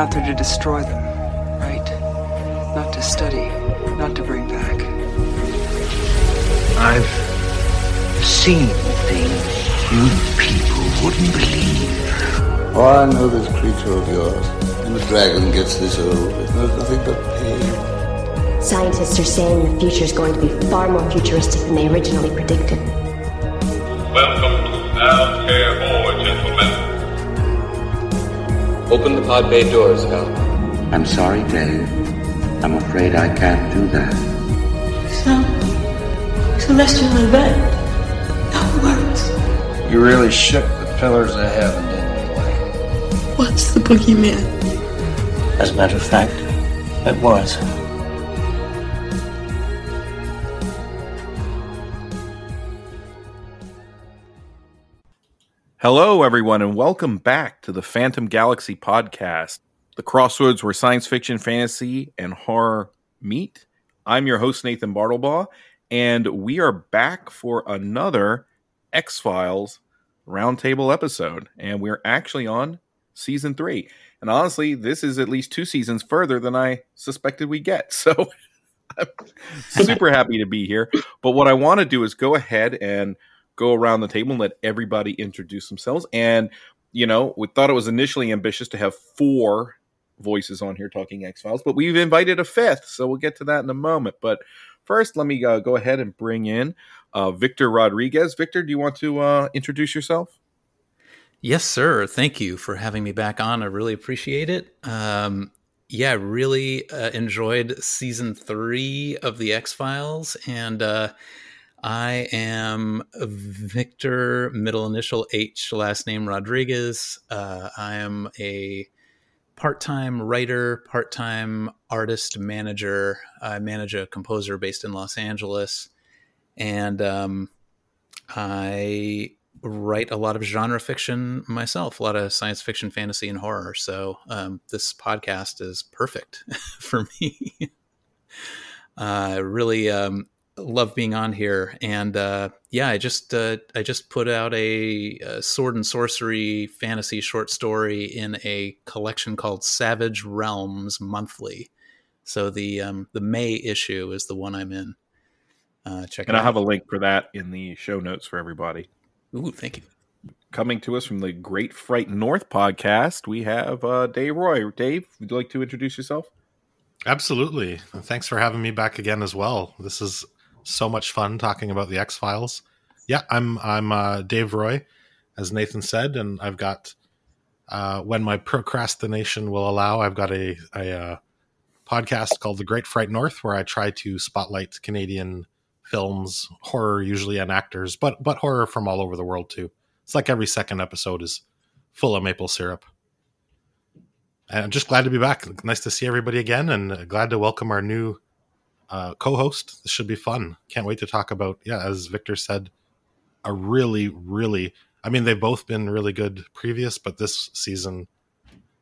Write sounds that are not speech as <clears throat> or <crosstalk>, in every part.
out there to destroy them, right? Not to study, not to bring back. I've seen things you people wouldn't believe. Oh, I know this creature of yours. When the dragon gets this old, it knows nothing but pain. Scientists are saying the future is going to be far more futuristic than they originally predicted. Open the pod bay doors, Hal. I'm sorry, Dave. I'm afraid I can't do that. So, celestial event. That works. You really shook the pillars of heaven, didn't you, Blake? What's the boogeyman? As a matter of fact, it was. Hello, everyone, and welcome back to the Phantom Galaxy podcast, the crossroads where science fiction, fantasy, and horror meet. I'm your host, Nathan Bartlebaugh, and we are back for another X Files roundtable episode. And we're actually on season three. And honestly, this is at least two seasons further than I suspected we'd get. <laughs> So I'm super happy to be here. But what I want to do is go ahead and go around the table and let everybody introduce themselves. And, you know, we thought it was initially ambitious to have four voices on here talking X Files, but we've invited a fifth. So we'll get to that in a moment. But first, let me uh, go ahead and bring in uh, Victor Rodriguez. Victor, do you want to uh, introduce yourself? Yes, sir. Thank you for having me back on. I really appreciate it. Um, yeah, really uh, enjoyed season three of the X Files, and uh, I am Victor, middle initial H, last name Rodriguez. Uh, I am a part time writer, part time artist manager. I manage a composer based in Los Angeles. And um, I write a lot of genre fiction myself, a lot of science fiction, fantasy, and horror. So um, this podcast is perfect <laughs> for me. <laughs> Uh, really um, love being on here, and uh, yeah, I just uh, I just put out a, a, sword and sorcery fantasy short story in a collection called Savage Realms Monthly. So the um, the May issue is the one I'm in. Uh, check and I'll have a link for that in the show notes for everybody. Ooh, thank you. Coming to us from the Great Fright North podcast, we have uh, Dave Roy. Dave, would you like to introduce yourself? Absolutely. Thanks for having me back again as well. This is so much fun talking about the X Files. Yeah, I'm I'm uh, Dave Roy, as Nathan said, and I've got uh, when my procrastination will allow, I've got a, a uh, podcast called The Great Fright North, where I try to spotlight Canadian films, horror usually, and actors, but but horror from all over the world too. It's like every second episode is full of maple syrup. And I'm just glad to be back. Nice to see everybody again, and glad to welcome our new uh, co-host. This should be fun. Can't wait to talk about. Yeah, as Victor said, a really, really. I mean, they've both been really good previous, but this season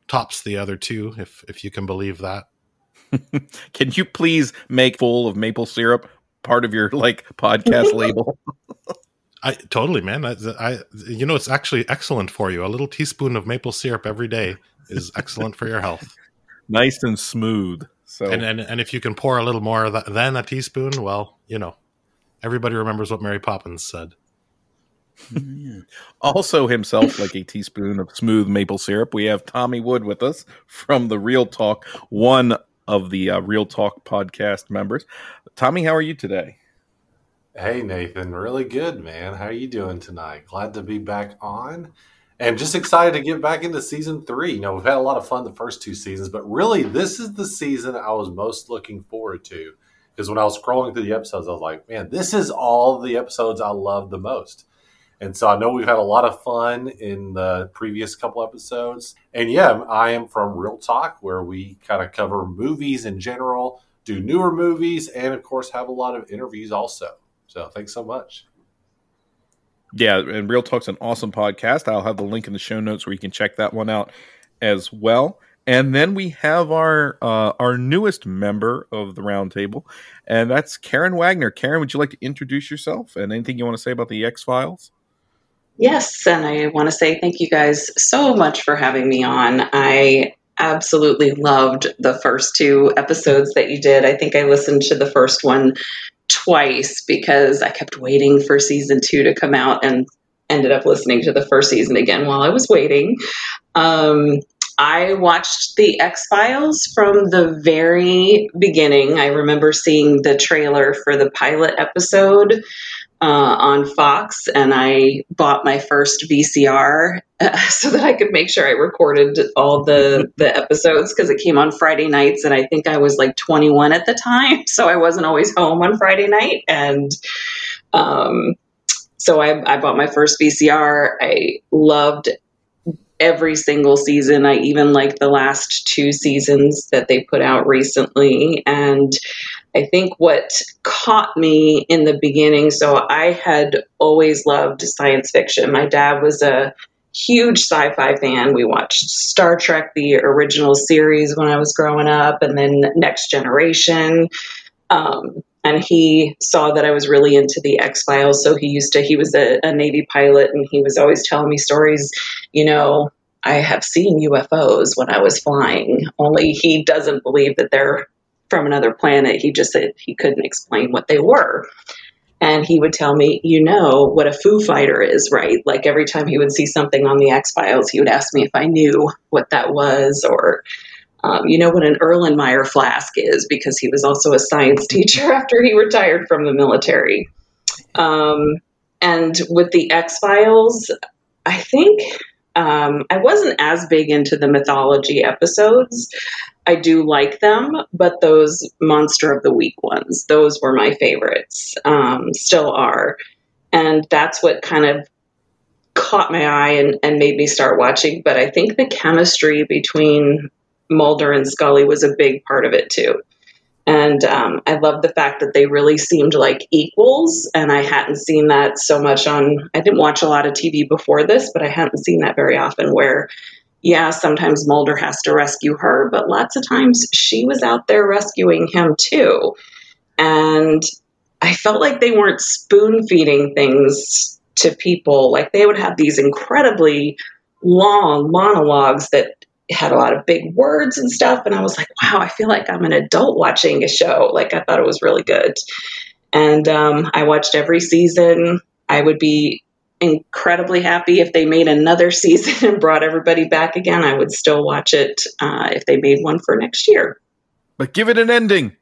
tops the other two, if if you can believe that. <laughs> can you please make full of maple syrup part of your like podcast <laughs> label? I totally, man. I, I, you know, it's actually excellent for you. A little teaspoon of maple syrup every day is excellent for your health. <laughs> Nice and smooth. So and, and and if you can pour a little more than a teaspoon, well, you know, everybody remembers what Mary Poppins said. <laughs> also himself like a teaspoon of smooth maple syrup. We have Tommy Wood with us from the Real Talk, one of the uh, Real Talk podcast members. Tommy, how are you today? Hey Nathan, really good, man. How are you doing tonight? Glad to be back on and just excited to get back into season three. You know, we've had a lot of fun the first two seasons, but really, this is the season I was most looking forward to. Because when I was scrolling through the episodes, I was like, man, this is all the episodes I love the most. And so I know we've had a lot of fun in the previous couple episodes. And yeah, I am from Real Talk, where we kind of cover movies in general, do newer movies, and of course, have a lot of interviews also. So thanks so much. Yeah, and Real Talk's an awesome podcast. I'll have the link in the show notes where you can check that one out as well. And then we have our uh, our newest member of the roundtable, and that's Karen Wagner. Karen, would you like to introduce yourself and anything you want to say about the X Files? Yes, and I want to say thank you guys so much for having me on. I absolutely loved the first two episodes that you did. I think I listened to the first one twice because I kept waiting for season two to come out and ended up listening to the first season again while I was waiting. Um, I watched The X Files from the very beginning. I remember seeing the trailer for the pilot episode uh, on Fox, and I bought my first VCR uh, <laughs> so that I could make sure I recorded all the the episodes because it came on Friday nights, and I think I was like 21 at the time, <laughs> so I wasn't always home on Friday night, and um, so I, I bought my first VCR. I loved every single season. I even liked the last two seasons that they put out recently. And I think what caught me in the beginning, so I had always loved science fiction. My dad was a huge sci fi fan. We watched Star Trek, the original series, when I was growing up, and then Next Generation. Um, and he saw that I was really into the X Files. So he used to, he was a, a, Navy pilot and he was always telling me stories, you know. I have seen UFOs when I was flying, only he doesn't believe that they're from another planet. He just said he couldn't explain what they were. And he would tell me, you know what a Foo Fighter is, right? Like every time he would see something on the X Files, he would ask me if I knew what that was, or um, you know what an Erlenmeyer flask is, because he was also a science <laughs> teacher after he retired from the military. Um, and with the X Files, I think um, I wasn't as big into the mythology episodes. I do like them, but those Monster of the Week ones, those were my favorites, um, still are. And that's what kind of caught my eye and, and made me start watching. But I think the chemistry between Mulder and Scully was a big part of it too. And um, I love the fact that they really seemed like equals. And I hadn't seen that so much on, I didn't watch a lot of TV before this, but I hadn't seen that very often where, yeah, sometimes Mulder has to rescue her, but lots of times she was out there rescuing him too. And I felt like they weren't spoon feeding things to people. Like they would have these incredibly long monologues that had a lot of big words and stuff. And I was like, wow, I feel like I'm an adult watching a show. Like I thought it was really good. And um, I watched every season. I would be incredibly happy if they made another <laughs> season and brought everybody back again. I would still watch it uh, if they made one for next year. But give it an ending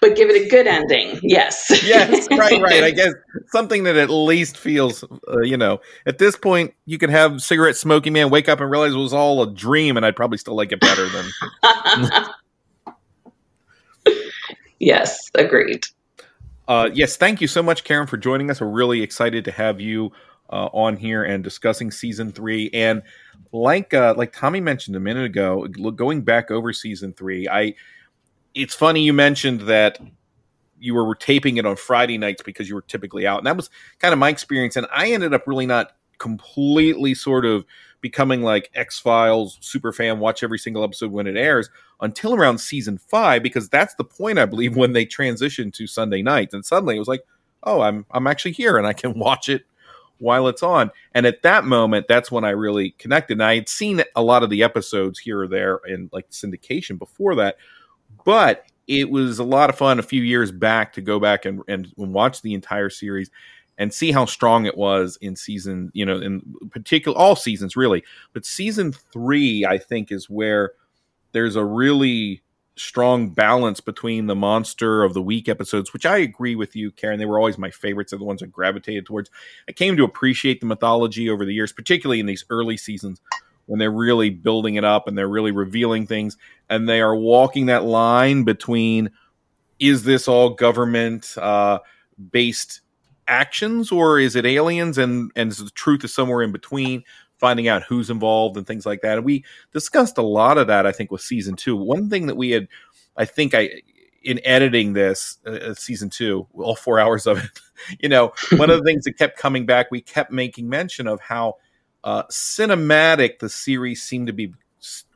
but give it a good ending. Yes. <laughs> yes. Right. Right. <laughs> I guess something that at least feels, uh, you know, at this point, you could have cigarette smoking man wake up and realize it was all a dream, and I'd probably still like it better than. yes. Agreed. Uh, yes. Thank you so much, Karen, for joining us. We're really excited to have you uh, on here and discussing season three. And like uh, like Tommy mentioned a minute ago, going back over season three, I it's funny you mentioned that you were taping it on Friday nights because you were typically out. And that was kind of my experience. And I ended up really not completely sort of becoming like X Files super fan, watch every single episode when it airs until around season five, because that's the point, I believe, when they transitioned to Sunday nights. And suddenly it was like, oh, I'm I'm actually here and I can <laughs> watch it while it's on. And at that moment, that's when I really connected. And I had seen a lot of the episodes here or there in like syndication before that, but it was a lot of fun a few years back to go back and, and, watch the entire series and see how strong it was in season, you know, in particular, all seasons really. But season three, I think, is where there's a really strong balance between the monster of the week episodes, which I agree with you, Karen. They were always my favorites. They're the ones I gravitated towards. I came to appreciate the mythology over the years, particularly in these early seasons when they're really building it up and they're really revealing things and they are walking that line between is this all government uh, based actions or is it aliens and and the truth is somewhere in between finding out who's involved and things like that and we discussed a lot of that i think with season two one thing that we had i think i in editing this uh, uh season two all four hours of it <laughs> you know one of the things that kept coming back we kept making mention of how uh, cinematic the series seemed to be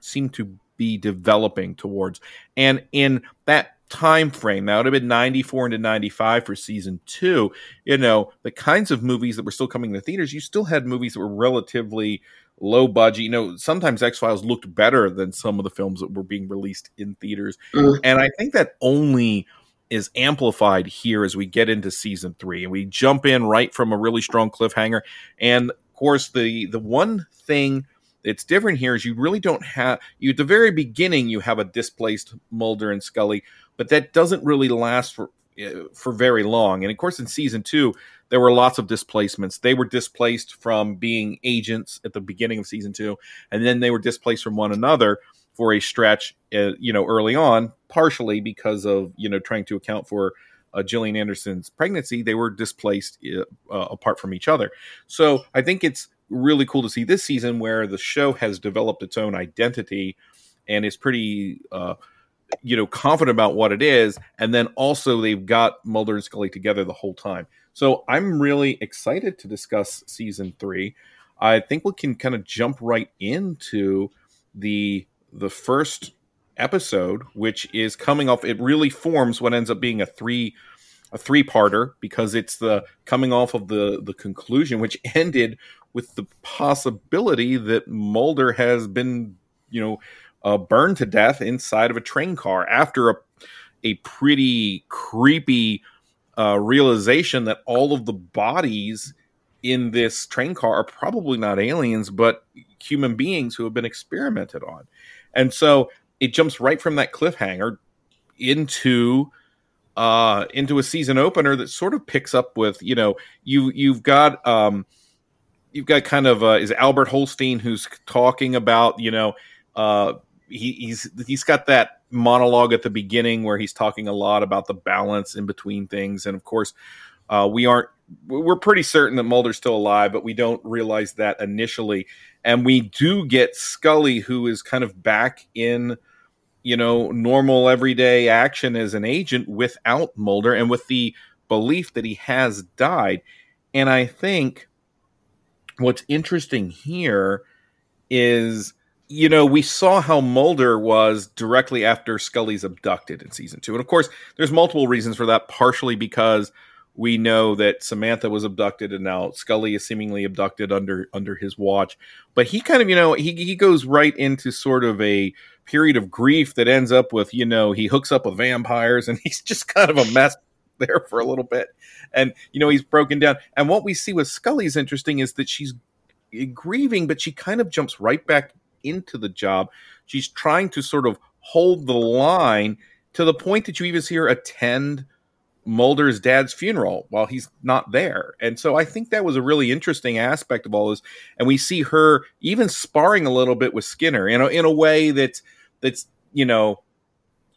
seemed to be developing towards. And in that time frame, that would have been 94 into 95 for season two, you know, the kinds of movies that were still coming to theaters, you still had movies that were relatively low budget. You know, sometimes X Files looked better than some of the films that were being released in theaters. Mm. And I think that only is amplified here as we get into season three and we jump in right from a really strong cliffhanger. And of course, the the one thing that's different here is you really don't have you at the very beginning you have a displaced Mulder and Scully, but that doesn't really last for uh, for very long. And of course, in season two, there were lots of displacements. They were displaced from being agents at the beginning of season two, and then they were displaced from one another for a stretch, uh, you know, early on, partially because of you know trying to account for uh, Anderson's pregnancy. They were displaced uh, uh, apart from each other. So I think it's really cool to see this season where the show has developed its own identity and is pretty. Uh, you know, confident about what it is, and then also they've got Mulder and Scully together the whole time. So I'm really excited to discuss season three. I think we can kind of jump right into the the first episode, which is coming off. It really forms what ends up being a three a three parter because it's the coming off of the the conclusion, which ended with the possibility that Mulder has been, you know, uh, burned to death inside of a train car after a a pretty creepy uh, realization that all of the bodies in this train car are probably not aliens, but human beings who have been experimented on. And so it jumps right from that cliffhanger into uh into a season opener that sort of picks up with you know you you've got um you've got kind of uh is Albert Hosteen who's talking about you know uh he, he's he's got that monologue at the beginning where he's talking a lot about the balance in between things, and of course, uh, we aren't. We're pretty certain that Mulder's still alive, but we don't realize that initially. And we do get Scully, who is kind of back in, you know, normal everyday action as an agent without Mulder and with the belief that he has died. And I think what's interesting here is you know, we saw how Mulder was directly after Scully's abducted in season two. And of course, there's multiple reasons for that, partially because we know that Samantha was abducted and now Scully is seemingly abducted under under his watch. But he kind of, you know, he he goes right into sort of a period of grief that ends up with, you know, he hooks up with vampires and <laughs> he's just kind of a mess there for a little bit. And you know, he's broken down. And what we see with Scully is interesting is that she's grieving, but she kind of jumps right back into the job. She's trying to sort of hold the line to the point that you even see her attend Mulder's dad's funeral while he's not there. And so I think that was a really interesting aspect of all this. And we see her even sparring a little bit with Skinner in a, in a way that's, that's, you know,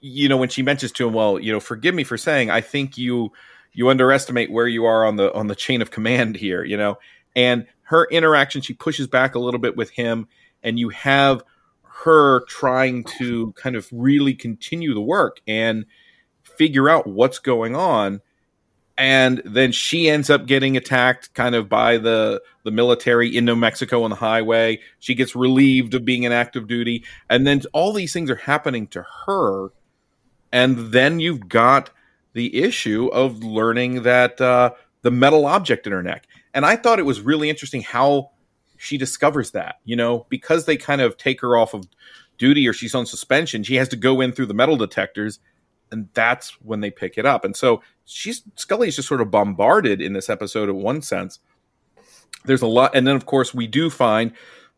you know, when she mentions to him, well, you know, forgive me for saying, I think you, you underestimate where you are on the, on the chain of command here, you know, and her interaction, she pushes back a little bit with him and you have her trying to kind of really continue the work and figure out what's going on and then she ends up getting attacked kind of by the the military in New Mexico on the highway. She gets relieved of being in active duty, and then all these things are happening to her. And then you've got the issue of learning that uh, the metal object in her neck. And I thought it was really interesting how she discovers that, you know, because they kind of take her off of duty or she's on suspension, she has to go in through the metal detectors and that's when they pick it up. And so she's Scully's just sort of bombarded in this episode in one sense. There's a lot, and then of course we do find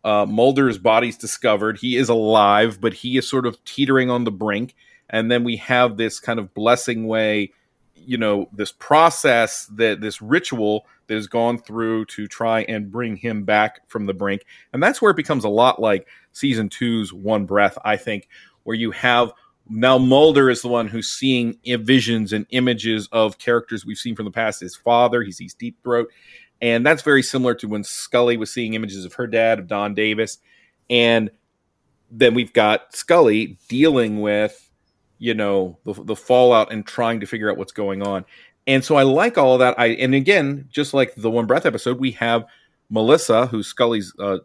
uh, Mulder's body's discovered. He is alive, but he is sort of teetering on the brink. And then we have this kind of blessing way you know this process that this ritual that has gone through to try and bring him back from the brink. And that's where it becomes a lot like season two's one breath i think where you have now mulder is the one who's seeing visions and images of characters we've seen from the past. His father he sees deep throat. And that's very similar to when scully was seeing images of her dad of don davis. And then we've got scully dealing with you know the, the fallout and trying to figure out what's going on and so i like all that i and again just like the one breath episode we have melissa who's scully's uh,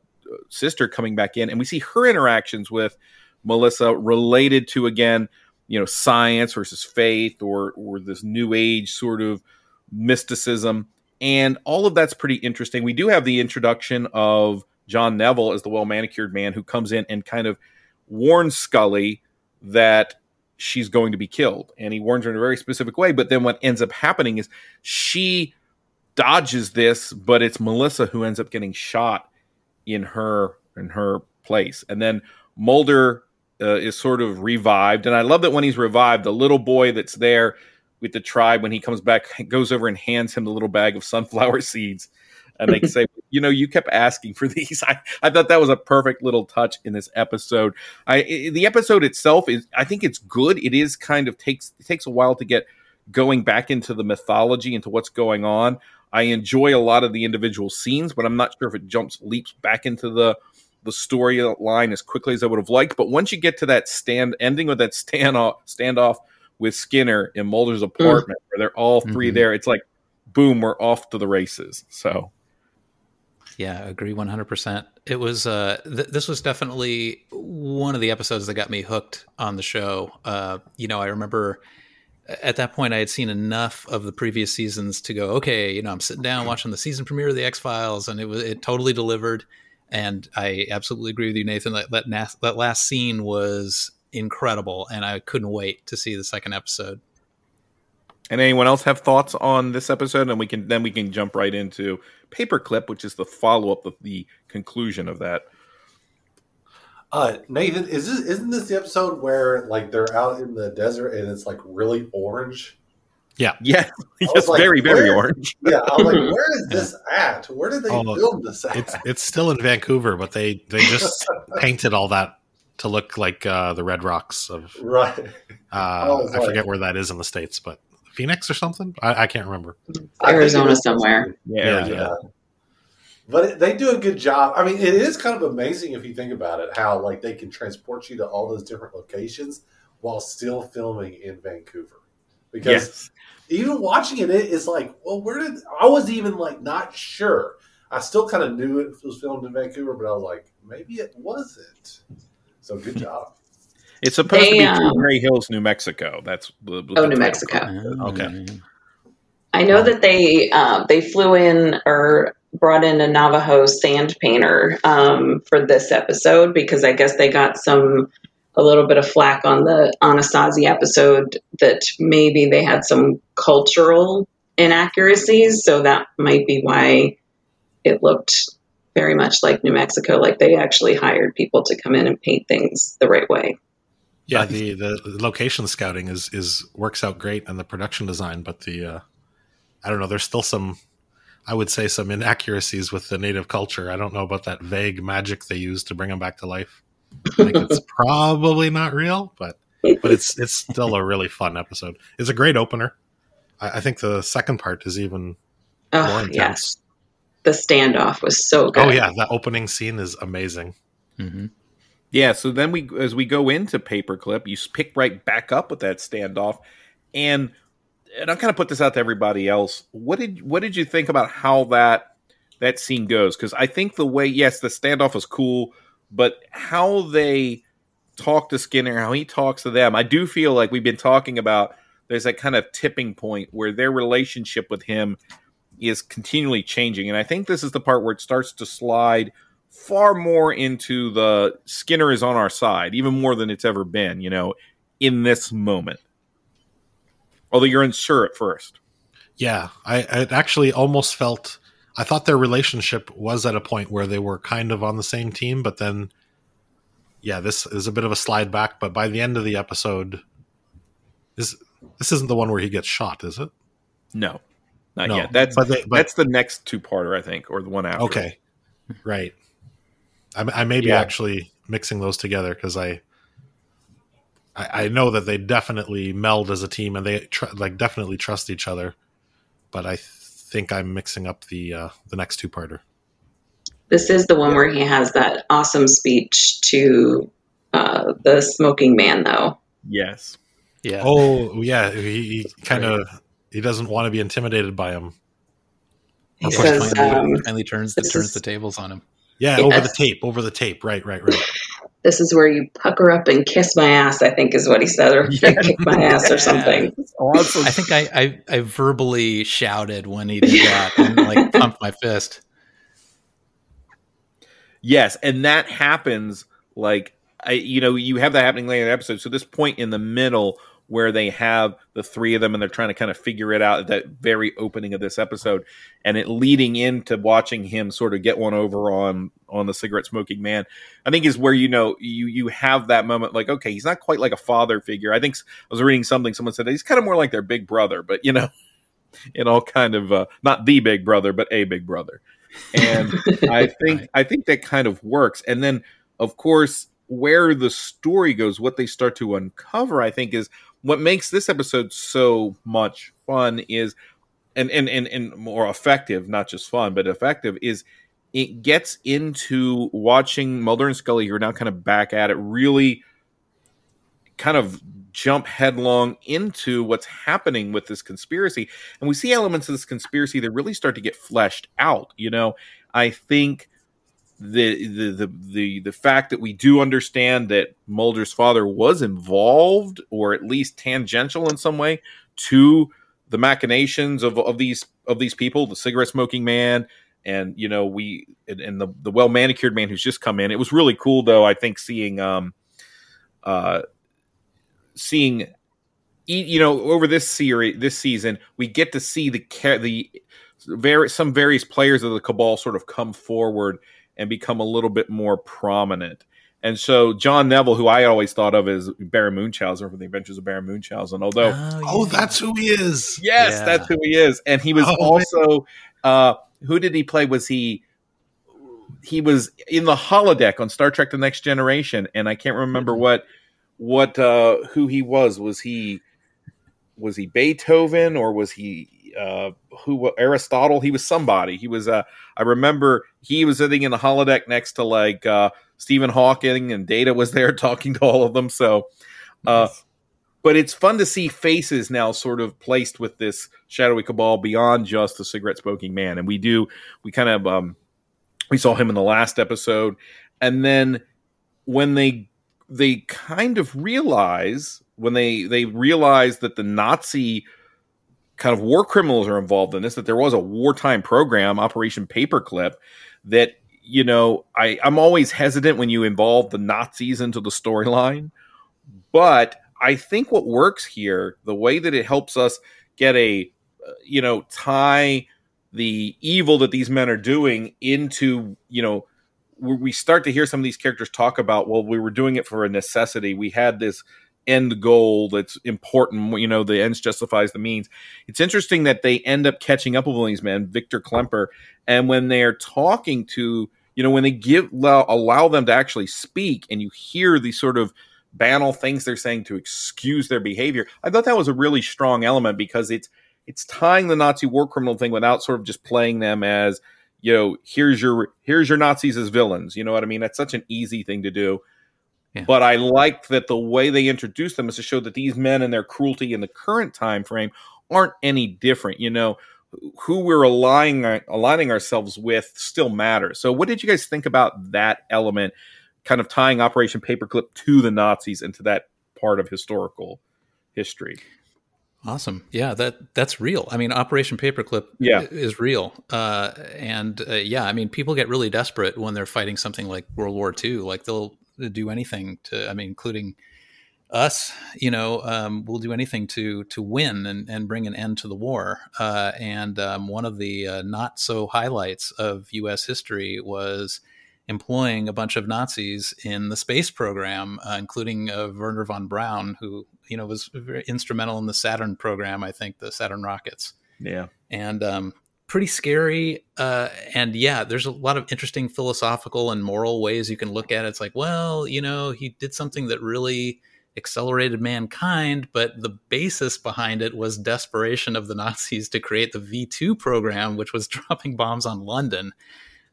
sister coming back in, and we see her interactions with Melissa related to again, you know, science versus faith, or or this new age sort of mysticism, and all of that's pretty interesting. We do have the introduction of John Neville as the well manicured man who comes in and kind of warns Scully that she's going to be killed. And he warns her in a very specific way. But then what ends up happening is she dodges this, but it's Melissa who ends up getting shot in her in her place. And then Mulder uh, is sort of revived. And I love that when he's revived, the little boy that's there with the tribe, when he comes back, goes over and hands him the little bag of sunflower <laughs> seeds and they say, <laughs> you know, you kept asking for <laughs> these. I, I thought that was a perfect little touch in this episode. I the episode itself is, I think it's good. It is kind of takes it takes a while to get going back into the mythology into what's going on. I enjoy a lot of the individual scenes, but I'm not sure if it jumps leaps back into the the storyline as quickly as I would have liked. But once you get to that stand ending with that standoff standoff with Skinner in Mulder's apartment, mm. where they're all 3 mm-hmm. there, it's like boom, we're off to the races. So yeah, agree 100%. It was uh th- this was definitely one of the episodes that got me hooked on the show. Uh you know, I remember at that point I had seen enough of the previous seasons to go, okay, you know, I'm sitting down watching the season premiere of the X-Files and it was it totally delivered and I absolutely agree with you Nathan that that, nas- that last scene was incredible and I couldn't wait to see the second episode. And anyone else have thoughts on this episode? And we can then we can jump right into Paperclip, which is the follow up of the conclusion of that. Uh, Nathan, is this isn't this the episode where like they're out in the desert and it's like really orange? Yeah, <laughs> yeah, yes, like, very, very orange. <laughs> yeah, I was like, where is <laughs> this at? Where did they oh, film this at? It's it's still in Vancouver, but they they just painted all that to look like uh, the Red Rocks of right. Uh, I, I forget where that is in the states, but Phoenix or something. I, I can't remember. Arizona somewhere. Yeah, yeah. yeah. But they do a good job. I mean, it is kind of amazing if you think about it, how like they can transport you to all those different locations while still filming in Vancouver. Because yes. even watching it, it is like, well, where did I was even like not sure. I still kind of knew it was filmed in Vancouver, but I was like, maybe it wasn't. So good job. It's supposed they, to be um, Gray Hills, New Mexico. That's the, the oh, New Mexico. Okay. I know that they uh, they flew in or brought in a Navajo sand painter um, for this episode because I guess they got some a little bit of flack on the Anasazi episode that maybe they had some cultural inaccuracies, so that might be why it looked very much like New Mexico, like they actually hired people to come in and paint things the right way. Yeah, the, the location scouting is is works out great and the production design, but the uh, I don't know. There's still some, I would say, some inaccuracies with the native culture. I don't know about that vague magic they use to bring them back to life. I think <laughs> it's probably not real, but but it's it's still a really fun episode. It's a great opener. I, I think the second part is even oh, more intense. Yes. The standoff was so good. Oh yeah, that opening scene is amazing. Mm-hmm. Yeah, so then we as we go into paperclip, you pick right back up with that standoff, and and I'll kind of put this out to everybody else. What did what did you think about how that that scene goes? Because I think the way yes, the standoff was cool, but how they talk to Skinner, how he talks to them, I do feel like we've been talking about. There's that kind of tipping point where their relationship with him is continually changing, and I think this is the part where it starts to slide far more into the Skinner is on our side, even more than it's ever been, you know, in this moment. Although you're unsure at first. Yeah, I it actually almost felt I thought their relationship was at a point where they were kind of on the same team, but then yeah, this is a bit of a slide back, but by the end of the episode this this isn't the one where he gets shot, is it? No. Not no, yet. That's but they, but, that's the next two parter, I think, or the one after. Okay. Right. I, I may be yeah. actually mixing those together because I, I, I know that they definitely meld as a team and they tr- like definitely trust each other, but I think I'm mixing up the uh, the next two parter. This is the one where he has that awesome speech to uh, the smoking man, though. Yes. Yeah. Oh, yeah. He, he kind of he doesn't want to be intimidated by him. He says, finally, um, finally turns the, turns the tables on him Yeah, Yes. over the tape, over the tape. Right, right, right. <sighs> This is where you pucker up and kiss my ass, I think is what he said, or <laughs> kick my ass or something. Awesome. I think I, I, I verbally shouted when he did that and like <laughs> pumped my fist. Yes, and that happens like I, you know, you have that happening later in the episode. So this point in the middle where they have the three of them and they're trying to kind of figure it out at that very opening of this episode, and it leading into watching him sort of get one over on on the cigarette smoking man. I think is where you know you you have that moment like okay, he's not quite like a father figure. I think i was reading something someone said he's kind of more like their big brother, but you know, <laughs> it all kind of uh, not the big brother, but a big brother. And <laughs> I think I think that kind of works. And then of course where the story goes, what they start to uncover, I think is what makes this episode so much fun is and and and, and more effective, not just fun, but effective is it gets into watching Mulder and Scully who are now kind of back at it really kind of jump headlong into what's happening with this conspiracy. And we see elements of this conspiracy that really start to get fleshed out you know? I think the the the the, the fact that we do understand that mulder's father was involved or at least tangential in some way to the machinations of, of these of these people the cigarette smoking man and you know we and, and the the well manicured man who's just come in. It was really cool though i think seeing um uh seeing you know over this series this season we get to see the the very some various players of the cabal sort of come forward and become a little bit more prominent and so John Neville, who I always thought of as Baron Munchausen from the Adventures of Baron Munchausen, although Oh, that's who he is. Yes, Yeah. that's who he is. And he was Oh, also uh who did he play? Was he he was in the holodeck on Star Trek The Next Generation, and I can't remember Mm-hmm. what what uh who he was. Was he was he Beethoven or was he uh who Aristotle? He was somebody. He was uh I remember he was sitting in the holodeck next to like uh Stephen Hawking and Data was there <laughs> talking to all of them. So uh but it's fun to see faces now sort of placed with this shadowy cabal beyond just the cigarette smoking man and we do we kind of um we saw him in the last episode and then when they they kind of realize when they they realize that the nazi kind of war criminals are involved in this that there was a wartime program operation paperclip that you know i i'm always hesitant when you involve the nazis into the storyline but I think what works here, the way that it helps us get a, uh, you know, tie the evil that these men are doing into, you know, we start to hear some of these characters talk about, well, we were doing it for a necessity. We had this end goal that's important. You know, the ends justifies the means. It's interesting that they end up catching up with these men, Victor Klemper, and when they're talking to, you know, when they give allow, allow them to actually speak, and you hear these sort of banal things they're saying to excuse their behavior. I thought that was a really strong element because it's it's tying the Nazi war criminal thing without sort of just playing them as you know here's your here's your Nazis as villains. You know what I mean? That's such an easy thing to do. Yeah. But I like that the way they introduce them is to show that these men and their cruelty in the current time frame aren't any different. You know, who we're aligning aligning ourselves with still matters. So, what did you guys think about that element, kind of tying Operation Paperclip to the Nazis and to that part of historical history? Awesome. Yeah, that that's real. I mean, Operation Paperclip Yeah. is real. Uh, and uh, yeah, I mean, people get really desperate when they're fighting something like World War II. Like they'll do anything to, I mean, including us, you know, um, we'll do anything to to win and, and bring an end to the war. Uh, and um, one of the uh, not so highlights of U.S. history was employing a bunch of Nazis in the space program, uh, including uh, Wernher von Braun, who you know was very instrumental in the Saturn program. I think the Saturn rockets Yeah. and um, pretty scary. Uh, and yeah, there's a lot of interesting philosophical and moral ways you can look at it. It's like, well, you know, he did something that really accelerated mankind, but the basis behind it was desperation of the Nazis to create the V 2 program, which was <laughs> dropping bombs on London.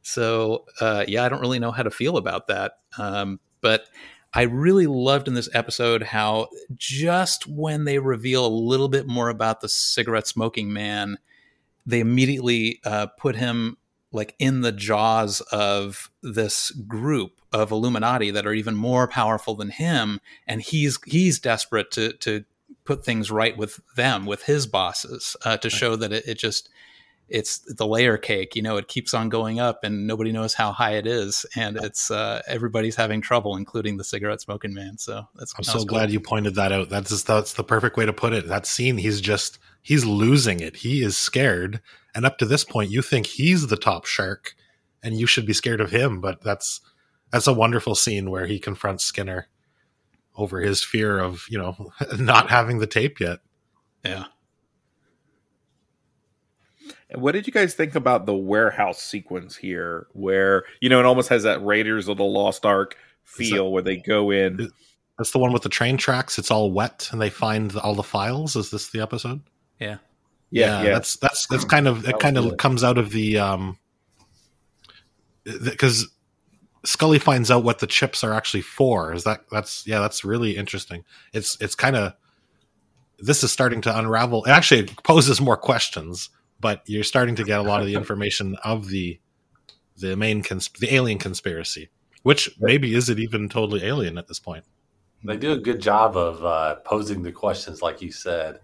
So, uh, yeah, I don't really know how to feel about that. Um, but I really loved in this episode how just when they reveal a little bit more about the cigarette smoking man, they immediately uh, put him like in the jaws of this group of Illuminati that are even more powerful than him, and he's he's desperate to to put things right with them, with his bosses, uh, to show that it, it just it's the layer cake. You know, it keeps on going up, and nobody knows how high it is, and it's uh, everybody's having trouble, including the cigarette smoking man. So that's I'm so was glad cool. you pointed that out. That's just, that's the perfect way to put it. That scene, he's just he's losing it. He is scared, and up to this point, you think he's the top shark, and you should be scared of him. But that's that's a wonderful scene where he confronts Skinner over his fear of you know <laughs> not having the tape yet. Yeah. And what did you guys think about the warehouse sequence here, where you know it almost has that Raiders of the Lost Ark feel, where they go in? That's the one with the train tracks. It's all wet, and they find the, all the files. Is this the episode? Yeah. Yeah, yeah. That's that's that's kind of That it. Kind of good. comes out of the um because Scully finds out what the chips are actually for. Is that that's yeah, that's really interesting. It's it's kind of this is starting to unravel. It actually poses more questions, but you're starting to get a lot of the information of the the main cons- the alien conspiracy, which maybe is it even totally alien at this point. They do a good job of uh, posing the questions, like you said,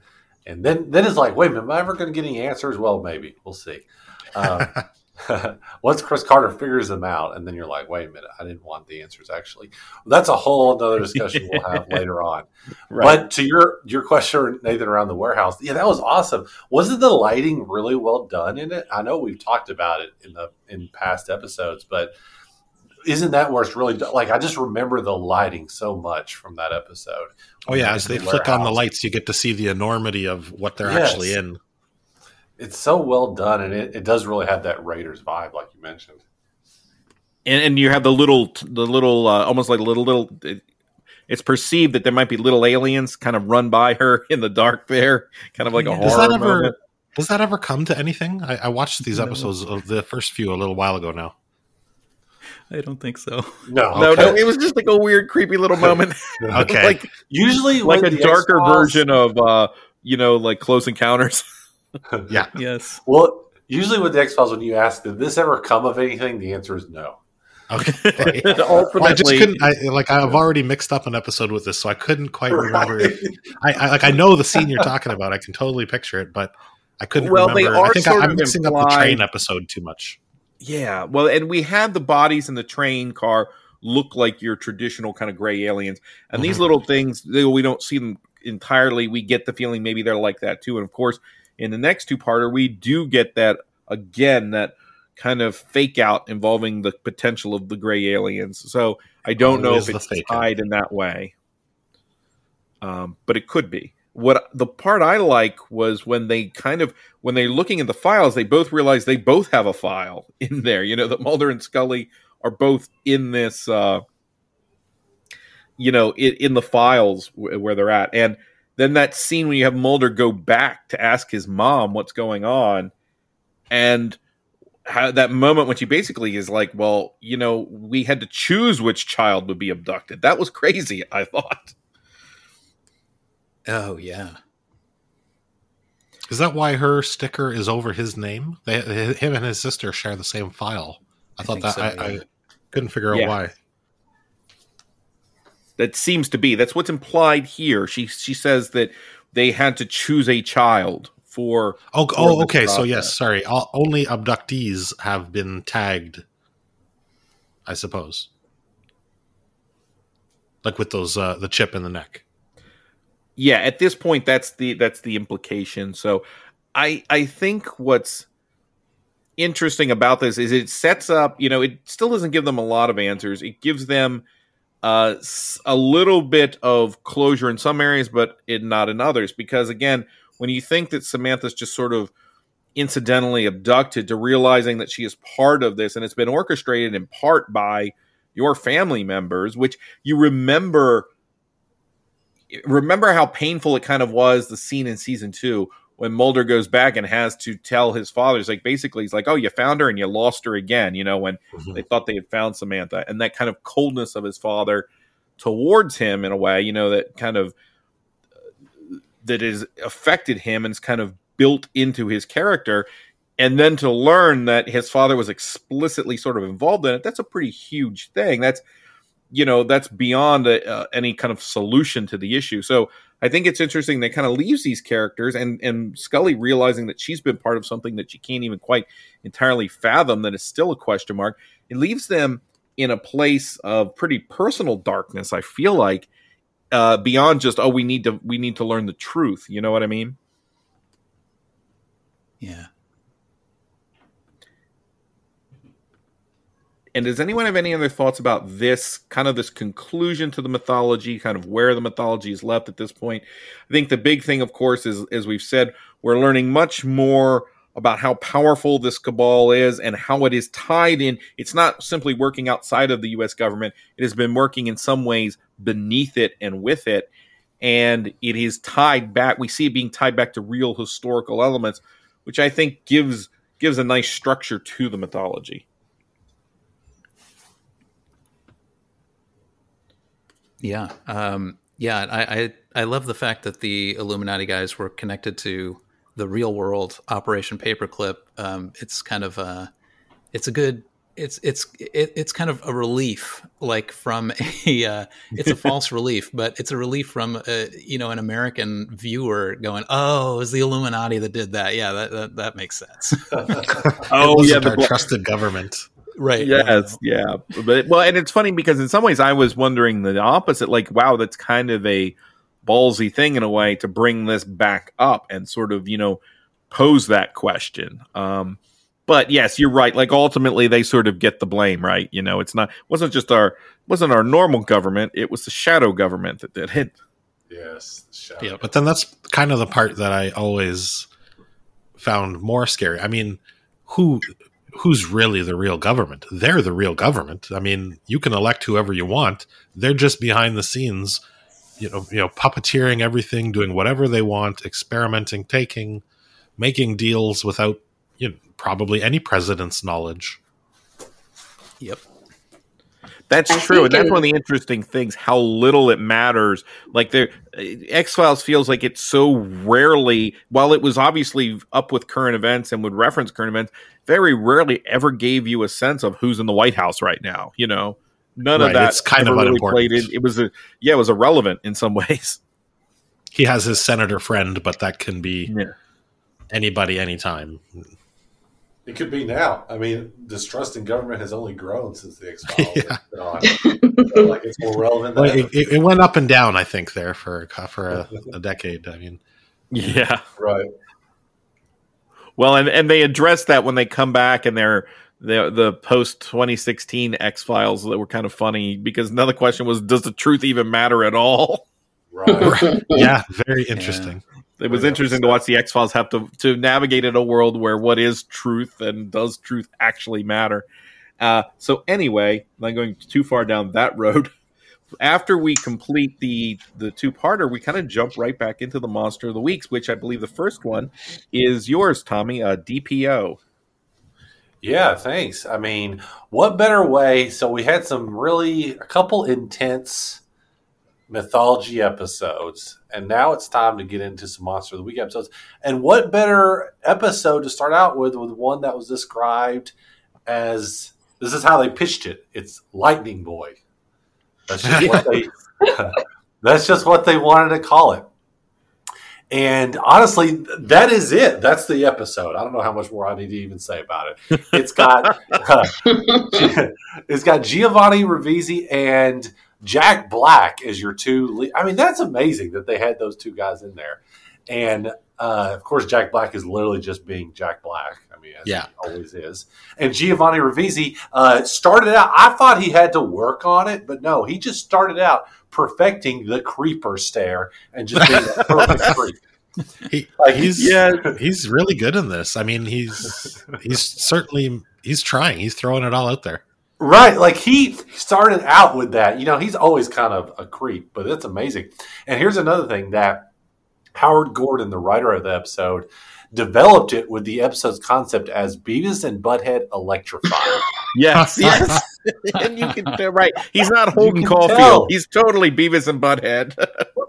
and then then it's like, wait a minute, am I ever going to get any answers? Well, maybe we'll see. Um, <laughs> <laughs> once Chris Carter figures them out, and then you're like, wait a minute, I didn't want the answers. Actually, that's a whole other discussion we'll have <laughs> later on. Right. But to your your question, Nathan, around the warehouse, yeah, that was awesome. Wasn't the lighting really well done in it? I know we've talked about it in the in past episodes, but isn't that where it's really like? I just remember the lighting so much from that episode. Oh yeah, as they the flick on the lights, you get to see the enormity of what they're Yes. actually in. It's so well done, and it, it does really have that Raiders vibe, like you mentioned. and, and you have the little the little uh, almost like little little it's perceived that there might be little aliens kind of run by her <laughs> in the dark there kind of like a Does horror that ever moment. does that ever come to anything? I, I watched these episodes of the first few a little while ago now. I don't think so. No, no okay. no it was just like a weird creepy little <laughs> moment Okay. <laughs> like Usually, like a darker X-Files- version of uh you know like close encounters <laughs> Yeah. Yes. Well, usually with the X Files, when you ask, "Did this ever come of anything?" the answer is no. Okay. <laughs> Well, I just ultimately couldn't. I, like I've already mixed up an episode with this, so I couldn't quite remember. If, I, I like I know the scene you're talking about. I can totally picture it, but I couldn't Well, they remember. I are think sort I, am of mixing up the train episode too much. Yeah, well, and we had the bodies in the train car look like your traditional kind of gray aliens, and these Mhm. little things, though we don't see them entirely, we get the feeling maybe they're like that too. And of course, in the next two parter, we do get that again, that kind of fake out involving the potential of the gray aliens. So I don't know if it's tied in that way, um, but it could be. What the part I like was when they kind of when they're looking at the files, they both realize they both have a file <laughs> in there. You know that Mulder and Scully are both in this, uh, you know, in, in the files wh- where they're at, and then that scene when you have Mulder go back to ask his mom what's going on, and how, that moment when she basically is like, "Well, you know, we had to choose which child would be abducted." That was crazy. I thought. Oh yeah. Is that why her sticker is over his name? They, him and his sister share the same file. I, I thought that so, I, I couldn't figure out Yeah. why. That seems to be. That's what's implied here. She she says that they had to choose a child for. Oh, for oh okay. So yes, sorry. All, only abductees have been tagged. I suppose, like with those uh, the chip in the neck. yeah at this point that's the that's the implication so i i think what's interesting about this is it sets up you know it still doesn't give them a lot of answers it gives them uh a little bit of closure in some areas but it not in others. Because again when you think that samantha's just sort of incidentally abducted to realizing that she is part of this and it's been orchestrated in part by your family members which you remember remember how painful it kind of was the scene in season two when Mulder goes back and has to tell his father, he's like basically he's like, Oh, you found her and you lost her again, you know, when they thought they had found Samantha. And that kind of coldness of his father towards him in a way, you know, that kind of that has affected him and is kind of built into his character. and then to learn that his father was explicitly sort of involved in it that's a pretty huge thing that's you know that's beyond a, uh, any kind of solution to the issue so i think it's interesting that kind of leaves these characters and and scully realizing that she's been part of something that she can't even quite entirely fathom that is still a question mark it leaves them in a place of pretty personal darkness i feel like uh beyond just oh we need to we need to learn the truth you know what i mean? Yeah And does anyone have any other thoughts about this kind of this conclusion to the mythology, kind of where the mythology is left at this point? I think the big thing, of course, is as we've said, we're learning much more about how powerful this cabal is and how it is tied in. It's not simply working outside of the US government, it has been working in some ways beneath it and with it. And it is tied back. We see it being tied back to real historical elements, which I think gives gives a nice structure to the mythology. Yeah, um, yeah. I, I I love the fact that the Illuminati guys were connected to the real world Operation Paperclip. Um, it's kind of a, it's a good. It's it's it, it's kind of a relief, like from <laughs> a. Uh, it's a <laughs> false relief, but it's a relief from a, you know an American viewer going, "Oh, it was the Illuminati that did that." Yeah, that that, that makes sense. <laughs> oh yeah, our trusted government right yes yeah. But well and it's funny because in some ways i was wondering the opposite like wow that's kind of a ballsy thing in a way to bring this back up and sort of you know pose that question. Um but yes you're right. Like ultimately they sort of get the blame right? You know it's not wasn't just our wasn't our normal government it was the shadow government that did it. Yes shadow. yeah but then that's kind of the part that i always found more scary. I mean who who's really the real government? They're the real government. I mean, you can elect whoever you want. They're just behind the scenes, you know, you know, puppeteering everything, doing whatever they want, experimenting, taking, making deals without you know, probably any president's knowledge. Yep. That's I true, and that's one of the interesting things. How little it matters. Like there, eh, X Files feels like it's so rarely. While it was obviously up with current events and would reference current events, very rarely ever gave you a sense of who's in the White House right now. You know, none right, of that. It's kind of really played in. It was a yeah, it was irrelevant in some <laughs> ways. He has his senator friend, but that can be yeah. anybody, anytime. It could be now. I mean, distrust in government has only grown since the X Files. yeah. <laughs> so, like it's more relevant. Well, it, it, went up and down, I think, there for for a, a decade. I mean, yeah, right. Well, and and they address that when they come back and they're the the post 2016 X Files that were kind of funny because another question was, does the truth even matter at all? Right. <laughs> yeah, very interesting. Yeah. It was interesting to watch the X Files have to to navigate in a world where what is truth and does truth actually matter. Uh, so anyway, I'm not going too far down that road <laughs> after we complete the the two parter, we kind of jump right back into the monster of the weeks, which I believe the first one is yours, Tommy, a DPO. Yeah, thanks. I mean, what better way? So we had some really a couple intense mythology episodes, and now it's time to get into some monster of the week episodes. And what better episode to start out with with one that was described as this is how they pitched it. It's Lightning Boy. That's just what they. <laughs> that's just what they wanted to call it. And honestly, that is it. That's the episode. I don't know how much more I need to even say about it. It's got <laughs> uh, <laughs> it's got Giovanni Ribisi and Jack Black as your two. Le- I mean, that's amazing that they had those two guys in there. And uh, of course, Jack Black is literally just being Jack Black. I mean, yeah, always is. And Giovanni Ribisi uh, started out. I thought he had to work on it, but no, he just started out perfecting the creeper stare and just being a perfect <laughs> creep. He, like, he's yeah, he's really good in this. I mean, he's he's certainly he's trying. He's throwing it all out there. Right, like he started out with that. You know, he's always kind of a creep, but it's amazing. And here's another thing that Howard Gordon, the writer of the episode, developed it with the episode's concept as Beavis and Butthead electrified. <laughs> yes, <laughs> yes. <laughs> and you can tell right. He's not Holden Caulfield. Tell. He's totally Beavis and Butthead.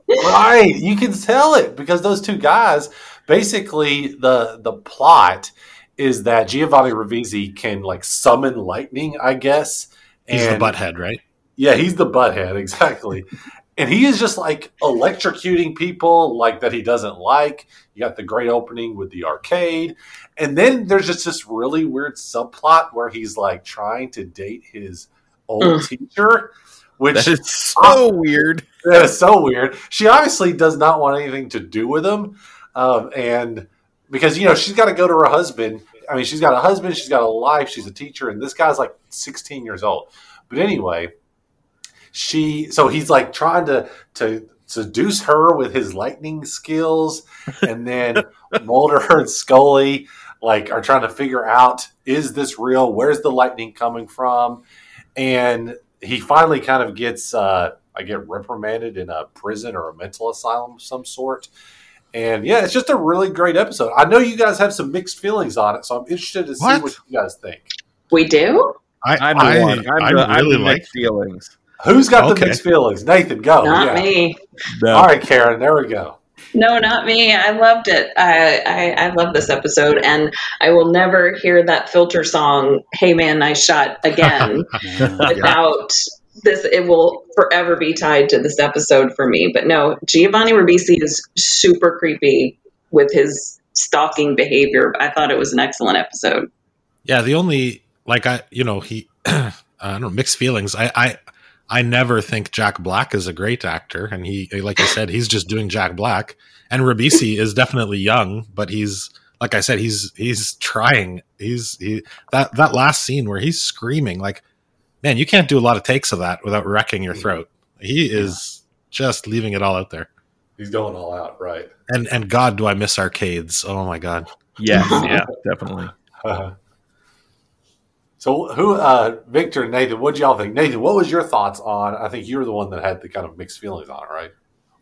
right. You can tell it because those two guys basically the the plot is that Giovanni Ribisi can like summon lightning, I guess. He's the butthead, right? Yeah, he's the butthead, <laughs> exactly. and he is just like electrocuting people like that he doesn't like. You got the great opening with the arcade. And then there's just this really weird subplot where he's like trying to date his old Ugh. teacher, which That is <laughs> so weird. That is so weird. She obviously does not want anything to do with him. Um, and because, you know, she's got to go to her husband. I mean, she's got a husband, she's got a life, she's a teacher, and this guy's like 16 years old. But anyway, she, so he's like trying to, to, seduce her with his lightning skills and then <laughs> Mulder and Scully like are trying to figure out is this real? Where's the lightning coming from? And he finally kind of gets uh I get reprimanded in a prison or a mental asylum of some sort and yeah it's just a really great episode I know you guys have some mixed feelings on it so I'm interested to see What? what you guys think We do? I, I'm the I, one. I'm I the, I'm really like. feelings. who's got Okay. the mixed feelings Nathan go Not yeah. me. No. all right Karen there we go No, not me. I loved it. I, I I love this episode, and I will never hear that filter song "Hey Man, Nice Shot" again <laughs> without this. It will forever be tied to this episode for me. But no, Giovanni Ribisi is super creepy with his stalking behavior. I thought it was an excellent episode. Yeah, the only like I, you know, he, <clears throat> I don't know, mixed feelings. I, I, I never think Jack Black is a great actor, and he, like I said, he's just doing Jack Black. And Ribisi <laughs> is definitely young, but he's like I said, he's he's trying. He's he that that last scene where he's screaming like, man, you can't do a lot of takes of that without wrecking your throat. He is just leaving it all out there. he's going all out right And and God, do I miss arcades? Oh my God. Yes, <laughs> yeah, definitely. <laughs> So who, uh, Victor Nathan, what do y'all think? Nathan, what was your thoughts on? I think you were the one that had the kind of mixed feelings on it, right?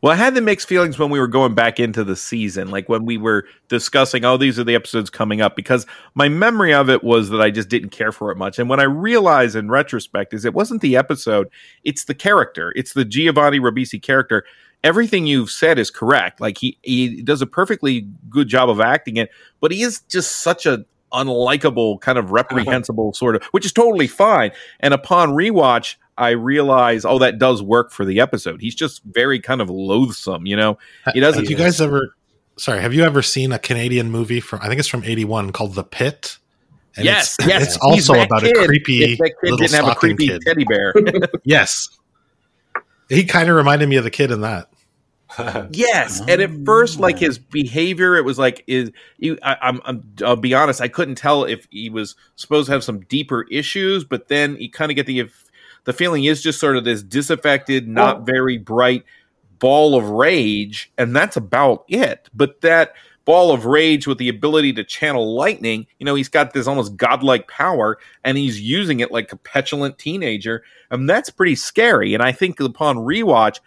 Well, I had the mixed feelings when we were going back into the season, like when we were discussing, oh, these are the episodes coming up, because my memory of it was that I just didn't care for it much. And what I realized in retrospect is it wasn't the episode, it's the character, it's the Giovanni Ribisi character. Everything you've said is correct. Like he, he does a perfectly good job of acting it, but he is just such a unlikable, kind of reprehensible sort of, which is totally fine. And upon rewatch, I realize, oh, that does work for the episode. He's just very kind of loathsome, you know. He doesn't. Have you guys ever? Sorry, have you ever seen a Canadian movie from? I think it's from '81 called The Pit. And yes, it's, yes. It's also about kid. a creepy If that kid little didn't have a creepy kid. teddy bear. <laughs> <laughs> yes, he kind of reminded me of the kid in that. <laughs> yes, and at first, like his ah. behavior, it was like is you. I, I'm, I'm. I'll be honest. I couldn't tell if he was supposed to have some deeper issues, but then you kind of get the the feeling is just sort of this disaffected, not very bright ball of rage, and that's about it. But that ball of rage with the ability to channel lightning, you know, he's got this almost godlike power, and he's using it like a petulant teenager, and that's pretty scary. And I think upon rewatch,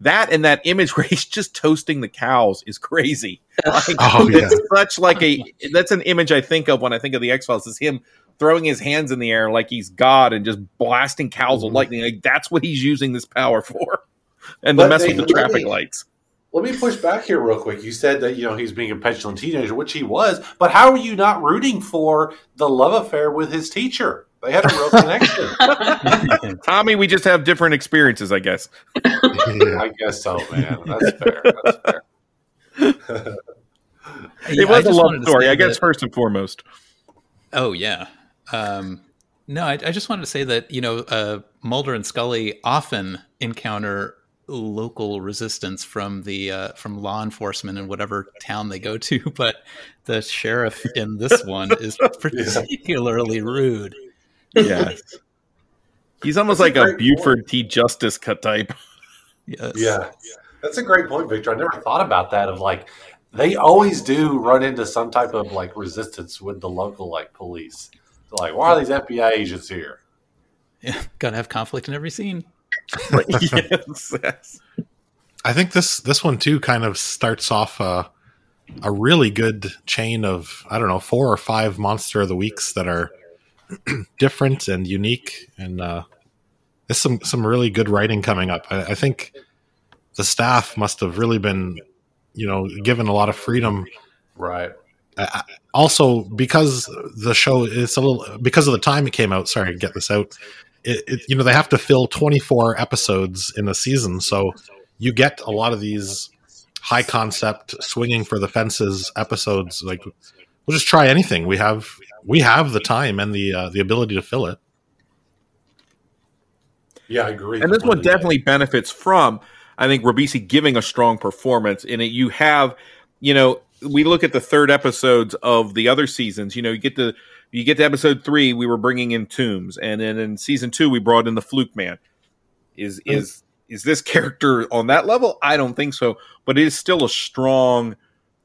that and that image <laughs> where he's just toasting the cows is crazy. <laughs> Like, Oh, yeah. It's such like a <laughs> that's an image I think of when I think of the X Files is him throwing his hands in the air like he's God and just blasting cows with mhm. lightning. Like that's what he's using this power for. <laughs> And to mess they- with the traffic me- lights. Let me push back here real quick. You said that you know he's being a petulant teenager, which he was, but how are you not rooting for the love affair with his teacher? They had a real <laughs> connection. <laughs> Tommy, we just have different experiences, I guess. I guess so, man. That's fair. That's fair. It Yeah, was a just love story, I guess that- first and foremost. Oh yeah. Um, no, I, I just wanted to say that you know uh, Mulder and Scully often encounter local resistance from the uh, from law enforcement in whatever town they go to, <laughs> but the sheriff in this one is <laughs> particularly rude. Yes. He's almost That's like a great Buford T. Justice cut type. <laughs> Yes. Yeah, that's a great point, Victor. I never thought about that. Of like, they always do run into some type of like resistance with the local like police. They're like, why are these FBI agents here? Yeah, gotta have conflict in every scene. yes, <laughs> yes. I think this this one too kind of starts off a a really good chain of I don't know four or five monster of the weeks that are <clears throat> different and unique, and uh, there's some some really good writing coming up. I, I think the staff must have really been, you know, given a lot of freedom Right. Uh, also because the show it's a little because of the time it came out. Sorry to get this out. It, it, you know they have to fill 24 episodes in a season, so you get a lot of these high concept swinging for the fences episodes. Like we'll just try anything. We have we have the time and the uh, the ability to fill it. Yeah, I agree. And this one definitely benefits from, I think, Ribisi giving a strong performance in it. You have, you know, we look at the third episodes of the other seasons. You know, you get to you get to episode three, we were bringing in Tooms, and then in season two, we brought in the Fluke Man. Is mm-hmm. is is this character on that level? I don't think so, but it is still a strong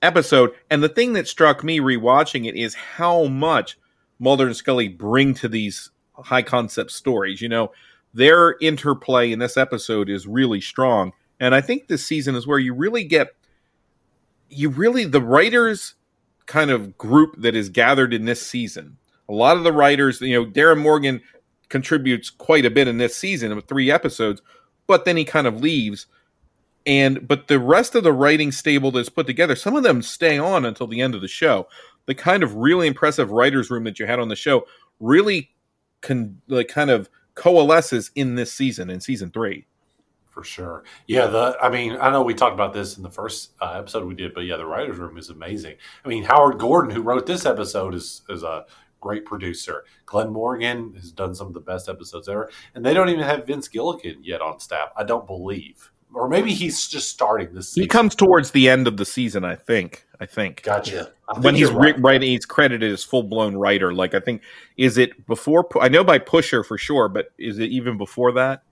episode. And the thing that struck me rewatching it is how much Mulder and Scully bring to these high concept stories. You know, their interplay in this episode is really strong. And I think this season is where you really get you really the writers kind of group that is gathered in this season. A lot of the writers, you know, Darin Morgan contributes quite a bit in this season of three episodes, but then he kind of leaves. And but the rest of the writing stable that's put together, some of them stay on until the end of the show. The kind of really impressive writers room that you had on the show really can like kind of coalesces in this season in season three for sure. Yeah, the I mean, I know we talked about this in the first uh, episode we did, but yeah, the writers' room is amazing. I mean, Howard Gordon, who wrote this episode, is is a great producer. Glen Morgan has done some of the best episodes ever, and they don't even have Vince Gilligan yet on staff. I don't believe, or maybe he's just starting this. Season. He comes towards the end of the season, I think. I think. Gotcha. I when he's right. writing, he's credited as full blown writer. Like I think, is it before? I know by Pusher for sure, but is it even before that?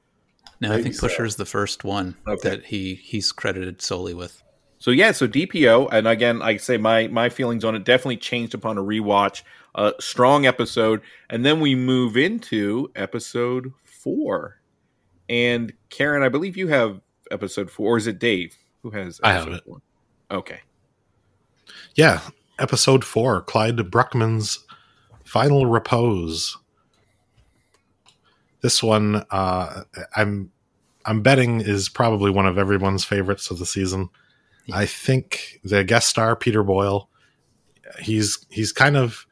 No, Maybe I think so. Pusher's the first one okay. that he he's credited solely with. So yeah, so DPO, and again, I say my my feelings on it definitely changed upon a rewatch. A uh, strong episode, and then we move into episode four. And Karen, I believe you have episode four, or is it Dave who has? I have it. Four? Okay. Yeah, episode four, Clyde Bruckman's final repose this one uh, I'm I'm betting is probably one of everyone's favorites of the season. Yeah. I think the guest star Peter Boyle, he's he's kind of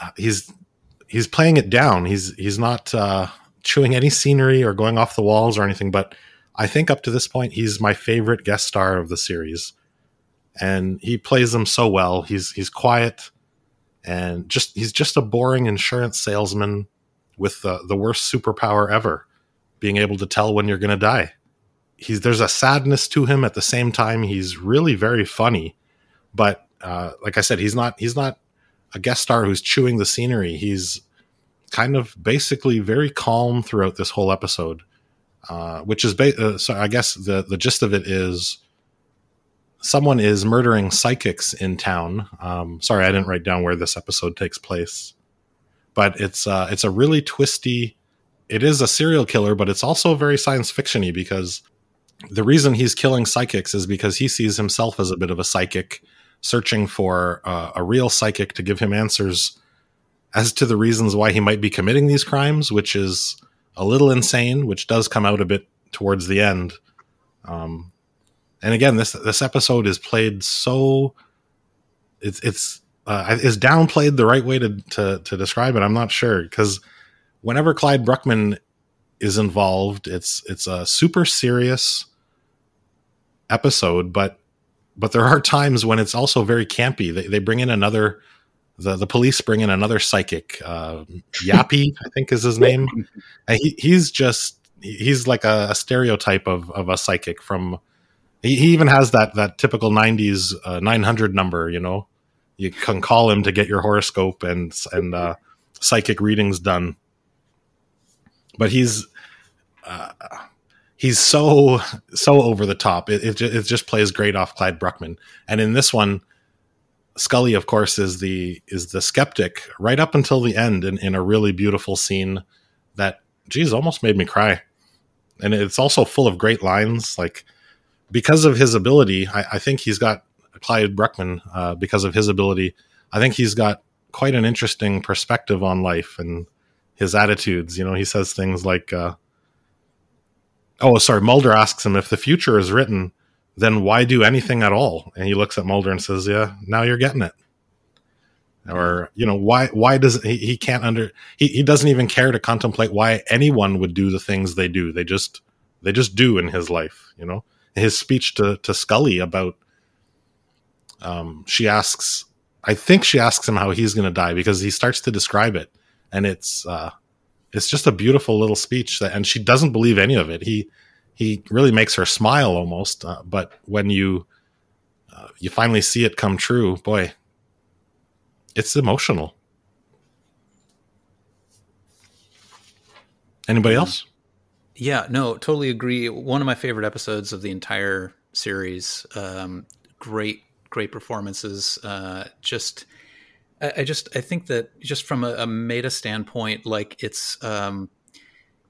uh, he's he's playing it down. He's he's not uh, chewing any scenery or going off the walls or anything. But I think up to this point, he's my favorite guest star of the series, and he plays them so well. He's he's quiet and just he's just a boring insurance salesman with the, the worst superpower ever, being able to tell when you're going to die. He's there's a sadness to him at the same time. He's really very funny, but uh, like I said, he's not he's not a guest star who's chewing the scenery. He's kind of basically very calm throughout this whole episode, uh, which is ba- uh, so. I guess the the gist of it is someone is murdering psychics in town. Um, sorry, I didn't write down where this episode takes place but it's uh, it's a really twisty. It is a serial killer, but it's also very science fictiony because the reason he's killing psychics is because he sees himself as a bit of a psychic, searching for uh, a real psychic to give him answers as to the reasons why he might be committing these crimes, which is a little insane, which does come out a bit towards the end. Um, and again, this this episode is played so it's it's uh, is downplayed the right way to, to, to describe it? I'm not sure because whenever Clyde Bruckman is involved, it's it's a super serious episode, but but there are times when it's also very campy. They, they bring in another the the police bring in another psychic, uh, Yappy, <laughs> I think is his name. And he he's just he's like a, a stereotype of of a psychic from. He, he even has that that typical '90s uh, 900 number, you know you can call him to get your horoscope and and uh, psychic readings done. But he's uh, he's so so over the top. It, it, just, it just plays great off Clyde Bruckman. And in this one, Scully, of course, is the is the skeptic right up until the end, in, in a really beautiful scene that, geez, almost made me cry. And it's also full of great lines. Like because of his ability, I, I think he's got Clyde Bruckman uh, because of his ability. I think he's got quite an interesting perspective on life and his attitudes. You know, he says things like, uh, "Oh, sorry." Mulder asks him if the future is written, then why do anything at all? And he looks at Mulder and says, "Yeah, now you're getting it." or you know why why does he, he can't under he, he doesn't even care to contemplate why anyone would do the things they do they just they just do in his life you know his speech to to scully about um she asks i think she asks him how he's going to die because he starts to describe it and it's uh it's just a beautiful little speech that and she doesn't believe any of it he he really makes her smile almost uh, but when you uh, you finally see it come true boy it's emotional. Anybody else? Yeah, no, totally agree. One of my favorite episodes of the entire series. Um, great, great performances. Uh, just, I, I, just, I think that just from a, a meta standpoint, like it's, um,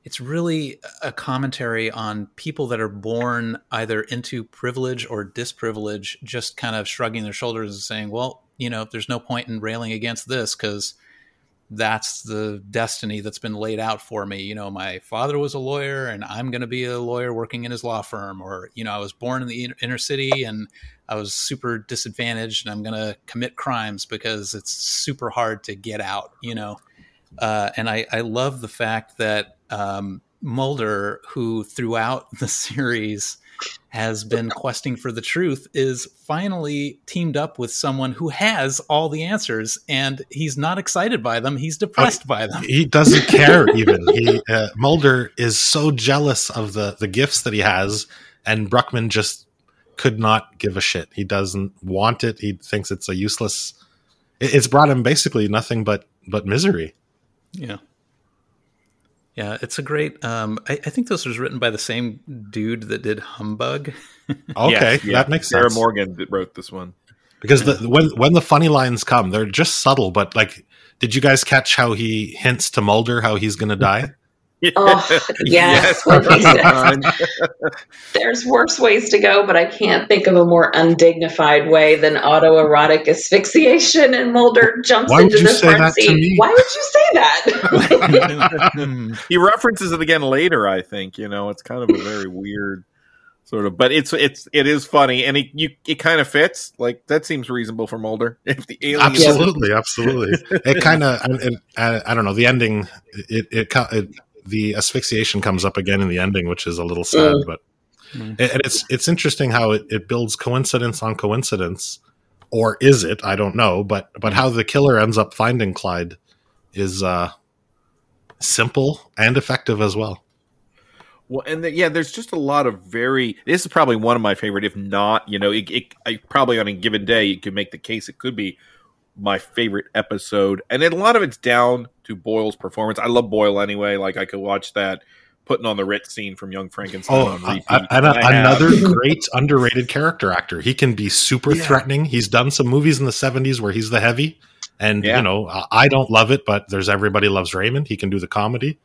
it's really a commentary on people that are born either into privilege or disprivilege, just kind of shrugging their shoulders and saying, "Well, you know, there's no point in railing against this because that's the destiny that's been laid out for me. You know, my father was a lawyer and I'm going to be a lawyer working in his law firm. Or, you know, I was born in the inner city and I was super disadvantaged and I'm going to commit crimes because it's super hard to get out, you know. Uh, and I, I love the fact that um, Mulder, who throughout <laughs> the series has been questing for the truth is finally teamed up with someone who has all the answers and he's not excited by them he's depressed by them he doesn't <laughs> care even he uh, mulder is so jealous of the the gifts that he has and bruckman just could not give a shit he doesn't want it he thinks it's a useless it's brought him basically nothing but but misery yeah yeah, it's a great. Um, I, I, think this was written by the same dude that did Humbug. <laughs> okay, yeah, that makes Sarah sense. Morgan wrote this one because the, when when the funny lines come, they're just subtle. But like, did you guys catch how he hints to Mulder how he's going to die? <laughs> Oh, <laughs> yes. yes. <laughs> There's worse ways to go, but I can't think of a more undignified way than autoerotic asphyxiation. And Mulder jumps Why into the front seat. Why would you say that? <laughs> he references it again later. I think you know it's kind of a very weird sort of, but it's it's it is funny, and it you it kind of fits. Like that seems reasonable for Mulder. If the alien, absolutely, absolutely, it kind of I, I, don't know the ending. It it, it the asphyxiation comes up again in the ending, which is a little sad, mm. but and it's it's interesting how it, it builds coincidence on coincidence, or is it? I don't know, but but how the killer ends up finding Clyde is uh, simple and effective as well. Well, and the, yeah, there's just a lot of very. This is probably one of my favorite, if not, you know, it, it I, probably on a given day you could make the case it could be my favorite episode, and a lot of it's down to Boyle's performance. I love Boyle anyway. Like I could watch that putting on the Ritz scene from Young Frankenstein oh, on repeat. I, I, another great underrated character actor. He can be super yeah. threatening. He's done some movies in the '70s where he's the heavy, and yeah. you know I don't love it, but there's everybody loves Raymond. He can do the comedy.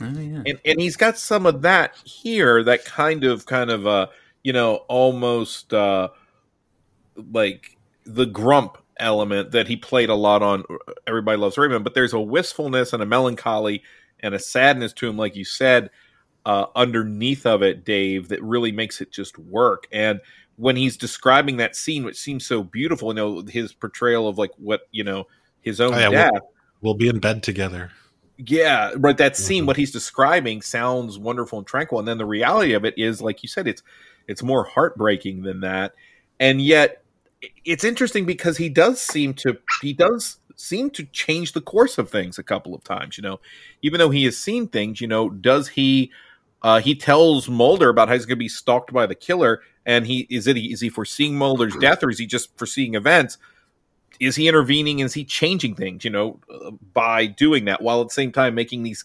Oh, yeah. and, and he's got some of that here. That kind of, kind of, uh, you know, almost uh, like the grump element that he played a lot on Everybody Loves Raymond, but there's a wistfulness and a melancholy and a sadness to him, like you said, uh, underneath of it, Dave, that really makes it just work. And when he's describing that scene, which seems so beautiful, you know, his portrayal of like what, you know, his own oh, yeah, death. We'll, we'll, be in bed together. Yeah, right. That scene, mm-hmm. what he's describing sounds wonderful and tranquil. And then the reality of it is, like you said, it's it's more heartbreaking than that. And yet it's interesting because he does seem to he does seem to change the course of things a couple of times. You know, even though he has seen things, you know, does he? Uh, he tells Mulder about how he's going to be stalked by the killer, and he is it is he foreseeing Mulder's death or is he just foreseeing events? Is he intervening? Is he changing things? You know, uh, by doing that, while at the same time making these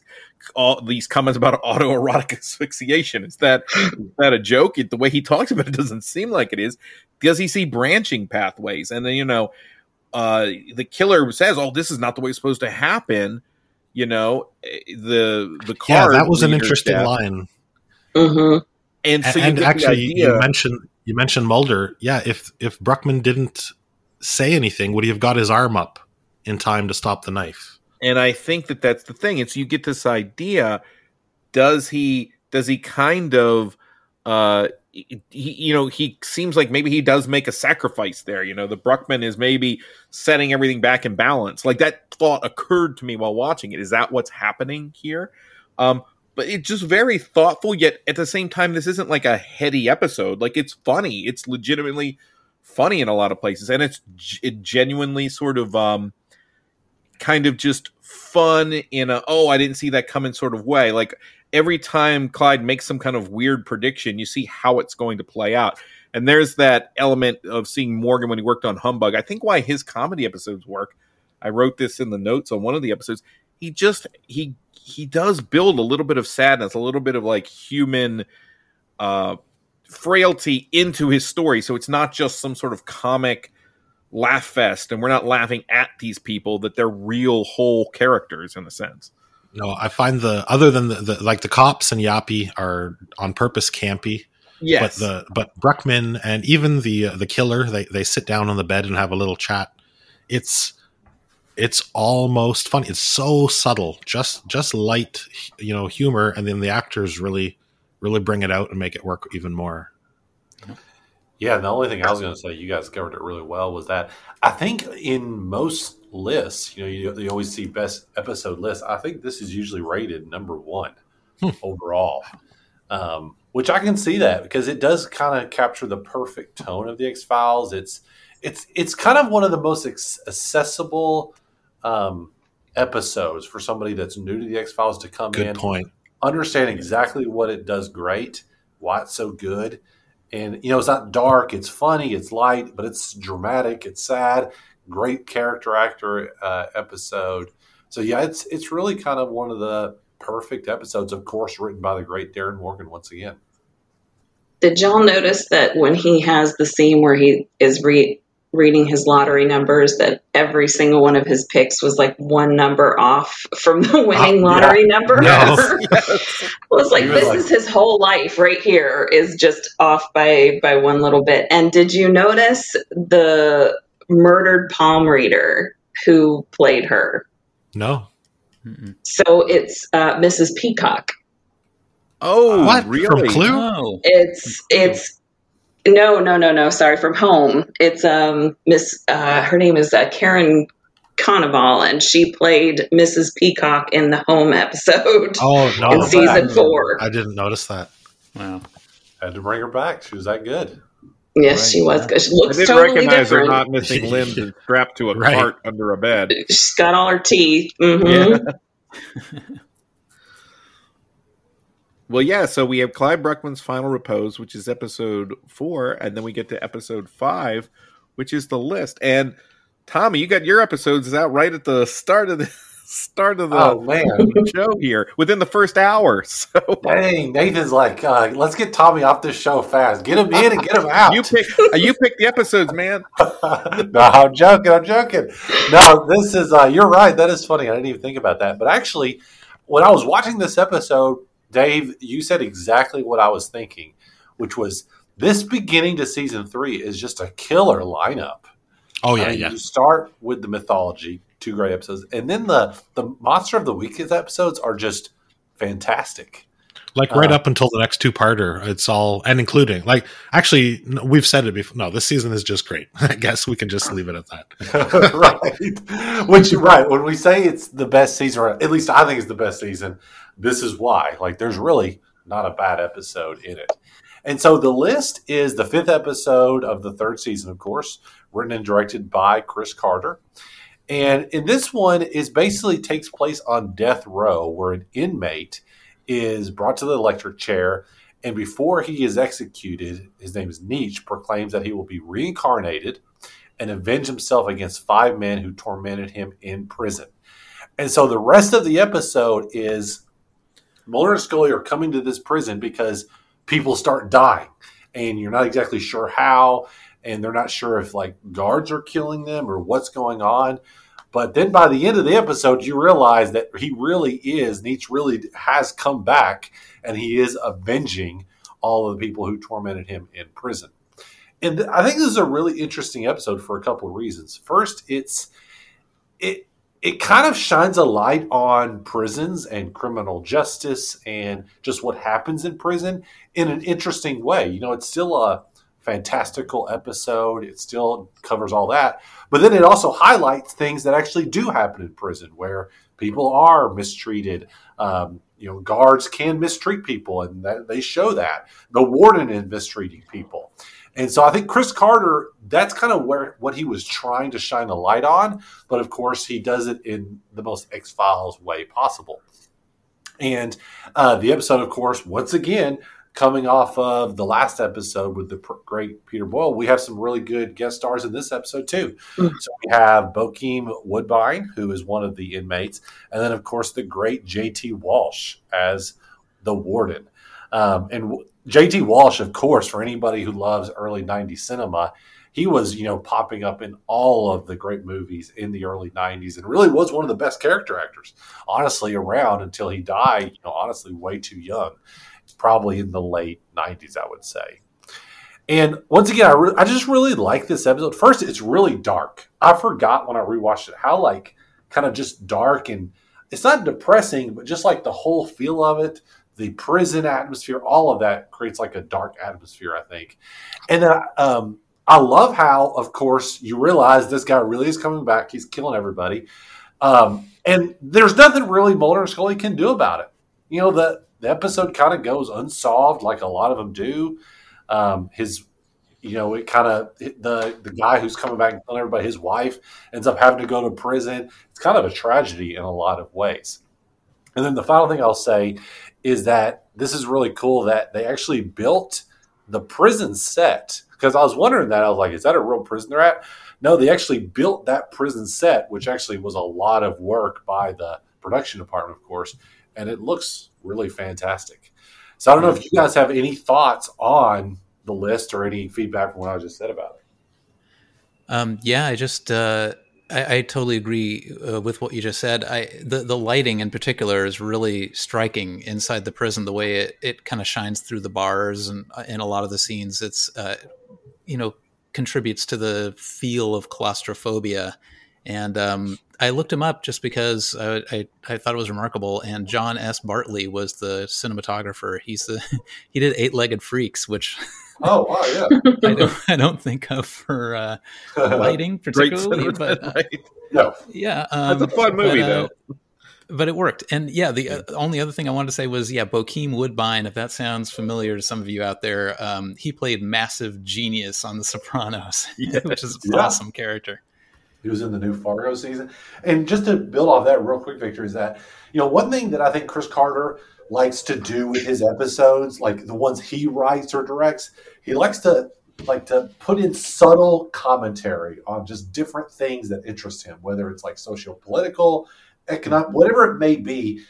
all these comments about autoerotic <laughs> asphyxiation. Is that is that a joke? It, the way he talks about it doesn't seem like it is. Does he see branching pathways? And then you know, uh, the killer says, "Oh, this is not the way it's supposed to happen." You know, eh, the the car. Yeah, that was an interesting death. line. Mm-hmm. And so, and, actually, you mentioned you mentioned Mulder. Yeah, if if Bruckman didn't say anything, would he have got his arm up in time to stop the knife? And I think that that's the thing. It's you get this idea: does he does he kind of uh, he, you know, he seems like maybe he does make a sacrifice there. You know, the Bruckman is maybe setting everything back in balance. Like that thought occurred to me while watching it. Is that what's happening here? Um, but it's just very thoughtful. Yet at the same time, this isn't like a heady episode. Like it's funny. It's legitimately funny in a lot of places, and it's it genuinely sort of um, kind of just fun in a oh I didn't see that coming sort of way. Like every time Clyde makes some kind of weird prediction, you see how it's going to play out. And there's that element of seeing Morgan when he worked on Humbug. I think why his comedy episodes work. I wrote this in the notes on one of the episodes. He just he he does build a little bit of sadness, a little bit of like human uh frailty into his story. So it's not just some sort of comic laugh fest and we're not laughing at these people that they're real whole characters in a sense. No, I find the other than the, the like the cops and Yappy are on purpose campy. Yes. But the but Bruckman and even the uh, the killer they they sit down on the bed and have a little chat. It's it's almost funny. It's so subtle, just just light, you know, humor, and then the actors really really bring it out and make it work even more. Yeah, and the only thing I was going to say, you guys covered it really well, was that I think in most lists, you know, you, you always see best episode lists. I think this is usually rated number one Hmm. overall, um, which I can see that because it does kind of capture the perfect tone of the X Files. It's it's it's kind of one of the most ex- accessible um, episodes for somebody that's new to the X Files to come in. Good in, point. Understand exactly what it does great, why it's so good. And you know, it's not dark, it's funny, it's light, but it's dramatic, it's sad, great character actor uh, episode. So yeah, it's it's really kind of one of the perfect episodes, of course, written by the great Darin Morgan once again. Did y'all notice that when he has the scene where he is re- reading his lottery numbers, that every single one of his picks was like one number off from the winning Oh, yeah. lottery number? <laughs> Yes. well, it's like this like- is his whole life right here is just off by by one little bit. And did you notice the murdered palm reader who played her? No, So it's uh, Mrs. Peacock. Oh, what really? from Clue? Oh, It's it's no no no no sorry from home. It's um Miss uh, her name is uh, Karen Konoval and she played Mrs. Peacock in the Home episode Oh no, in season four. I didn't notice that. wow. Had to bring her back. She was that good. Yes, she was. 'cause She I looks didn't totally recognize her not missing <laughs> limbs and strapped to a Right. cart under a bed. She's got all her teeth. hmm Yeah. <laughs> Well, yeah. So we have Clyde Bruckman's final repose, which is episode four, and then we get to episode five, which is the list. And Tommy, you got your episodes out right at the start of the <laughs> start of the Oh man, show here, within the first hour. <laughs> So dang! Nathan's like, uh, let's get Tommy off this show fast. Get him in and get him out. you pick uh, you pick the episodes, man. <laughs> no, I'm joking. I'm joking. No, this is. Uh, you're right. That is funny. I didn't even think about that. But actually, when I was watching this episode, Dave, you said exactly what I was thinking, which was this beginning to season three is just a killer lineup. Oh yeah, I mean, yeah. You start with the mythology, two great episodes, and then the the monster of the week episodes are just fantastic. Like right Uh, up until the next two parter, it's all and including like actually we've said it before. No, this season is just great. <laughs> I guess we can just leave it at that. <laughs> right. Which right when we say it's the best season, or at least I think it's the best season. This is why. Like, there's really not a bad episode in it. And so the list is the fifth episode of the third season, of course, written and directed by Chris Carter. And in this one is basically takes place on death row, where an inmate is brought to the electric chair, and before he is executed, his name is Neech, proclaims that he will be reincarnated and avenge himself against five men who tormented him in prison. And so the rest of the episode is Mulder and Scully are coming to this prison because people start dying, and you're not exactly sure how, and they're not sure if like guards are killing them or what's going on. But then by the end of the episode, you realize that he really is, Neech really has come back and he is avenging all of the people who tormented him in prison. And I think this is a really interesting episode for a couple of reasons. First, it's it it kind of shines a light on prisons and criminal justice and just what happens in prison in an interesting way. You know, it's still a fantastical episode. It still covers all that. But then it also highlights things that actually do happen in prison where people are mistreated. Um, you know, guards can mistreat people, and that, they show that. The warden is mistreating people. And so I think Chris Carter, that's kind of where what he was trying to shine a light on. But of course, he does it in the most X Files way possible. And uh, the episode, of course, once again, coming off of the last episode with the pr- great Peter Boyle, we have some really good guest stars in this episode too. Mm. So we have Bokeem Woodbine, who is one of the inmates, and then of course the great J.T. Walsh as the warden. Um, and J.T. Walsh, of course, for anybody who loves early '90s cinema, he was you know popping up in all of the great movies in the early 90s and really was one of the best character actors honestly around until he died you know honestly way too young probably in the late 90s, I would say. And once again, I, re- I just really like this episode. First, it's really dark. I forgot when I rewatched it how like kind of just dark and it's not depressing, but just like the whole feel of it, the prison atmosphere, all of that creates like a dark atmosphere, I think. And then um, I love how, of course, you realize this guy really is coming back. He's killing everybody. Um, and there's nothing really Mulder and Scully can do about it. You know, the the episode kind of goes unsolved, like a lot of them do. Um, his, you know, it kind of the the guy who's coming back and killing everybody, his wife ends up having to go to prison. It's kind of a tragedy in a lot of ways. And then the final thing I'll say is that this is really cool that they actually built the prison set because I was wondering that I was like, is that a real prison they're at? No, they actually built that prison set, which actually was a lot of work by the production department, of course, and it looks really fantastic. So I don't know if you guys have any thoughts on the list or any feedback from what I just said about it. Um, yeah, I just uh, I, I, totally agree uh, with what you just said. I the the lighting in particular is really striking inside the prison. The way it, it kind of shines through the bars and uh, in a lot of the scenes, it's uh, you know contributes to the feel of claustrophobia and um, I looked him up just because I, I, I, thought it was remarkable. And John S. Bartley was the cinematographer. He's the <laughs> he did Eight Legged Freaks, which <laughs> oh wow yeah <laughs> I don't <laughs> I don't think of for uh, lighting <laughs> particularly, but uh, no yeah um, that's a fun movie but, uh, though. But it worked, and yeah. The uh, only other thing I wanted to say was, yeah, Bokeem Woodbine. If that sounds familiar to some of you out there, um, he played massive genius on The Sopranos, yes. which is an yeah. awesome character. He was in the new Fargo season. And just to build off that real quick, Victor, is that, you know, one thing that I think Chris Carter likes to do with his episodes, like the ones he writes or directs, he likes to like to put in subtle commentary on just different things that interest him, whether it's like socio-political, economic, whatever it may be.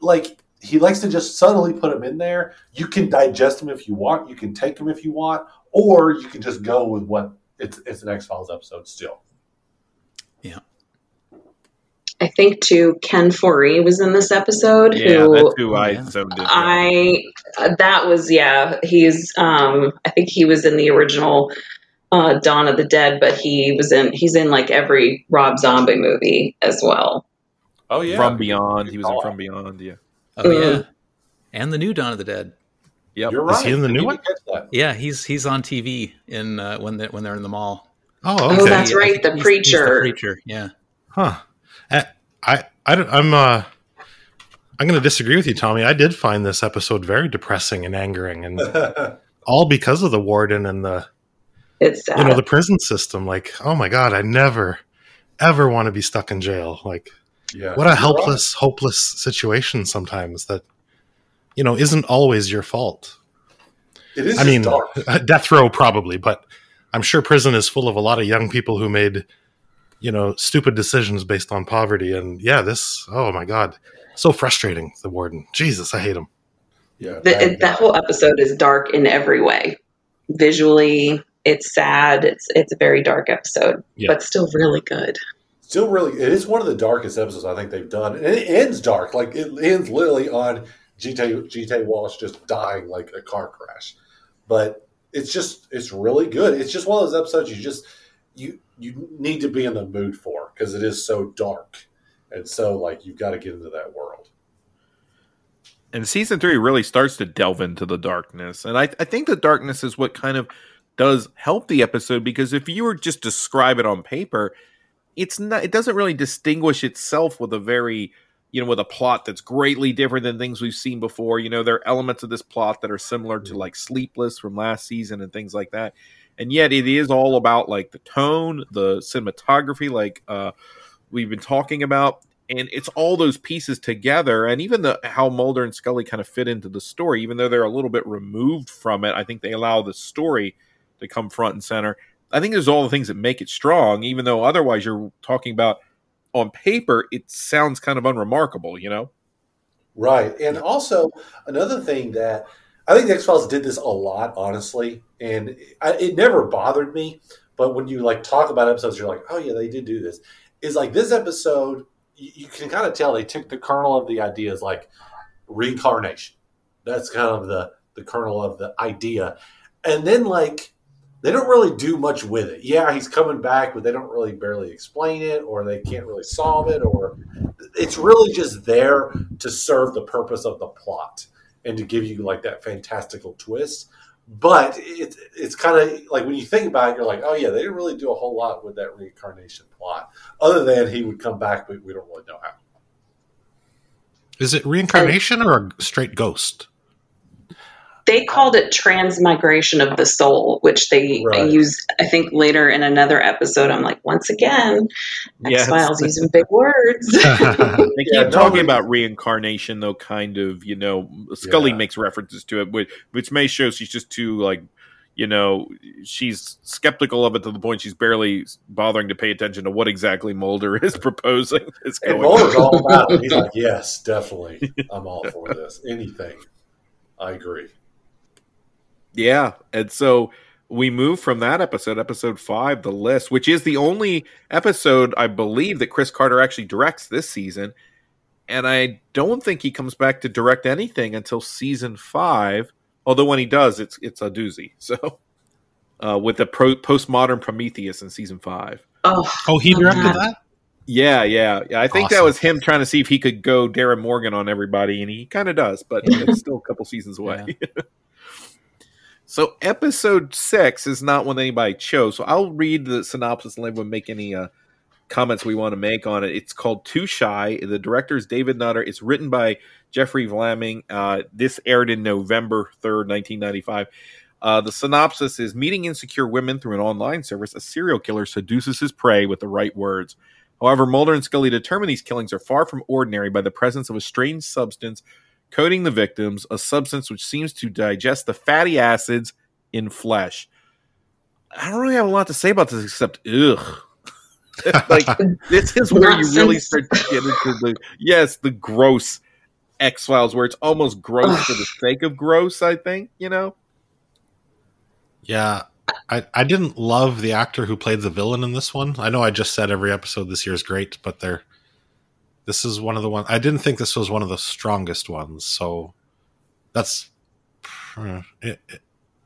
Like he likes to just subtly put them in there. You can digest them if you want, you can take them if you want, or you can just go with what it's it's an X Files episode still. Yeah. I think too Ken Foree was in this episode. Yeah, who, that's who I zoned in. I that was yeah. He's um I think he was in the original uh, Dawn of the Dead, but he was in he's in like every Rob Zombie movie as well. Oh yeah, From Beyond. He was in From Beyond. Yeah. Oh mm-hmm. yeah, and the new Dawn of the Dead. Yep. You're right. Is he in the new one? Yeah, he's he's on TV in uh, when they when they're in the mall. Oh, okay. Oh, that's right, the He's- preacher. He's the preacher, yeah. Huh. Eh, I, I, am uh, I'm going to disagree with you, Tommy. I did find this episode very depressing and angering, and <laughs> all because of the warden and the, It's sad. you know, the prison system. Like, oh my god, I never, ever want to be stuck in jail. Like, yeah, what a you're helpless, hopeless situation sometimes that, you know, isn't always your fault. It is. I mean, dark. death row probably, but I'm sure prison is full of a lot of young people who made, you know, stupid decisions based on poverty. And yeah, this, oh my God, so frustrating. The warden, Jesus, I hate him. Yeah, The, it, that whole episode is dark in every way. Visually, it's sad. It's it's a very dark episode, Yeah. but still really good. still really it is one of the darkest episodes I think they've done. And it ends dark. Like it ends literally on GT GT Walsh just dying like a car crash. But it's just it's really good. It's just one of those episodes you just you you need to be in the mood for because it is so dark. and so like you've got to get into that world. And season three really starts to delve into the darkness, and I, I think the darkness is what kind of does help the episode because if you were just describe it on paper, it's not it doesn't really distinguish itself with a very you know with a plot that's greatly different than things we've seen before you know there are elements of this plot that are similar to mm-hmm. like sleepless from last season and things like that and yet it is all about like the tone the cinematography like uh we've been talking about and it's all those pieces together and even the how mulder and scully kind of fit into the story even though they're a little bit removed from it i think they allow the story to come front and center I think there's all the things that make it strong, even though otherwise you're talking about on paper, it sounds kind of unremarkable, you know? Right. And also, another thing that I think the X Files did this a lot, honestly, and I, it never bothered me. But when you like talk about episodes, you're like, oh, yeah, they did do this. Is like this episode, you, you can kind of tell they took the kernel of the ideas like reincarnation. That's kind of the, the kernel of the idea. And then, like, they don't really do much with it. Yeah, he's coming back, but they don't really barely explain it, or they can't really solve it, or it's really just there to serve the purpose of the plot and to give you like that fantastical twist. But it's it's kind of like when you think about it, you're like, oh yeah, they didn't really do a whole lot with that reincarnation plot, other than he would come back, but we don't really know how. Is it reincarnation or a straight ghost? They called it transmigration of the soul, which they Right. use, I think, later in another episode. I'm like, once again, Yes. X Files <laughs> using big words. <laughs> They keep Yeah, talking we- about reincarnation, though. Kind of, you know, Scully Yeah. makes references to it, which, which may show she's just too like, you know, she's skeptical of it to the point she's barely bothering to pay attention to what exactly Mulder <laughs> is proposing. Is And going Mulder's on. all about it. He's like, yes, definitely, I'm all for this. Anything, I agree. Yeah, and so we move from that episode, episode five, the list, which is the only episode I believe that Chris Carter actually directs this season, and I don't think he comes back to direct anything until season five. Although when he does, it's it's a doozy. <laughs> So uh, with the pro- postmodern Prometheus in season five. oh, Oh, he directed that. that? Yeah, yeah, yeah. I think that was him trying to see if he could go Darin Morgan on everybody, and he kind of does, but it's <laughs> still a couple seasons away. <laughs> so, episode six is not one anybody chose. So, I'll read the synopsis and let everyone make any uh, comments we want to make on it. It's called Too Shy. The director is David Nutter. It's written by Jeffrey Vlaming. Uh, this aired in November 3rd, 1995. Uh, the synopsis is meeting insecure women through an online service, a serial killer seduces his prey with the right words. However, Mulder and Scully determine these killings are far from ordinary by the presence of a strange substance coating the victims, a substance which seems to digest the fatty acids in flesh. I don't really have a lot to say about this except ugh. <laughs> like this is where you really start to get into the yes, the gross X Files where it's almost gross for the sake of gross, I think, you know? Yeah. I, I didn't love the actor who played the villain in this one. I know I just said every episode this year is great, but they're this is one of the ones I didn't think this was one of the strongest ones. So that's it, it,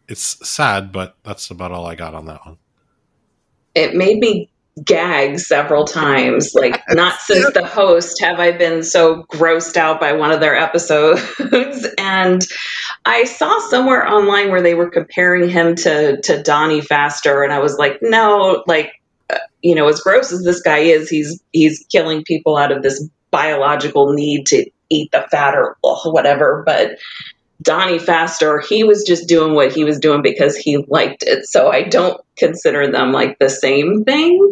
it's sad, but that's about all I got on that one. it made me gag several times. Like, <laughs> not since the host have I been so grossed out by one of their episodes. <laughs> and I saw somewhere online where they were comparing him to to Donnie Pfaster, and I was like, no, like, you know, as gross as this guy is, he's he's killing people out of this biological need to eat the fat or whatever. But Donnie Pfaster, he was just doing what he was doing because he liked it. So I don't consider them like the same thing.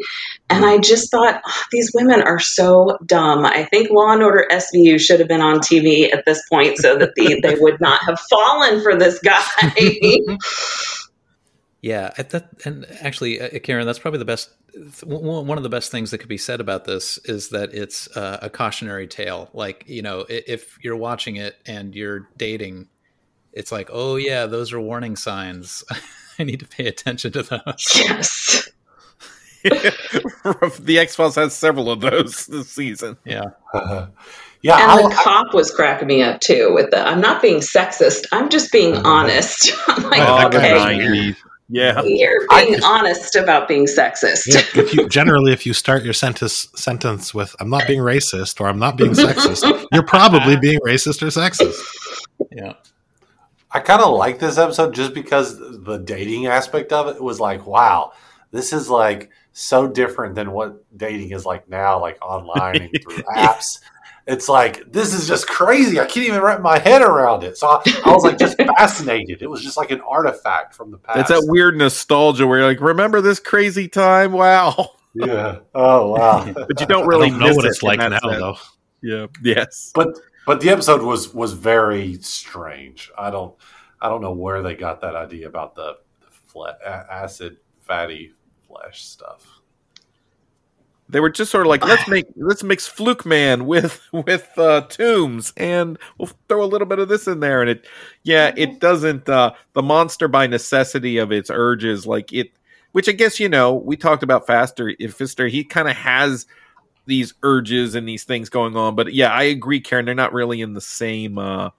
And I just thought, "Oh, these women are so dumb. I think Law and Order SVU should have been on TV at this point so that the, they would not have fallen for this guy. <laughs> <laughs> Yeah, that, and actually, uh, Karen, that's probably the best. w- One of the best things that could be said about this is that it's uh, a cautionary tale. Like you know, if you're watching it and you're dating, it's like, oh yeah, those are warning signs. <laughs> I need to pay attention to those. <laughs> yes. <laughs> the X Files has several of those this season. Yeah, yeah, And I, the cop was cracking me up too with the I'm not being sexist. I'm just being honest. I'm like, Oh, that guy okay. Was weird. Yeah, You're being honest about being sexist. Yeah, if you generally if you start your sentence sentence with "I'm not being racist" or "I'm not being sexist," <laughs> you're probably being racist or sexist. Yeah. I kind of like this episode just because the dating aspect of it was like, wow, this is like so different than what dating is like now, like online and through <laughs> apps. It's like this is just crazy. I can't even wrap my head around it. So I, I was like just <laughs> fascinated. It was just like an artifact from the past. It's that weird nostalgia where you're like, remember this crazy time? Wow. <laughs> Yeah. Oh wow. but you don't really I don't know miss what it's in like now, sense. though. Yeah. Yes. But but the episode was was very strange. I don't I don't know where they got that idea about the, the fle- acid fatty flesh stuff. They were just sort of like, let's <sighs> make let's mix Fluke Man with <laughs> with uh, Tooms, and we'll throw a little bit of this in there, and it, yeah, it doesn't. Uh, the monster by necessity of its urges, like it, which I guess you know, we talked about Pfaster. If Pfaster, he kind of has these urges and these things going on, but yeah, I agree, Karen. They're not really in the same uh,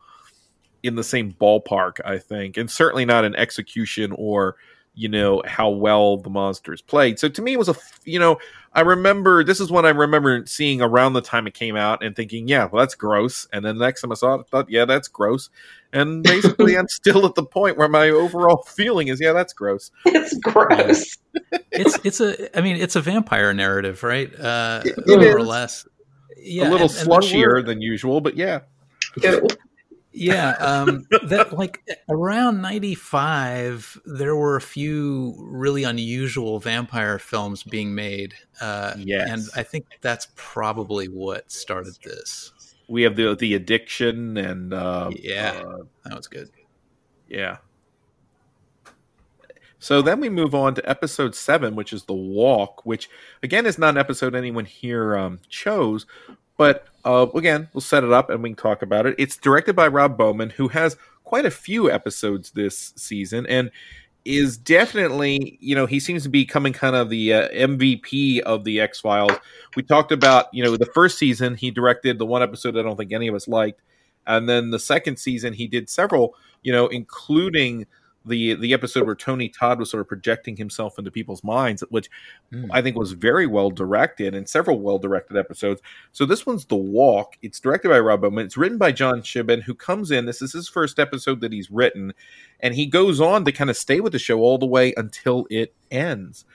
in the same ballpark, I think, and certainly not in execution or you know how well the monsters played. So to me, it was a you know I remember this is one I remember seeing around the time it came out and thinking, yeah, well that's gross. And then the next time I saw it, I thought, yeah, that's gross. And <laughs> basically, I'm still at the point where my overall <laughs> feeling is, yeah, that's gross. It's gross. <laughs> it's it's a I mean it's a vampire narrative, right? Uh, It- it more or less. Yeah, a little and- and slushier were- than usual, but yeah. Yeah um that <laughs> like around 95 there were a few really unusual vampire films being made uh Yes. and i think that's probably what started this We have the the addiction and uh, yeah uh, that was good Yeah. So then we move on to episode seven, which is the walk, which again is not an episode anyone here um, chose, but uh, again we'll set it up and we can talk about it. It's directed by Rob Bowman, who has quite a few episodes this season and is definitely you know he seems to be becoming kind of the uh, MVP of the X Files. We talked about you know the first season he directed the one episode I don't think any of us liked, and then the second season he did several you know including the the episode where Tony Todd was sort of projecting himself into people's minds, which hmm. I think was very well directed and several well directed episodes. So this one's The Walk. It's directed by Rob Bowman. It's written by John Shiban, who comes in. This is his first episode that he's written, and he goes on to kind of stay with the show all the way until it ends.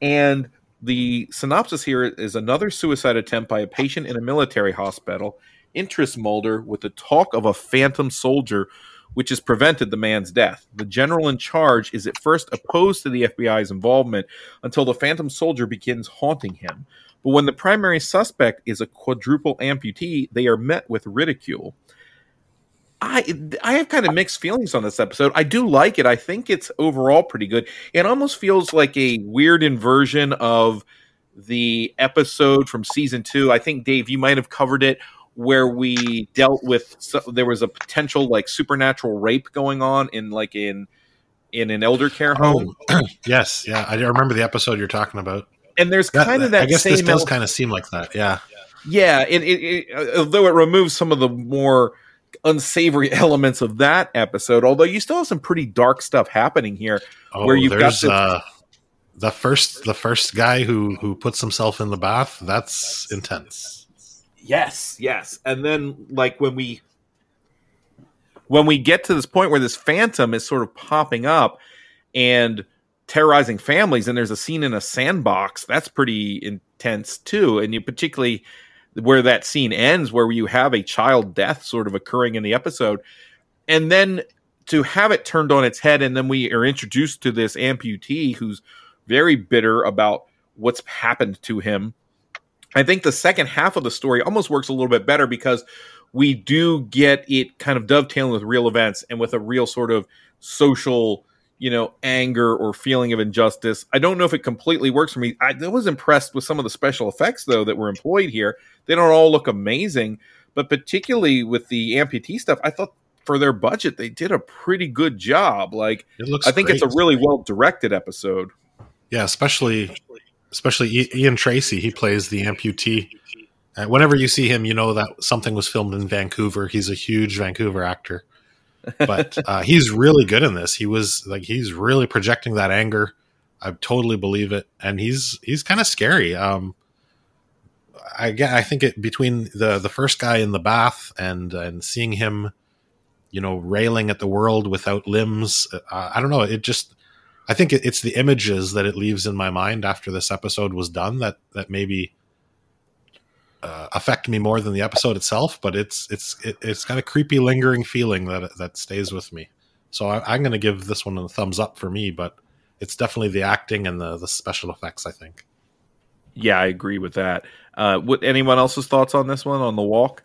And the synopsis here is another suicide attempt by a patient in a military hospital interests Mulder with the talk of a phantom soldier which has prevented the man's death. The general in charge is at first opposed to the FBI's involvement until the phantom soldier begins haunting him. But when the primary suspect is a quadruple amputee, they are met with ridicule. I I have kind of mixed feelings on this episode. I do like it. I think it's overall pretty good. It almost feels like a weird inversion of the episode from season 2. I think Dave you might have covered it where we dealt with so, there was a potential like supernatural rape going on in like in in an elder care home. Oh, <clears throat> yes, yeah, I remember the episode you're talking about. And there's That- kind of that I guess same this does el- kind of seem like that. Yeah, Yeah, it, it, it, although it removes some of the more unsavory <laughs> elements of that episode, although you still have some pretty dark stuff happening here, Oh, where you've got this, uh, the first the first guy who who puts himself in the bath. That's intense. Yes, yes. And then like when we when we get to this point where this phantom is sort of popping up and terrorizing families and there's a scene in a sandbox, that's pretty intense too. And you particularly where that scene ends where you have a child death sort of occurring in the episode. And then to have it turned on its head and then we are introduced to this amputee who's very bitter about what's happened to him I think the second half of the story almost works a little bit better because we do get it kind of dovetailing with real events and with a real sort of social, you know, anger or feeling of injustice. I don't know if it completely works for me. I, I was impressed with some of the special effects though that were employed here. They don't all look amazing, but particularly with the amputee stuff, I thought for their budget they did a pretty good job. Like It looks I think it's a really well directed episode. Yeah, especially especially Ian Tracey. He plays the amputee. And whenever you see him, you know that something was filmed in Vancouver. He's a huge Vancouver actor. but <laughs> uh, he's really good in this. He was like he's really projecting that anger. I totally believe it, and he's he's kind of scary. Um, I I think it between the the first guy in the bath and and seeing him, you know, railing at the world without limbs. Uh, I don't know. It just I think it, it's the images that it leaves in my mind after this episode was done that that maybe uh, affect me more than the episode itself. But it's it's it, it's got a creepy, lingering feeling that that stays with me. So I, am going to give this one a thumbs up for me. But it's definitely the acting and the the special effects. I think. Yeah, I agree with that. Uh, what anyone else's thoughts on this one on the walk?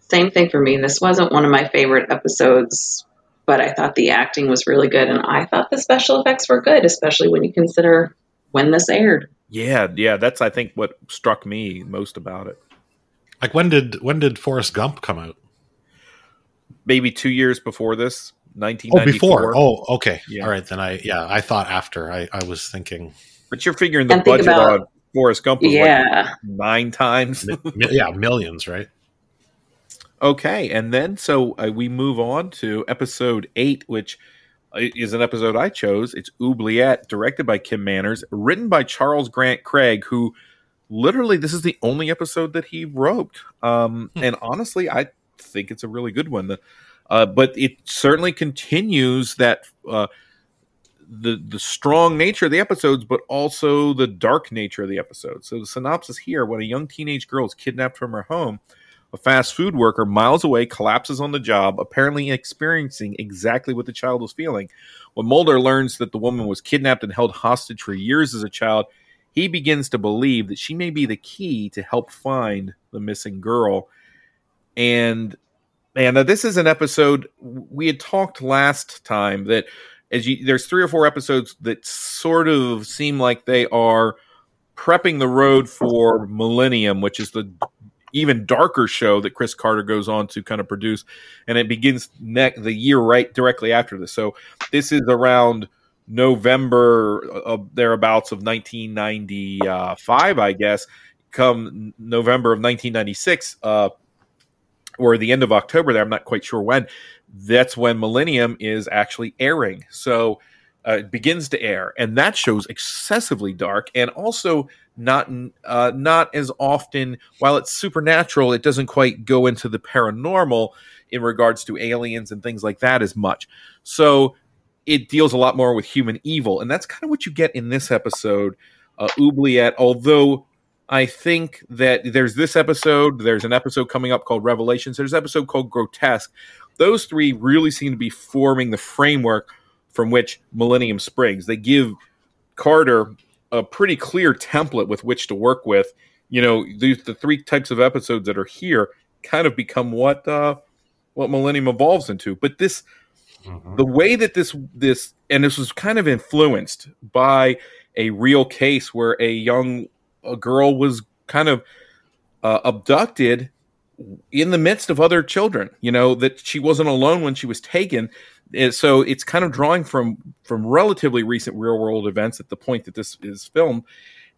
Same thing for me. This wasn't one of my favorite episodes but I thought the acting was really good, and I thought the special effects were good, especially when you consider when this aired. Yeah, yeah, that's I think what struck me most about it. Like when did when did Forrest Gump come out? Maybe two years before this, nineteen. Oh, before. Oh, okay. Yeah. All right, then I yeah I thought after. I I was thinking. But you're figuring the budget about, on Forrest Gump was yeah. like nine times. yeah, millions, right? Okay, and then so uh, we move on to episode eight, which uh, is an episode I chose. It's Oubliette, directed by Kim Manners, written by Charles Grant Craig, who literally this is the only episode that he wrote. Um, hmm. And honestly, I think it's a really good one. The, uh, but it certainly continues that uh, the the strong nature of the episodes, but also the dark nature of the episodes. So the synopsis here: When a young teenage girl is kidnapped from her home a fast food worker miles away collapses on the job, apparently experiencing exactly what the child was feeling. When Mulder learns that the woman was kidnapped and held hostage for years as a child, he begins to believe that she may be the key to help find the missing girl. And man, now this is an episode we had talked last time that as you there's three or four episodes that sort of seem like they are prepping the road for Millennium, which is the even darker show that Chris Carter goes on to kind of produce, and it begins ne- the year right directly after this. So this is around November of thereabouts of 1995, I guess. Come November of 1996, uh, or the end of October, there I'm not quite sure when. That's when Millennium is actually airing. So uh, it begins to air, and that show's excessively dark and also not uh, not as often. While it's supernatural, it doesn't quite go into the paranormal in regards to aliens and things like that as much. So it deals a lot more with human evil, and that's kind of what you get in this episode. Uh, Oubliette, although I think that there's this episode, there's an episode coming up called Revelations, there's an episode called Grotesque. Those three really seem to be forming the framework from which Millennium springs. They give Carter a pretty clear template with which to work with. You know, the, the three types of episodes that are here kind of become what uh, what Millennium evolves into. But this, mm-hmm. the way that this this and this was kind of influenced by a real case where a young a girl was kind of uh, abducted in the midst of other children you know that she wasn't alone when she was taken. So it's kind of drawing from from relatively recent real world events at the point that this is filmed.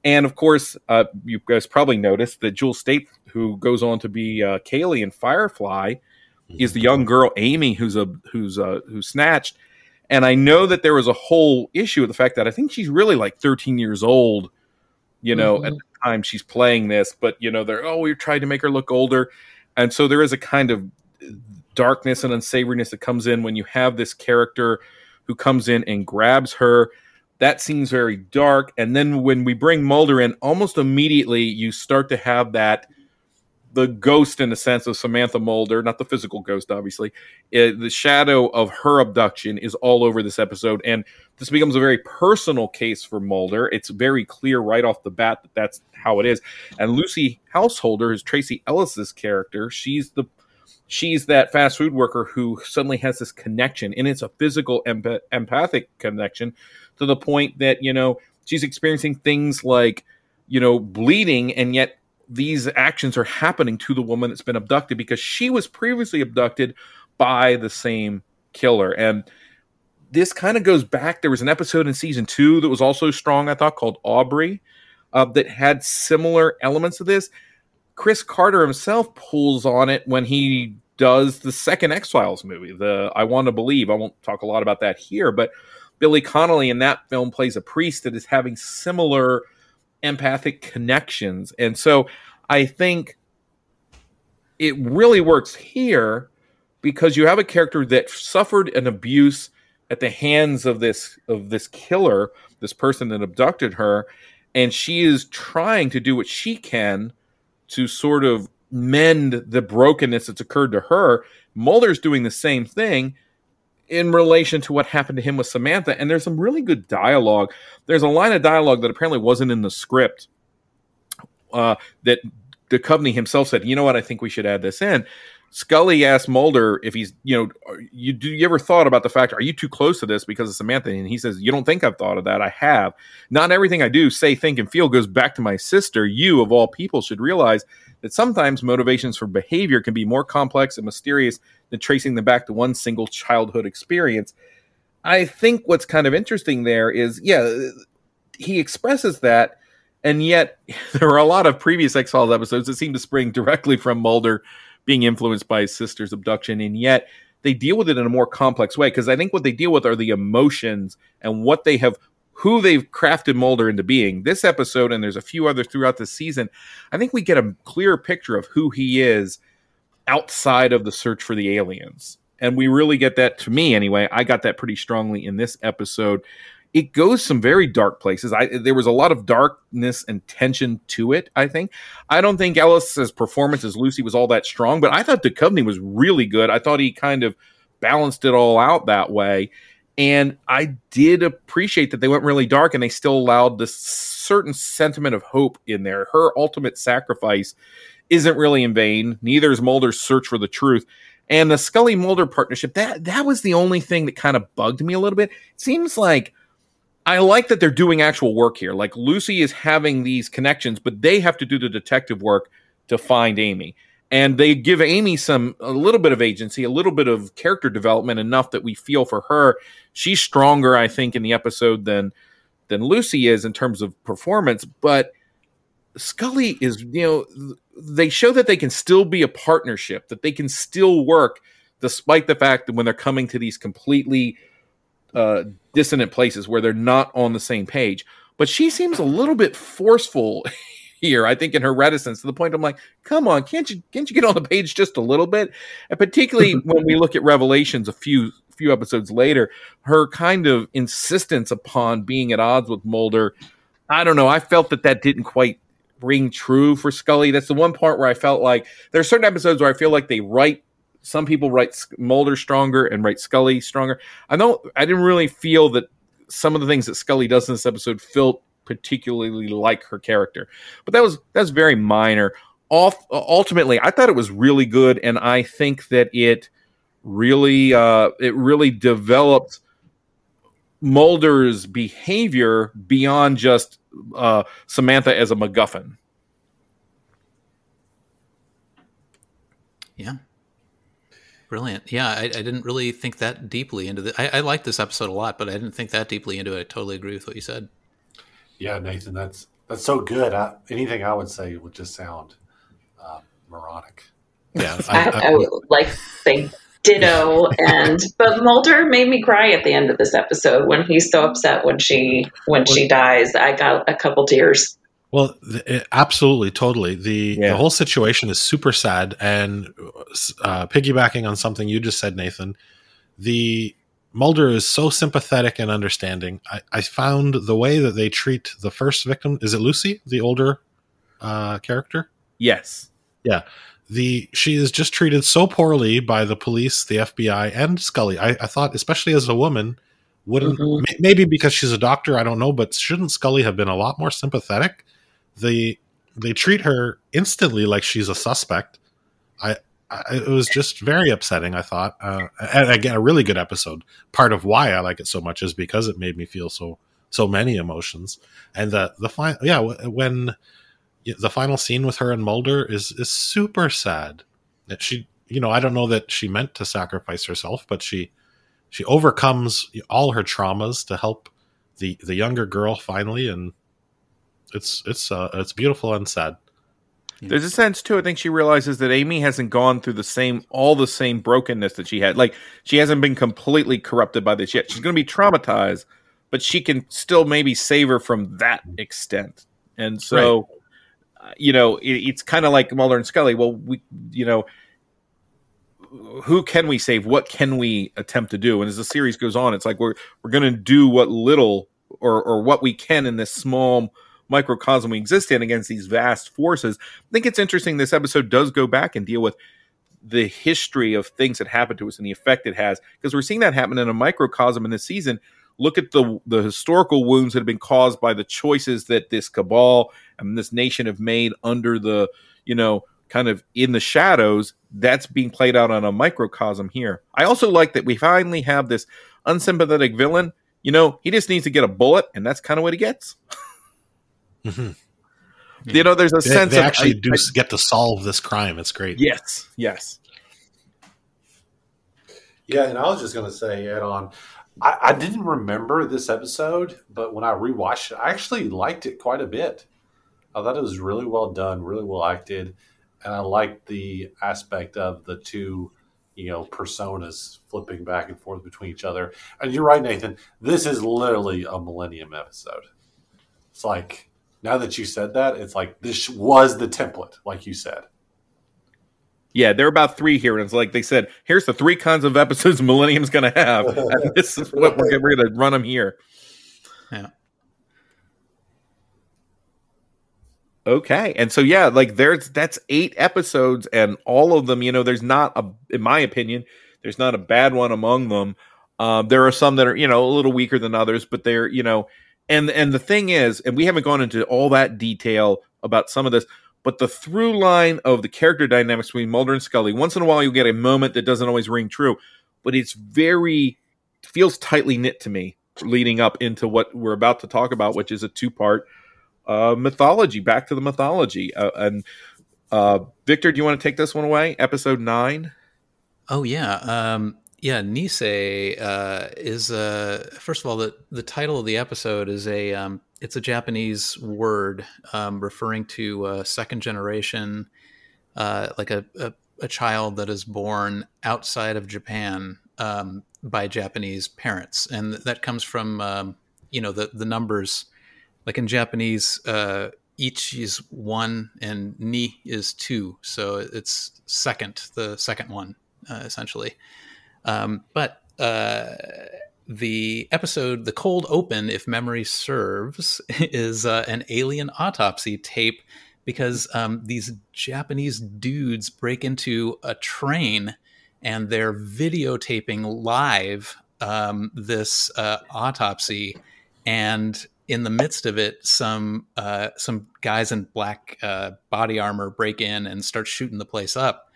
And of course uh, you guys probably noticed that Jewel Staite who goes on to be uh, kaylee in firefly is the young girl amy who's a who's uh who's snatched. And i know that there was a whole issue with the fact that i think she's really like 13 years old you know mm-hmm. at the time she's playing this. But you know they're oh we tried to make her look older and so there is a kind of darkness and unsavoriness that comes in when you have this character who comes in and grabs her. That seems very dark. And then when we bring Mulder in, almost immediately you start to have that the ghost in the sense of Samantha Mulder, not the physical ghost, obviously. It, the shadow of her abduction is all over this episode, and this becomes a very personal case for Mulder. It's very clear right off the bat that that's how it is. And Lucy Householder is Tracey Ellis's character. She's the she's that fast food worker who suddenly has this connection and it's a physical empath- empathic connection to the point that you know she's experiencing things like you know bleeding and yet these actions are happening to the woman that's been abducted because she was previously abducted by the same killer and this kind of goes back there was an episode in season two that was also strong i thought called aubrey uh, that had similar elements of this chris carter himself pulls on it when he does the second X Files movie, the I Want to Believe. I won't talk a lot about that here, but Billy Connolly in that film plays a priest that is having similar empathic connections. And so I think it really works here because you have a character that suffered an abuse at the hands of this of this killer, this person that abducted her, and she is trying to do what she can to sort of mend the brokenness that's occurred to her. Mulder's doing the same thing in relation to what happened to him with Samantha. And there's some really good dialogue. There's a line of dialogue that apparently wasn't in the script uh, that Duchovny himself said, you know what, I think we should add this in. Scully asked Mulder if he's, you know, you do you ever thought about the fact, are you too close to this because of Samantha? And he says, You don't think I've thought of that. I have. Not everything I do, say, think, and feel goes back to my sister. You, of all people, should realize that sometimes motivations for behavior can be more complex and mysterious than tracing them back to one single childhood experience. I think what's kind of interesting there is, yeah, he expresses that, and yet <laughs> there are a lot of previous X Files episodes that seem to spring directly from Mulder being influenced by his sister's abduction, and yet they deal with it in a more complex way because I think what they deal with are the emotions and what they have who they've crafted Mulder into being. This episode, and there's a few others throughout the season, I think we get a clear picture of who he is outside of the search for the aliens. And we really get that to me anyway. I got that pretty strongly in this episode. It goes some very dark places. I there was a lot of darkness and tension to it, I think. I don't think Ellis's performance as Lucy was all that strong, but I thought Duchovny was really good. I thought he kind of balanced it all out that way. And I did appreciate that they went really dark and they still allowed this certain sentiment of hope in there. Her ultimate sacrifice isn't really in vain. Neither is Mulder's search for the truth. And the Scully Mulder partnership, that that was the only thing that kind of bugged me a little bit. It seems like I like that they're doing actual work here. Like Lucy is having these connections, but they have to do the detective work to find Amy and they give Amy some a little bit of agency, a little bit of character development, enough that we feel for her. She's stronger, I think, in the episode than than Lucy is in terms of performance. But Scully is, you know, they show that they can still be a partnership, that they can still work, despite the fact that when they're coming to these completely uh, dissonant places where they're not on the same page. But she seems a little bit forceful <laughs> here. I think in her reticence to the point I'm like, come on, can't you can't you get on the page just a little bit? And particularly <laughs> when we look at Revelations a few few episodes later, her kind of insistence upon being at odds with Mulder. I don't know. I felt that that didn't quite ring true for Scully. That's the one part where I felt like there are certain episodes where I feel like they write some people write Mulder stronger and write Scully stronger. I don't. I didn't really feel that some of the things that Scully does in this episode felt particularly like her character. But that was that's very minor. Off, ultimately, I thought it was really good, and I think that it really uh, it really developed Mulder's behavior beyond just uh, Samantha as a MacGuffin. Yeah. Brilliant. Yeah, I, I, didn't really think that deeply into the. I, I like this episode a lot, but I didn't think that deeply into it. I totally agree with what you said. Yeah, Nathan, that's that's so good. I, anything I would say would just sound uh, moronic. Yeah, <laughs> I, I, I, would like say ditto. <laughs> and but Mulder made me cry at the end of this episode when he's so upset when she when she dies. I got a couple tears. Well, it, absolutely, totally. The yeah. the whole situation is super sad, and uh, piggybacking on something you just said, Nathan, the Mulder is so sympathetic and understanding. I, I, found the way that they treat the first victim is it Lucy, the older uh, character? Yes. Yeah. The she is just treated so poorly by the police, the FBI, and Scully. I, I thought, especially as a woman, wouldn't mm-hmm. maybe because she's a doctor, I don't know, but shouldn't Scully have been a lot more sympathetic? They they treat her instantly like she's a suspect. I it was just very upsetting. I thought, uh, and again, a really good episode. Part of why I like it so much is because it made me feel so so many emotions. And the the final, yeah, when the final scene with her and Mulder is is super sad. That she, you know, I don't know that she meant to sacrifice herself, but she she overcomes all her traumas to help the the younger girl finally, and it's it's uh, it's beautiful and sad. There's a sense too. I think she realizes that Amy hasn't gone through the same, all the same brokenness that she had. Like she hasn't been completely corrupted by this yet. She's going to be traumatized, but she can still maybe save her from that extent. And so, right. uh, you know, it, it's kind of like Mulder and Scully. Well, we, you know, who can we save? What can we attempt to do? And as the series goes on, it's like we're we're going to do what little or or what we can in this small microcosm we exist in against these vast forces. I think it's interesting this episode does go back and deal with the history of things that happened to us and the effect it has because we're seeing that happen in a microcosm in this season. Look at the the historical wounds that have been caused by the choices that this cabal and this nation have made under the, you know, kind of in the shadows. That's being played out on a microcosm here. I also like that we finally have this unsympathetic villain. You know, he just needs to get a bullet, and that's kind of what he gets. <laughs> Mm-hmm. You know, there's a they, sense they of actually I, do I, get to solve this crime. It's great. Yes, yes. Yeah, and I was just going to say, add on I, I, didn't remember this episode, but when I rewatched it, I actually liked it quite a bit. I thought it was really well done, really well acted, and I liked the aspect of the two, you know, personas flipping back and forth between each other. And you're right, Nathan. This is literally a Millennium episode. It's like now that you said that, it's like this was the template, like you said. Yeah, there are about three here, and it's like they said, here's the three kinds of episodes <laughs> Millennium's going to have, and this is what we're, we're going to run them here. Yeah. Okay, and so yeah, like there's that's eight episodes, and all of them, you know, there's not a, in my opinion, there's not a bad one among them. Um, there are some that are, you know, a little weaker than others, but they're, you know, and and the thing is, and we haven't gone into all that detail about some of this, but the through line of the character dynamics between Mulder and Scully, once in a while you get a moment that doesn't always ring true, but it's very feels tightly knit to me leading up into what we're about to talk about, which is a two part uh, mythology, back to the mythology. Uh, and uh, Victor, do you want to take this one away? Episode nine. Oh yeah. Um, yeah, Nisei uh, is uh, first of all the the title of the episode is a um, it's a Japanese word um, referring to a second generation, uh, like a, a, a child that is born outside of Japan um, by Japanese parents, and that comes from um, you know the the numbers, like in Japanese. Uh, ichi is one and ni is two, so it's second, the second one, uh, essentially. Um, but uh, the episode, the cold open, if memory serves, <laughs> is uh, an alien autopsy tape because um, these Japanese dudes break into a train and they're videotaping live um, this uh, autopsy. And in the midst of it, some uh, some guys in black uh, body armor break in and start shooting the place up.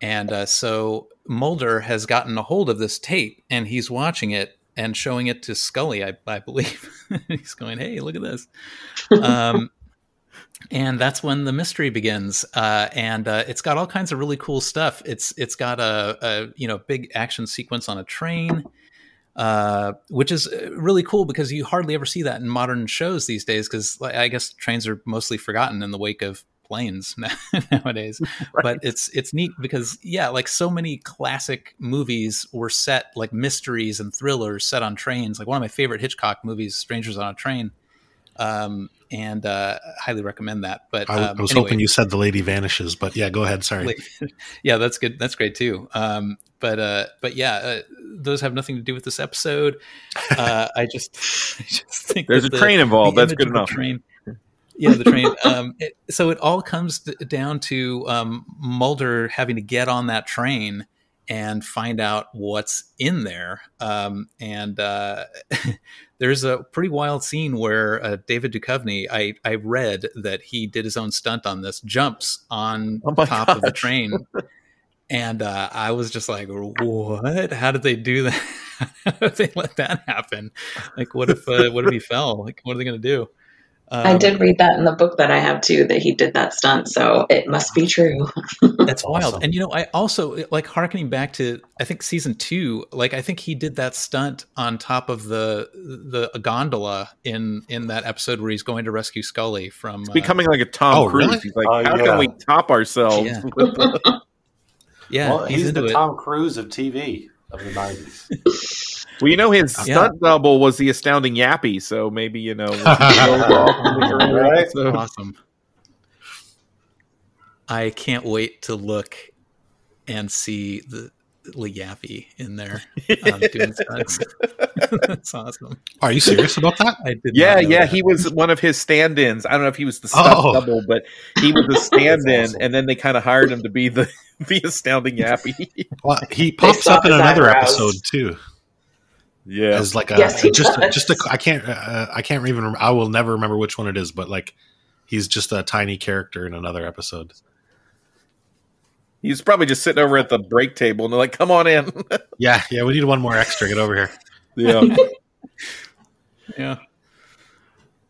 And uh, so Mulder has gotten a hold of this tape and he's watching it and showing it to Scully, I, I believe. <laughs> he's going, "Hey, look at this." Um, and that's when the mystery begins. Uh, and uh, it's got all kinds of really cool stuff. It's it's got a, a you know big action sequence on a train. Uh, which is uh, really cool because you hardly ever see that in modern shows these days. Because I guess trains are mostly forgotten in the wake of planes <laughs> nowadays. <laughs> right. But it's it's neat because yeah, like so many classic movies were set like mysteries and thrillers set on trains. Like one of my favorite Hitchcock movies, Strangers on a Train. Um, and uh, highly recommend that. But um, I, I, was anyway. hoping you said the lady vanishes, but yeah, go ahead. Sorry. <laughs> yeah, that's good. That's great too. Um, but uh, but yeah, uh, those have nothing to do with this episode. Uh, I just I just think there's a the, train involved. That's good enough. Train, yeah, the train. <laughs> Um, it, so it all comes down to um, Mulder having to get on that train and find out what's in there. Um, and uh, <laughs> there's a pretty wild scene where uh, David Duchovny, I, I read that he did his own stunt on this, jumps on oh top gosh. of the train. <laughs> and uh, I was just like, "What? How did they do that? How did they let that happen? Like, what if uh, what if he fell? Like, what are they going to do?" I did um, read that in the book that I have too, that he did that stunt. So it must be true. <laughs> That's wild. And you know, I also like harkening back to I think season two. Like I think he did that stunt on top of the the gondola in in that episode where he's going to rescue Scully from It's uh, becoming like a Tom Oh, Cruise. really? He's like, Oh, how yeah. can we top ourselves? Yeah. with <laughs> the- yeah, well, he's, he's, into the it. Tom Cruise of TV of the nineties. <laughs> well, you know, his Yeah. stunt double was the astounding Yappi, so maybe you know. once he <laughs> goes off in the <laughs> early Right. episode- awesome. I can't wait to look and see the Lee Yaffe in there um, doing stunts. <laughs> That's awesome. Are you serious about that? I did. Yeah, yeah, that. he was one of his stand-ins. I don't know if he was the stunt Oh. double, but he was a stand-in, awesome. and then they kind of hired him to be the the astounding Yappi. Well, he pops up in another eyebrows. episode too. Yeah, As like a Yes, he just does. just a I can't uh, I can't even rem- I will never remember which one it is, but like he's just a tiny character in another episode. he's probably just sitting over at the break table, and they're like, "Come on in." <laughs> Yeah, yeah, we need one more extra. Get over here. yeah, <laughs> Yeah.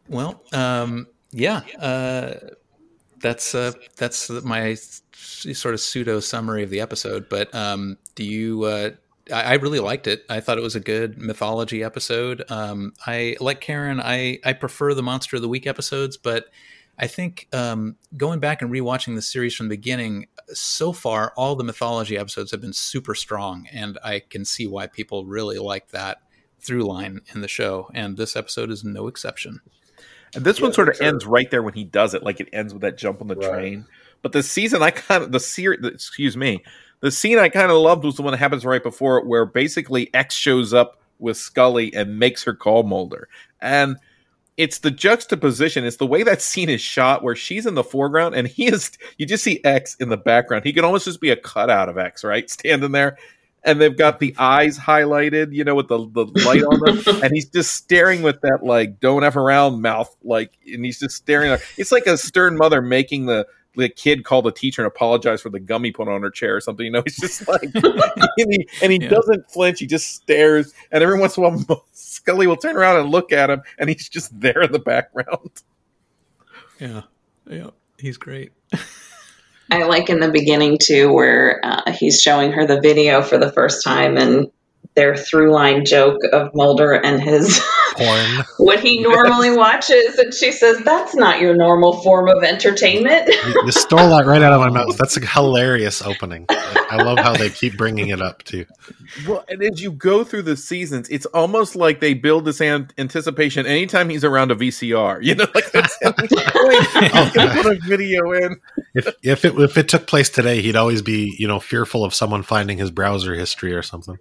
Well, um, yeah, uh, that's uh, that's my sort of pseudo summary of the episode. But um, do you? Uh, I, I really liked it. I thought it was a good mythology episode. Um, I like Karen. I I prefer the Monster of the Week episodes, but I think um, going back and rewatching the series from the beginning, so far all the mythology episodes have been super strong, and I can see why people really like that through line in the show. And this episode is no exception. and this one sort of sure. ends right there when he does it, like it ends with that jump on the Right. train. But the season I kind of the series, excuse me, the scene I kind of loved was the one that happens right before it, where basically X shows up with Scully and makes her call Mulder, and it's the juxtaposition. It's the way that scene is shot, where she's in the foreground and he is. You just see X in the background. He could almost just be a cutout of X, right, standing there. And they've got the eyes highlighted, you know, with the, the light on them, <laughs> and he's just staring with that like "don't f around" mouth, like, and he's just staring. It's like a stern mother making the the kid call the teacher and apologize for the gum he put on her chair or something. You know, he's just like, <laughs> and he, and he Yeah. doesn't flinch. He just stares, and every once in a while, <laughs> Scully will turn around and look at him, and he's just there in the background. <laughs> Yeah, yeah, he's great. I like in the beginning too, where uh, he's showing her the video for the first time, and their through line joke of Mulder and his <laughs> Porn. what he normally watches, and she says, "That's not your normal form of entertainment." You you <laughs> stole that right out of my mouth. That's a hilarious opening. I love how they keep bringing it up too. Well, and as you go through the seasons, it's almost like they build this an- anticipation anytime he's around a VCR. You know, like that's <laughs> oh, he's gonna put a video in. If if it if it took place today, he'd always be you know fearful of someone finding his browser history or something,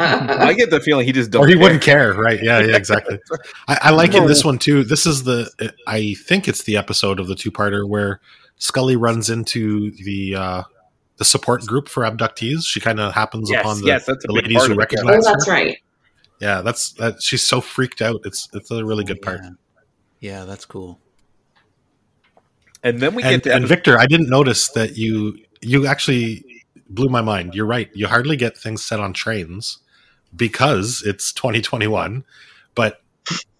I get the feeling he just don't or he care. wouldn't care, right? Yeah, yeah, exactly. <laughs> I, I like in this one too. This is the I think it's the episode of the two parter where Scully runs into the uh, the support group for abductees. She kind of happens Yes, upon the, yes, that's the ladies who recognize. it, yeah. oh, that's her. right. Yeah, that's that. She's so freaked out. It's it's a really good part. Yeah, yeah that's cool. And then we and, get to and Victor, I didn't notice that you you actually blew my mind. You're right. You hardly get things set on trains because it's 2021. But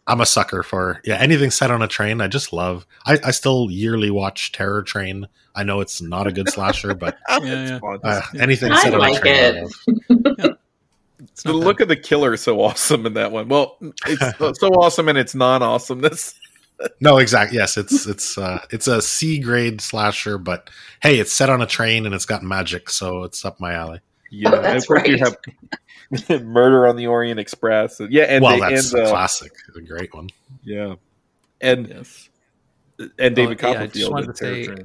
I'm a sucker for yeah anything set on a train. I just love. I, I still yearly watch Terror Train. I know it's not a good slasher, <laughs> but Yeah, yeah. uh, anything I set on like a train. I it. love. It's the not look of the killer is so awesome in that one. Well, it's so- <laughs> so awesome and its non-awesomeness. No, exactly. Yes, it's it's uh, it's a C grade slasher, but hey, it's set on a train and it's got magic, so it's up my alley. Yeah, Oh, that's of course you right. have <laughs> Murder on the Orient Express. Yeah, and well, they- that's and, a uh, classic, a great one. Yeah, and Yes. and David Oh, yeah, I just Copperfield. wanted to say-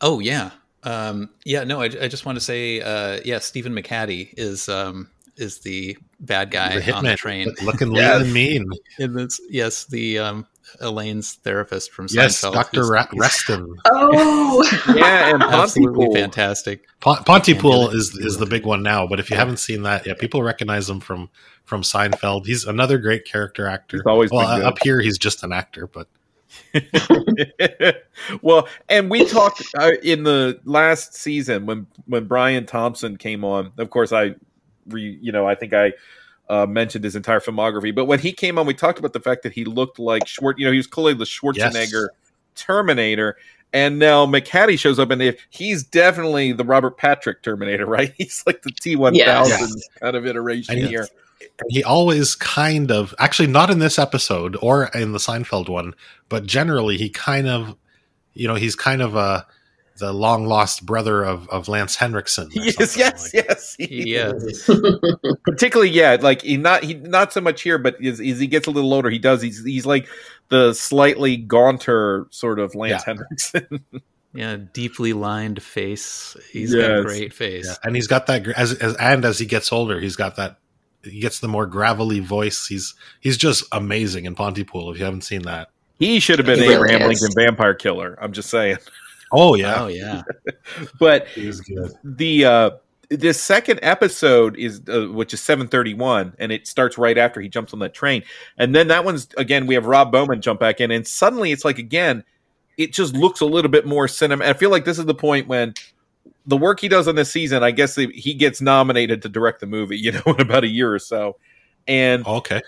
Oh yeah, um, yeah. No, I, I just want to say, uh, yeah, Stephen McHattie is um, is the bad guy The on the hitman, train. looking Yes. <laughs> lean and mean. In this, yes, the um, Elaine's therapist from Seinfeld. Yes, Seinfeld. Doctor Ra- <laughs> Reston. Oh, <laughs> Yeah, and absolutely fantastic. Pon- Pontypool is is the big one now, but if you haven't seen that, yeah, people recognize him from from Seinfeld. He's another great character actor. He's always well, been good. up here he's just an actor, but <laughs> well, and we talked uh, in the last season when when Brian Thompson came on. Of course, I, re, you know, I think I uh, mentioned his entire filmography. But when he came on, we talked about the fact that he looked like Schwar- You know, he was clearly the Schwarzenegger Terminator. And now McHattie shows up, and if he's definitely the Robert Patrick Terminator, <laughs> right? He's like the T one thousand kind of iteration And here. And he always kind of actually not in this episode or in the Seinfeld one, but generally he kind of you know, he's kind of a the long lost brother of, of Lance Henriksen. or <laughs> Yes, something yes, like- yes. Yes. <laughs> Particularly, yeah, like he not he not so much here, but as, as he gets a little older, he does. He's he's like the slightly gaunter sort of Lance Yeah. Henriksen. <laughs> Yeah, deeply lined face. He's got a great face. Yeah, and he's got that as, as and as he gets older, he's got that he gets the more gravelly voice. He's he's just amazing in Pontypool. If you haven't seen that, he should have been He really Abraham. Lincoln Vampire Killer. I'm just saying. Oh yeah, Oh yeah. <laughs> But the uh this second episode is uh, which is 731 and it starts right after he jumps on that train. And then that one's again we have rob bowman jump back in and suddenly it's like again it just looks a little bit more cinema i feel like this is the point when the work he does on this season i guess he gets nominated to direct the movie <laughs> you know in about a year or so. And okay,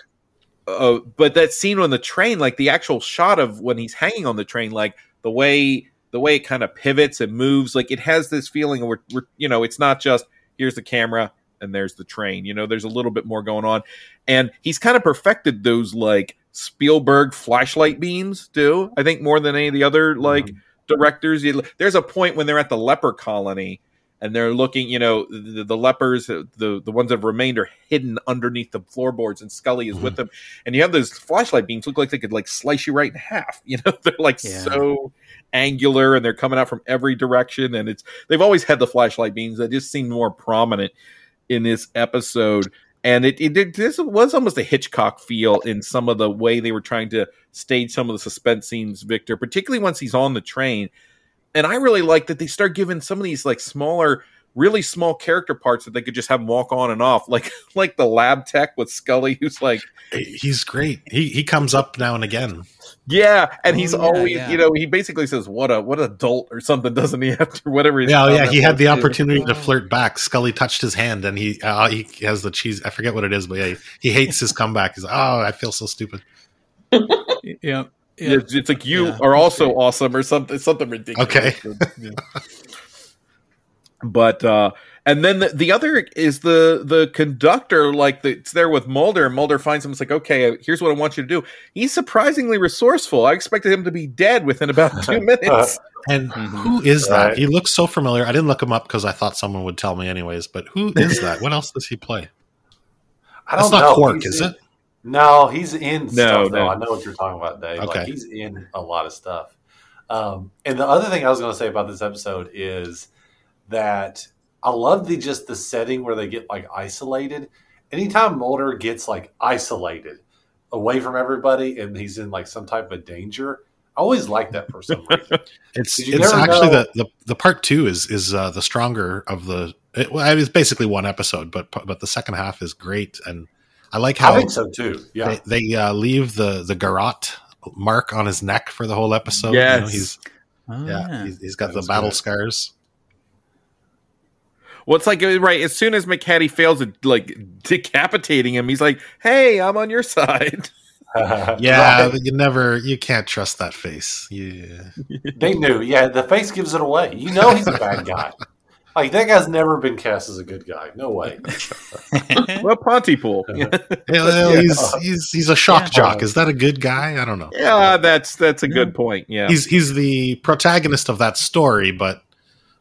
uh, but that scene on the train, like the actual shot of when he's hanging on the train, like the way the way it kind of pivots and moves, like it has this feeling where we're, you know, it's not just here's the camera and there's the train. You know, there's a little bit more going on, and he's kind of perfected those like Spielberg flashlight beams too. I think more than any of the other like mm-hmm. directors. There's a point when they're at the leper colony and they're looking, you know, the, the lepers, the the ones that have remained are hidden underneath the floorboards, and Scully is with mm-hmm. them. And you have those flashlight beams look like they could like slice you right in half. <laughs> You know, they're like Yeah. so angular, and they're coming out from every direction. And it's they've always had the flashlight beams that just seem more prominent in this episode. And it, it did this was almost a Hitchcock feel in some of the way they were trying to stage some of the suspense scenes, Victor, particularly once he's on the train and I really like that they start giving some of these like smaller, really small character parts that they could just have them walk on and off, <laughs> like like the lab tech with Scully, who's like, he's great. He he comes up now and again. yeah, and he's Oh, yeah, always, yeah. you know, he basically says, "What a what a adult" or something, doesn't he? <laughs> After whatever, his Yeah, yeah. He had was, the too. opportunity to flirt back. Scully touched his hand, and he uh, he has the cheese. I forget what it is, but yeah, he, he hates his comeback. He's like, oh, I feel so stupid. <laughs> Yeah. Yeah, It's, it's like you Yeah, are also great. awesome or something something ridiculous. Okay. <laughs> Yeah. but uh and then the, the other is the the conductor like the, it's there with Mulder and Mulder finds him it's like okay here's what I want you to do he's surprisingly resourceful I expected him to be dead within about <laughs> 2 minutes And Mhm. who is that? Right. He looks so familiar. I didn't look him up because I thought someone would tell me anyways. But who is that? what else does he play? I That's don't not know. Quark, He's is it? No, he's in No, stuff though. no. I know what you're talking about, Dave. Okay. Like he's in a lot of stuff. Um, and the other thing I was going to say about this episode is that I love the just the setting where they get like isolated. Anytime Mulder gets like isolated away from everybody and he's in like some type of danger, I always like that for some reason. <laughs> It's it's actually know- the, the the part two is is uh, the stronger of the. It, well, it's basically one episode, but but the second half is great, and I like how I think so too. Yeah. they, they uh, leave the the garrote mark on his neck for the whole episode. You know, he's Oh, yeah, yeah. he's, he's got That the battle good. scars. well it's like right as soon as McHattie fails at like decapitating him he's like hey I'm on your side <laughs> <laughs> Yeah, Right. but you never you can't trust that face. Yeah, They knew. Yeah, the face gives it away. You know he's a bad guy. <laughs> Like that guy's never been cast as a good guy. No way. <laughs> <laughs> well Pontypool <laughs> Yeah, well, Yeah. he's he's he's a shock Yeah. jock. Is that a good guy? I don't know. yeah that's that's a good point yeah He's he's the protagonist of that story, but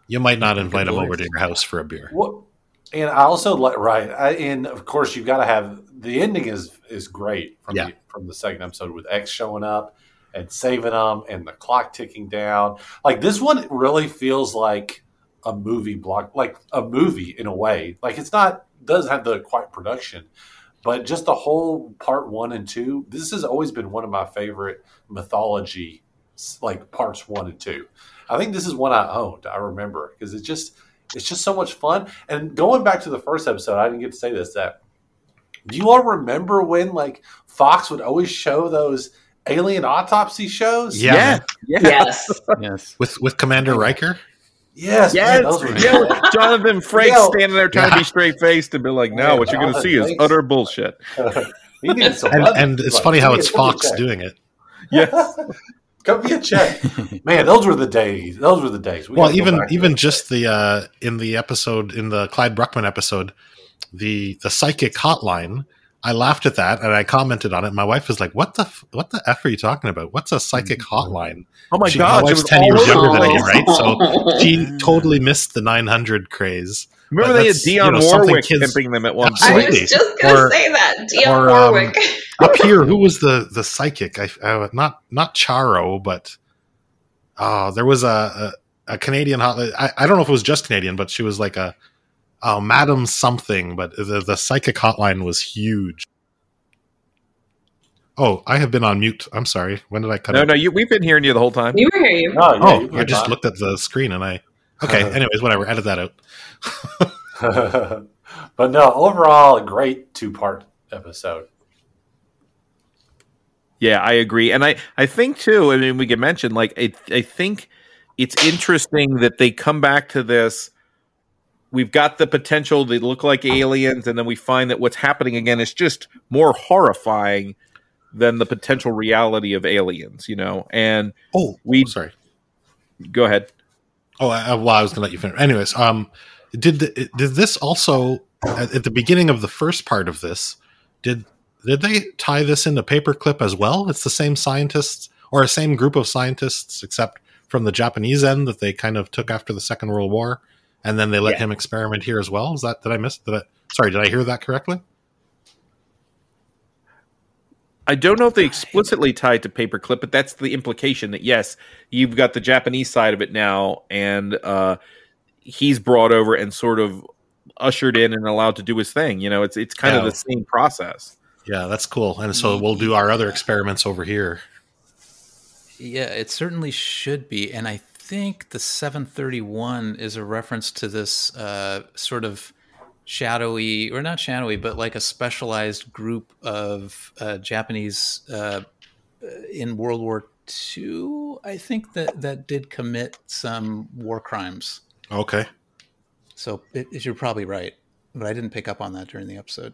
you might not invite him over to your house for a beer. What? And I also like right. I, and of course, you've got to have the ending is is great from Yeah. the, from the second episode with X showing up and saving them and the clock ticking down. Like this one really feels like a movie block, like a movie in a way. Like it's not doesn't have the quiet production, but just the whole part one and two. This has always been one of my favorite mythology, like parts one and two. I think this is one I owned. I remember because it's just it's just so much fun. And going back to the first episode, I didn't get to say this. That do you all remember when like Fox would always show those alien autopsy shows? Yeah, yeah Yes. <laughs> yes. with with Commander Riker. Yes, Yes, man, those were yeah, Jonathan Frakes Yeah. standing there trying to be straight faced and be like, "No, Yeah, what you're going to see is utter bullshit." <laughs> He needs some And, and it's funny how it's a- give me a Fox doing it. <laughs> Yes, <laughs> Cut me a check, man. Those were the days. Those were the days. We well, even even just the uh, in the episode in the Clyde Bruckman episode, the the psychic hotline. I laughed at that and I commented on it. My wife was like, "What the f- what the f are you talking about? What's a psychic hotline?" Oh my She- gosh, it wife's ten years younger than me, place. right? So she <laughs> totally missed the 900 craze. Remember But they had that's, you Dionne know, something Warwick kids- pimping them at one I point. Absolutely. was just going to Or- say that. Dionne or, um, Warwick. <laughs> up here who was the the psychic i uh, not not charo but oh there was a a, a canadian hot I, I don't know if it was just canadian but she was like a oh madam something but the, the psychic hotline was huge oh i have been on mute i'm sorry when did i cut No, it no, you, we've been hearing you the whole time. You were here. You. No, yeah, oh you i just were looked at the screen and i okay <laughs> anyways whatever edit that out <laughs> but no, overall, a great two part episode. Yeah, I agree, and I I think too. I mean, we can mention like I I think it's interesting that they come back to this. We've got the potential; they look like aliens, and then we find that what's happening again is just more horrifying than the potential reality of aliens. You know, and oh we sorry go ahead. Oh, I, well, I was going to let you finish. Anyways, um, did the, did this also at, at the beginning of the first part of this? Did did they tie this into paperclip as well? It's the same scientists or a same group of scientists, except from the Japanese end that they kind of took after the Second World War, and then they let Yeah. him experiment here as well. Is that did I miss? Did I, sorry, did I hear that correctly? I don't know if they explicitly tied to paperclip, but that's the implication that yes, you've got the Japanese side of it now, and uh, he's brought over and sort of ushered in and allowed to do his thing. You know, it's it's kind of the same process. Yeah, that's cool. And so we'll do our other experiments over here. Yeah, it certainly should be. And I think the 731 is a reference to this uh, sort of shadowy, or not shadowy, but like a specialized group of uh, Japanese uh, in World War II, I think that, that did commit some war crimes. Okay. So it, it- you're probably right. But I didn't pick up on that during the episode.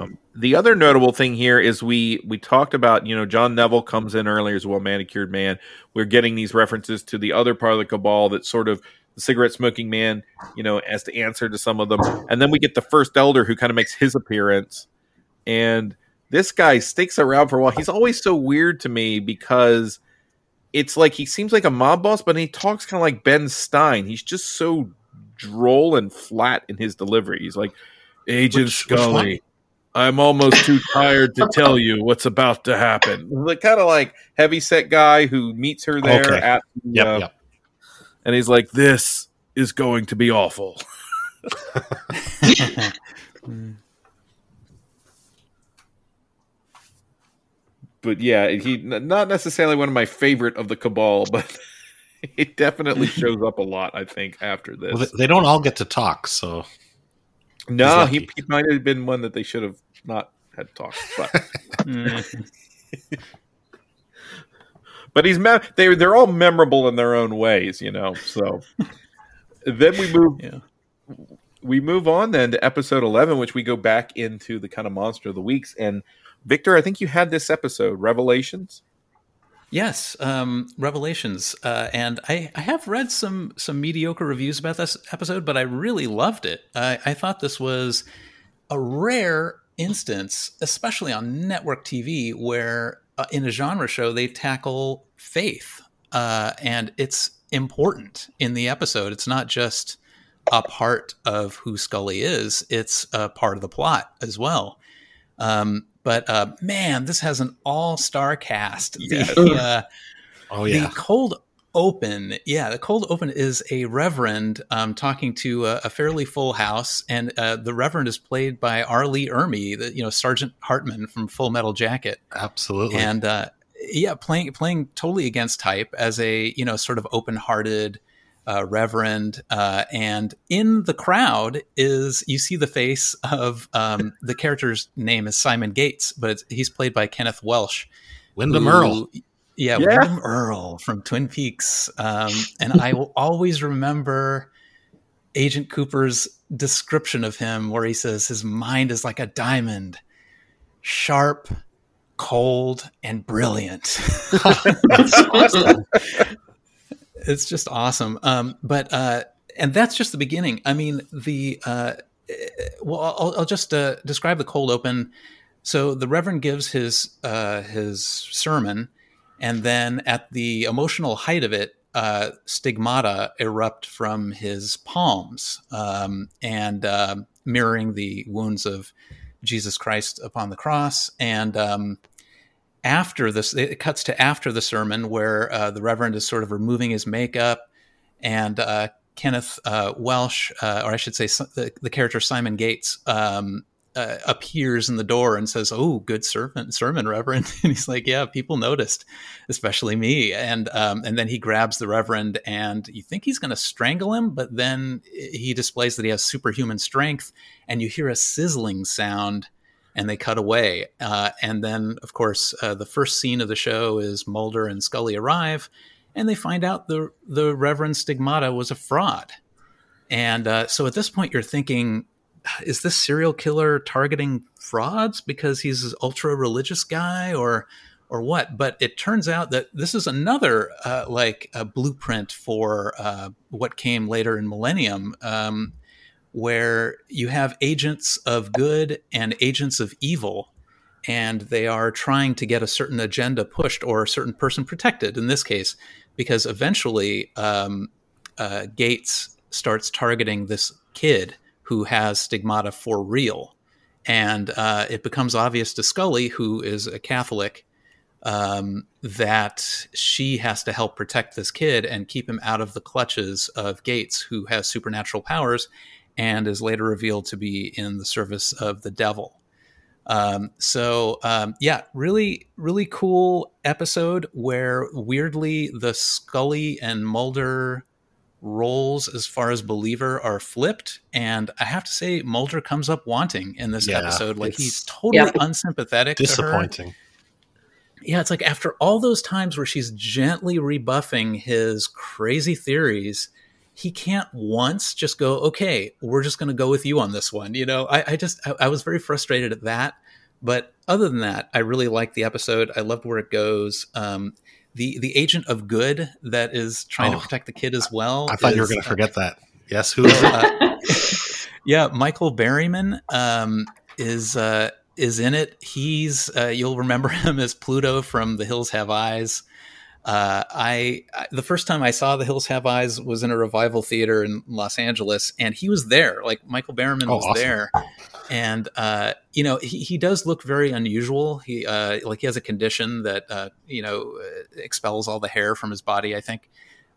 Um, the other notable thing here is we we talked about you know John Neville comes in earlier as well manicured man. We're getting these references to the other part of the cabal that sort of the cigarette smoking man you know as the answer to some of them, and then we get the first elder who kind of makes his appearance, and this guy sticks around for a while. He's always so weird to me because it's like he seems like a mob boss, but he talks kind of like Ben Stein. He's just so droll and flat in his delivery. He's like Agent Which- which Scully. one? I'm almost too tired to tell you what's about to happen. The kind of like heavy set guy who meets her there Okay. at the, Yep, uh, yep. and he's like, "This is going to be awful." <laughs> but yeah, he not necessarily one of my favorite of the cabal, but <laughs> it definitely <laughs> shows up a lot. I think after this. Well, they, they don't all get to talk, so no, he, he might have been one that they should have not had talked. But mm. <laughs> but he's me- they they're all memorable in their own ways, you know. So then we move Yeah. we move on then to episode 11 which we go back into the kind of monster of the weeks and Victor, I think you had this episode Revelations. Yes, um, Revelations, uh, and I, I have read some some mediocre reviews about this episode, but I really loved it. I, I thought this was a rare instance, especially on network TV, where uh, in a genre show they tackle faith, uh, and it's important in the episode. It's not just a part of who Scully is; it's a part of the plot as well. Um, but uh, man, this has an all-star cast. Yes. The, uh, oh the cold open, yeah, the cold open is a reverend um, talking to a, a fairly full house, and uh, the reverend is played by R. Lee Ermey, the, you know Sergeant Hartman from Full Metal Jacket, absolutely. and uh, yeah, playing playing totally against type as a you know sort of open-hearted uh, reverend, uh, and in the crowd is you see the face of um, the character's name is Simon Gates, but he's played by Kenneth Welsh. Windom who- Earle. Yeah, Yeah. Windom Earle from Twin Peaks. Um, and I will <laughs> always remember Agent Cooper's description of him, where he says his mind is like a diamond, sharp, cold, and brilliant. <laughs> it's just awesome. Um, but uh, and that's just the beginning. I mean, the uh, well, I'll, I'll just uh, describe the cold open. So the Reverend gives his uh, his sermon, and then at the emotional height of it, uh, stigmata erupt from his palms, um, and uh, mirroring the wounds of Jesus Christ upon the cross. And um, after this, it cuts to after the sermon where uh, the Reverend is sort of removing his makeup, and uh, Kenneth uh, Welsh, uh, or I should say, the, the character Simon Gates, um, uh, appears in the door and says, "Oh, good sermon, sermon, Reverend." <laughs> And he's like, "Yeah, people noticed, especially me." And um, and then he grabs the Reverend, and you think he's going to strangle him, but then he displays that he has superhuman strength, and you hear a sizzling sound and they cut away. Uh, and then, of course, uh, the first scene of the show is Mulder and Scully arrive, and they find out the the Reverend Stigmata was a fraud. And uh, so at this point, you're thinking, is this serial killer targeting frauds because he's an ultra religious guy, or or what? But it turns out that this is another uh, like a blueprint for uh, what came later in Millennium. Um, where you have agents of good and agents of evil, and they are trying to get a certain agenda pushed or a certain person protected in this case, because eventually um, uh, Gates starts targeting this kid who has stigmata for real. And uh, it becomes obvious to Scully, who is a Catholic, um, that she has to help protect this kid and keep him out of the clutches of Gates, who has supernatural powers and is later revealed to be in the service of the devil. Um, so um, yeah, really, really cool episode where weirdly the Scully and Mulder roles as far as believer are flipped, and I have to say Mulder comes up wanting in this Yeah, episode. Like he's totally Yeah. unsympathetic. to her. Disappointing. Yeah, it's like after all those times where she's gently rebuffing his crazy theories, he can't once just go, okay, we're just going to go with you on this one. You know, I, I just, I, I was very frustrated at that. But other than that, I really liked the episode. I loved where it goes. Um, the the agent of good that is trying Oh, to protect the kid as well. I thought you were going to uh, forget that. Yes, who is <laughs> it? uh, yeah, Michael Berryman um, is uh, is in it. He's uh, you'll remember <laughs> him as Pluto from The Hills Have Eyes. Uh, I, I the first time I saw The Hills Have Eyes was in a revival theater in Los Angeles, and he was there. Like Michael Berryman Oh, was awesome. there, and uh, you know he, he does look very unusual. He uh, like he has a condition that uh, you know uh, expels all the hair from his body. I think.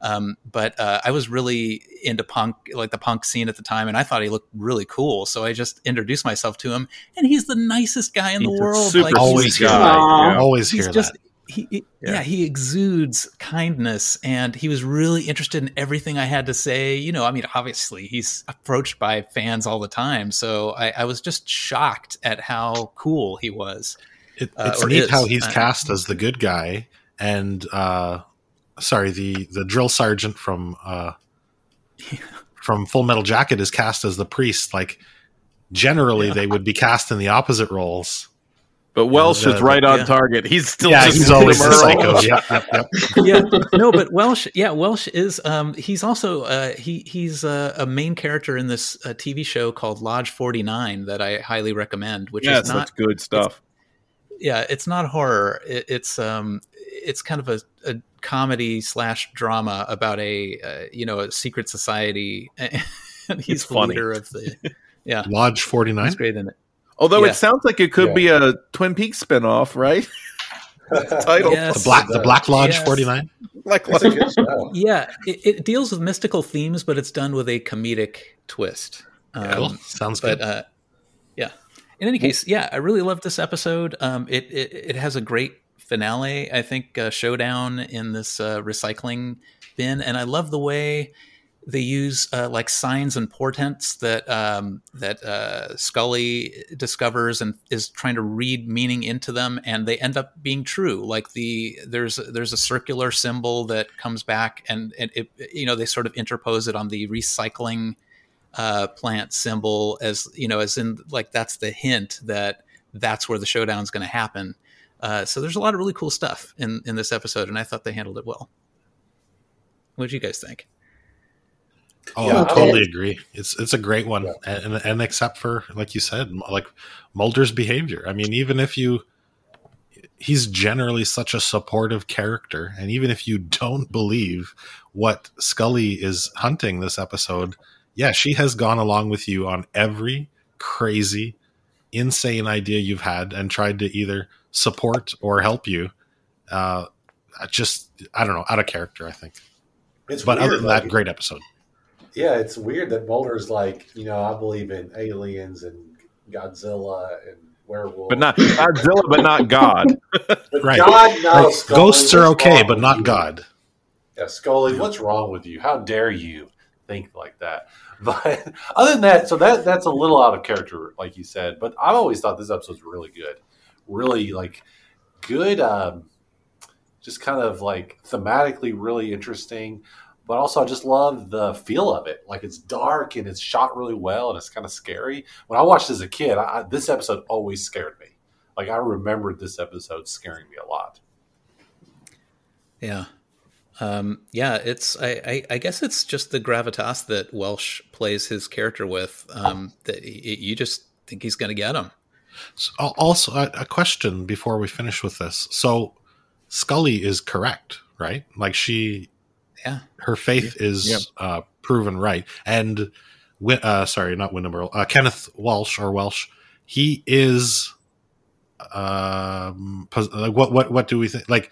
Um, but uh, I was really into punk, like the punk scene at the time, and I thought he looked really cool. So I just introduced myself to him, and he's the nicest guy in He's the world. super like, Always sweet hear guy. that. Always he's hear just that. He, he- Yeah. yeah. he exudes kindness and he was really interested in everything i had to say you know i mean obviously he's approached by fans all the time so i, I was just shocked at how cool he was It, uh, it's neat how he's Uh, cast as the good guy, and uh, sorry, the the drill sergeant from uh, <laughs> from Full Metal Jacket is cast as the priest. Like generally, they would be cast in the opposite roles. But Welsh the- is right on yeah. target. He's still yeah, just he's always the psycho. Yep, yep, yep. yeah no but welsh yeah welsh is um he's also uh he he's uh, a main character in this uh, tv show called lodge 49 that i highly recommend which Yes, is not that's good stuff. yeah it's not horror it, it's um it's kind of a, a comedy slash drama about a uh, you know a secret society <laughs> and he's It's the funny. leader of the yeah Lodge forty nine. he's great in it Although Yeah. it sounds like it could Yeah. be a Twin Peaks spinoff, right? <laughs> Title Yes. The black the Black Lodge Yes. forty nine. like, That's <laughs> a good show. yeah it, it deals with mystical themes but it's done with a comedic twist um, Cool. Sounds good. uh, yeah. In any case, yeah, I really loved this episode. Um, it, it it has a great finale. I think uh, showdown in this uh, recycling bin, and I love the way they use uh, like signs and portents that um, that uh, Scully discovers and is trying to read meaning into them, and they end up being true. Like the there's there's a circular symbol that comes back, and, and it you know they sort of interpose it on the recycling uh, plant symbol as you know as in like that's the hint that that's where the showdown is going to happen. Uh, so there's a lot of really cool stuff in in this episode, and I thought they handled it well. What do you guys think? Oh, Yeah, I totally agree. It's it's a great one, and, and except for like you said, like Mulder's behavior. I mean, even if you, he's generally such a supportive character, and even if you don't believe what Scully is hunting this episode, yeah, she has gone along with you on every crazy, insane idea you've had, and tried to either support or help you. Uh, just I don't know, out of character, I think. It's but other than like- that, great episode. Yeah, it's weird that Mulder's like, you know, I believe in aliens and Godzilla and werewolves, But not Godzilla, but not God. <laughs> But Right. God knows. Like, Scully, ghosts are okay, but not you? God. Yeah, Scully, what's wrong with you? How dare you think like that? <laughs> But other than that, so that that's a little out of character, like you said. But I've always thought this episode's really good, really like good. Um, just kind of like thematically really interesting, but also I just love the feel of it. Like it's dark and it's shot really well and it's kind of scary. When I watched as a kid, I, I- this episode always scared me. Like I remembered this episode scaring me a lot. Yeah. Um, yeah, it's I, I, I guess it's just the gravitas that Welsh plays his character with. Um, that y- you just think he's going to get him. So, also, a, a question before we finish with this. So, Scully is correct, right? Like she, Yeah. her faith is Yeah. uh, proven right. And, uh, sorry, not Windom Earle, uh, Kenneth Walsh or Welsh, he is. Um, pos- like what what what do we think? Like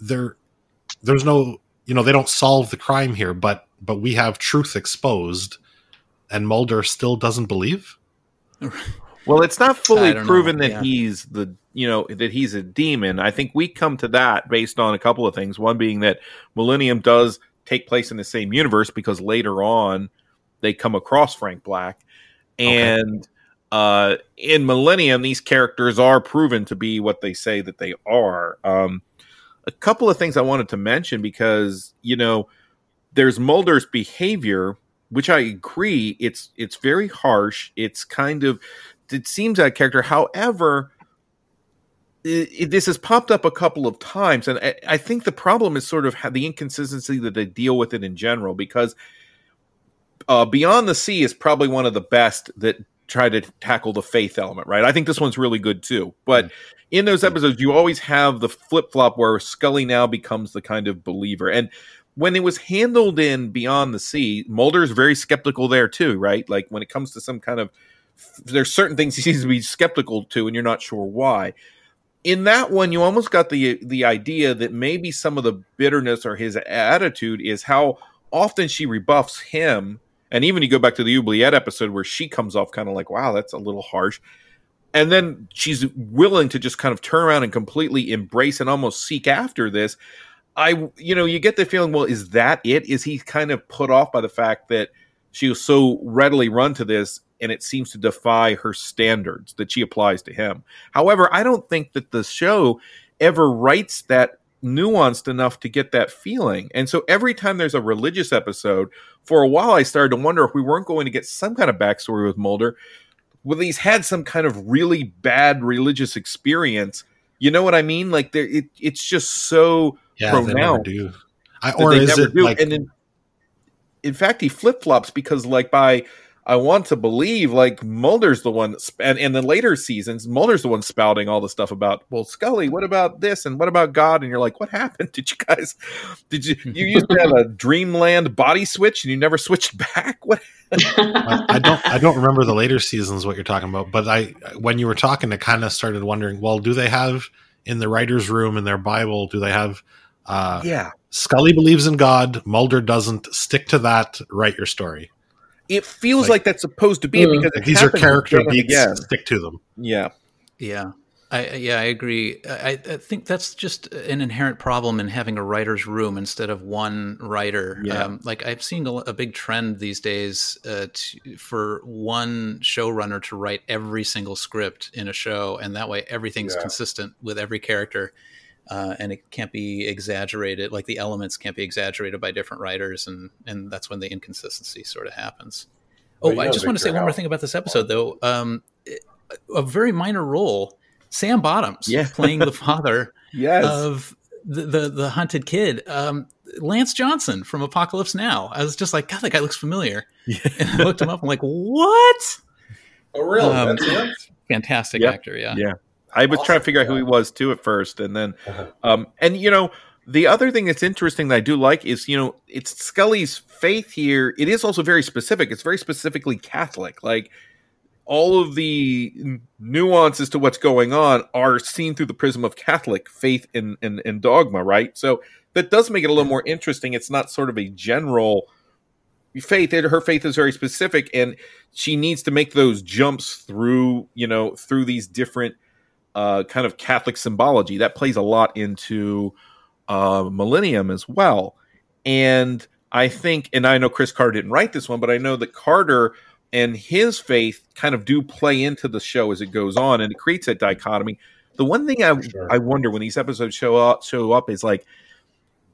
there, there's no, you know, they don't solve the crime here, but but we have truth exposed, and Mulder still doesn't believe. <laughs> Well, it's not fully don't know, proven that yeah. he's the you know that he's a demon. I think we come to that based on a couple of things. One being that Millennium does take place in the same universe because later on they come across Frank Black, and uh, in Millennium these characters are proven to be what they say that they are. Um, a couple of things I wanted to mention because you know there's Mulder's behavior, which I agree it's it's very harsh. It's kind of it seems that character. However, it, it- this has popped up a couple of times, and I, I think the problem is sort of how the inconsistency that they deal with it in general. Because uh, Beyond the Sea is probably one of the best that try to tackle the faith element, right? I think this one's really good too. But in those episodes, you always have the flip flop where Scully now becomes the kind of believer, and when it was handled in Beyond the Sea, Mulder's very skeptical there too, right? Like when it comes to some kind of there's certain things he seems to be skeptical to, and you're not sure why. In that one, you almost got the the idea that maybe some of the bitterness or his attitude is how often she rebuffs him, and even you go back to the Oubliette episode where she comes off kind of like, "Wow, that's a little harsh," and then she's willing to just kind of turn around and completely embrace and almost seek after this. I, you know, you get the feeling, well, is that it? Is he kind of put off by the fact that she was so readily run to this and it seems to defy her standards that she applies to him? However, I don't think that the show ever writes that nuanced enough to get that feeling. And so every time there's a religious episode, for a while I started to wonder if we weren't going to get some kind of backstory with Mulder. Well, he's had some kind of really bad religious experience. You know what I mean? Like there, it, it's just so Yeah, they never pronounced do. I, or is it do. like and in, in fact he flip-flops because like by i want to believe like mulder's the one sp- and in the later seasons mulder's the one spouting all the stuff about well scully what about this and what about god and you're like what happened <laughs> did you guys did you <laughs> you used to have a dreamland body switch and you never switched <laughs> back what I, I don't I don't remember the later seasons what you're talking about, but I when you were talking, I kind of started wondering. Well, do they have in the writers' room in their Bible? Do they have? Uh, yeah Scully believes in God. Mulder doesn't. Stick to that. Write your story. It feels Like- like, that's supposed to be it because it these are happens character again beats. Stick to them. yeah Yeah. I, yeah, I agree. I, I, think that's just an inherent problem in having a writer's room instead of one writer. Yeah. Um, like I've seen a, a, big trend these days uh, to, for one showrunner to write every single script in a show, and that way everything's Yeah. consistent with every character, uh, and it can't be exaggerated. Like the elements can't be exaggerated by different writers, and and that's when the inconsistency sort of happens. Oh, you I know, just want to say one more thing about this episode, though. Um, a very minor role, Sam Bottoms Yeah. <laughs> playing the father Yes. of the, the the hunted kid, um, Lance Johnson from Apocalypse Now. I was just like, God, that guy looks familiar. And I looked him up. I'm like, what? Oh, really? Um, Fantastic Yep. actor, yeah. Yeah. I was trying to figure out who he was too at first, and then, um, and you know, the other thing that's interesting that I do like is you know, it's Scully's faith here. It is also very specific. It's very specifically Catholic. Like all of the nuances to what's going on are seen through the prism of Catholic faith and and, and dogma, right? So that does make it a little more interesting. It's not sort of a general faith her faith is very specific and she needs to make those jumps through you know through these different uh kind of catholic symbology. That plays a lot into uh millennium as well. And i think and i know chris carter didn't write this one but i know that carter and his faith kind of do play into the show as it goes on and it creates that dichotomy. The one thing i i wonder when these episodes show up show up is like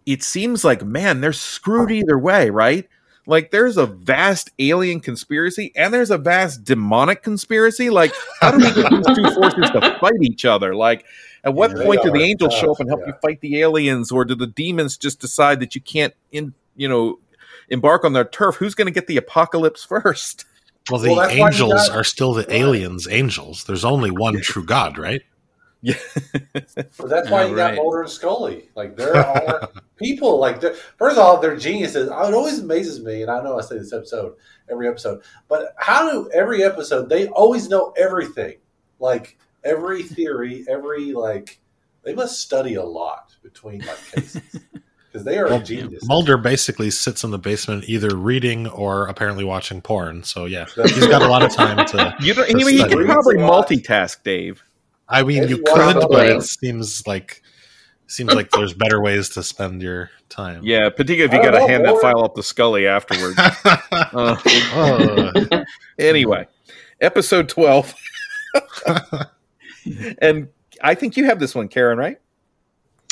it seems like man they're screwed either way right like there's a vast alien conspiracy and there's a vast demonic conspiracy. Like how do we get these two forces to fight each other? Like at what Yeah, point do the are angels show up and help yeah. you fight the aliens? Or do the demons just decide that you can't in you know embark on their turf? Who's going to get the apocalypse first? Well, the Well, that's why you angels got- are still the aliens' angels. There's only one true God, right? Yeah But that's <laughs> why Yeah, you right. got Mulder and Scully. Like there are <laughs> people like first of all they're geniuses. Oh, it always amazes me, and I know I say this episode every episode, but how do every episode they always know everything, like every <laughs> theory, every like they must study a lot between like cases because they are Well, geniuses. Mulder basically sits in the basement either reading or apparently watching porn. So yeah, he's got a lot of time to. you don't to you, you study. can probably Reads a lot. multitask dave I mean, Maybe you could, but it seems like seems like there's better ways to spend your time. yeah particularly if you got to know, hand that file up to scully afterwards <laughs> uh, Oh. anyway episode 12 <laughs> and i think you have this one karen right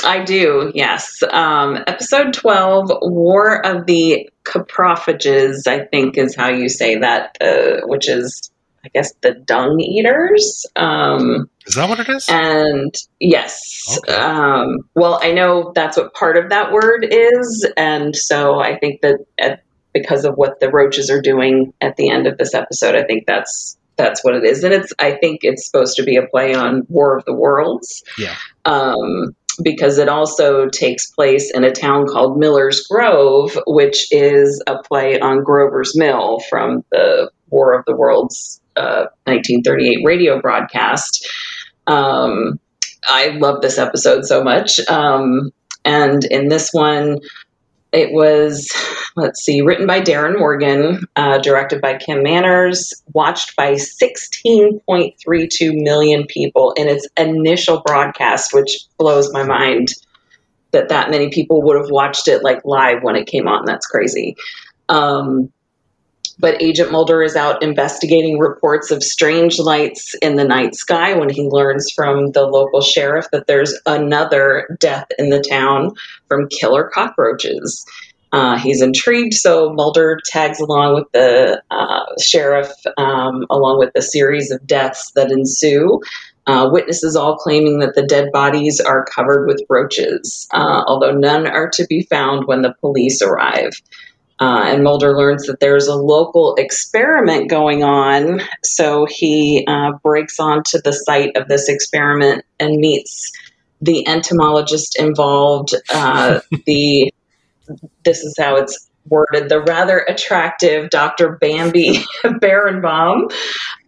I do, yes. Um, episode 12, War of the Coprophages, I think is how you say that, uh, which is, I guess, the dung eaters. Um, Is that what it is? and yes, Okay. um, well, I know that's what part of that word is. And so I think that at, because of what the roaches are doing at the end of this episode, I think that's. That's what it is, and it's. I think it's supposed to be a play on War of the Worlds, Yeah. um, because it also takes place in a town called Miller's Grove, which is a play on Grover's Mill from the War of the Worlds uh, 1938 radio broadcast. Um, I love this episode so much. Um, and in this one, it was, let's see, written by Darin Morgan, uh, directed by Kim Manners, watched by 16.32 million people in its initial broadcast, which blows my mind that that many people would have watched it like live when it came on. That's crazy. Um, but Agent Mulder is out investigating reports of strange lights in the night sky when he learns from the local sheriff that there's another death in the town from killer cockroaches. Uh, he's intrigued, so Mulder tags along with the uh, sheriff, um, along with the series of deaths that ensue. Uh, witnesses all claiming that the dead bodies are covered with roaches, uh, although none are to be found when the police arrive. Uh, and Mulder learns that there's a local experiment going on, so he uh, breaks onto the site of this experiment and meets the entomologist involved. Uh, <laughs> the this is how it's worded: the rather attractive Dr. Bambi <laughs> Berenbaum.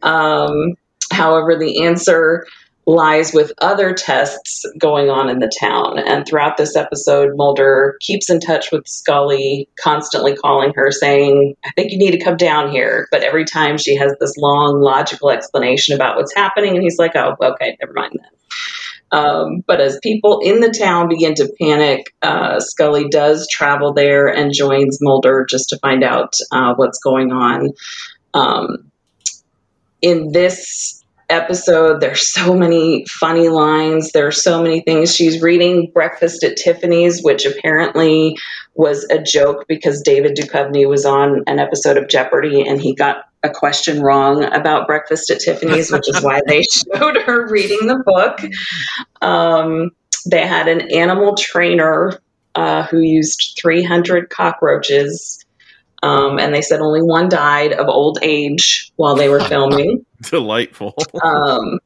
Um, however, the answer lies with other tests going on in the town. And throughout this episode, Mulder keeps in touch with Scully, constantly calling her, saying, I think you need to come down here. But every time she has this long, logical explanation about what's happening, and he's like, oh, okay, never mind then. Um, but as people in the town begin to panic, uh, Scully does travel there and joins Mulder just to find out uh, what's going on. Um, in this episode, there's so many funny lines. There are so many things. She's reading Breakfast at Tiffany's, which apparently was a joke because David Duchovny was on an episode of Jeopardy and he got a question wrong about Breakfast at Tiffany's, which is why they <laughs> showed her reading the book. Um, they had an animal trainer uh, who used 300 cockroaches. Um, and they said only one died of old age while they were <laughs> filming. Delightful. Um,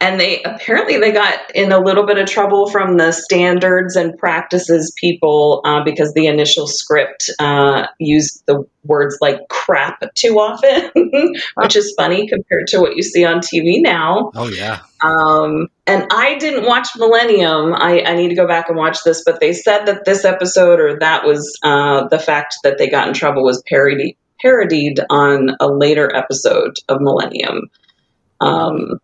and they apparently they got in a little bit of trouble from the standards and practices people uh, because the initial script uh, used the words like crap too often, <laughs> which is funny compared to what you see on TV now. Oh yeah. Um, and I didn't watch Millennium. I, I, need to go back and watch this, but they said that this episode or that was uh, the fact that they got in trouble was parodied parodied on a later episode of Millennium. Um,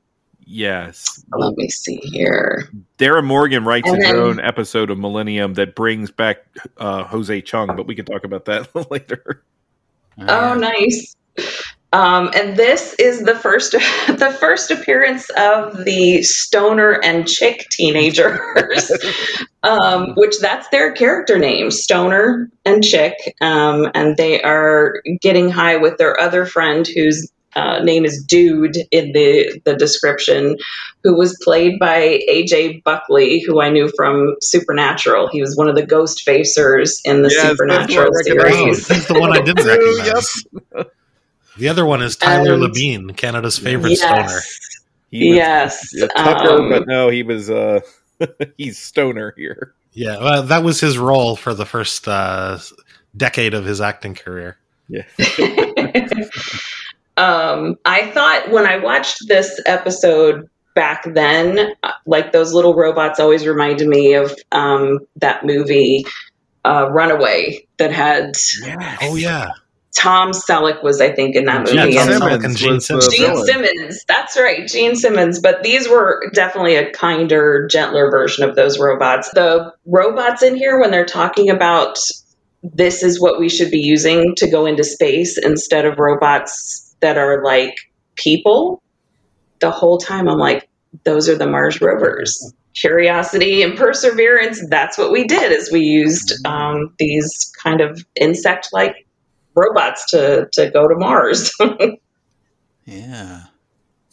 yes. Let me see here. Darin Morgan writes And his then- own episode of Millennium that brings back uh, Jose Chung, but we can talk about that <laughs> later. Oh, nice. Um, and this is the first <laughs> the first appearance of the stoner and chick teenagers, <laughs> um, which that's their character name, stoner and chick, um, and they are getting high with their other friend whose uh, name is Dude in the the description, who was played by AJ Buckley, who I knew from Supernatural. He was one of the ghost facers in the Yes, Supernatural what I recognize. series. He's the one I didn't <laughs> recognize. The other one is Tyler And- Labine, Canada's favorite Yes. stoner. He was- Yes, yeah, Tucker, um, but no, he was uh, <laughs> he's stoner here. Yeah, well, that was his role for the first uh, decade of his acting career. Yeah. <laughs> um, I thought when I watched this episode back then, uh, like those little robots always reminded me of um, that movie uh, Runaway that had Oh yeah, Tom Selleck was I think in that Gene movie. And- Simmons and Gene Simmons. Gene. Simmons, that's right, Gene Simmons. But these were definitely a kinder, gentler version of those robots. The robots in here, when they're talking about this is what we should be using to go into space instead of robots that are like people, the whole time I'm like, those are the Mars rovers. Curiosity and perseverance, that's what we did is we used um, these kind of insect-like robots to, to go to Mars. <laughs> Yeah.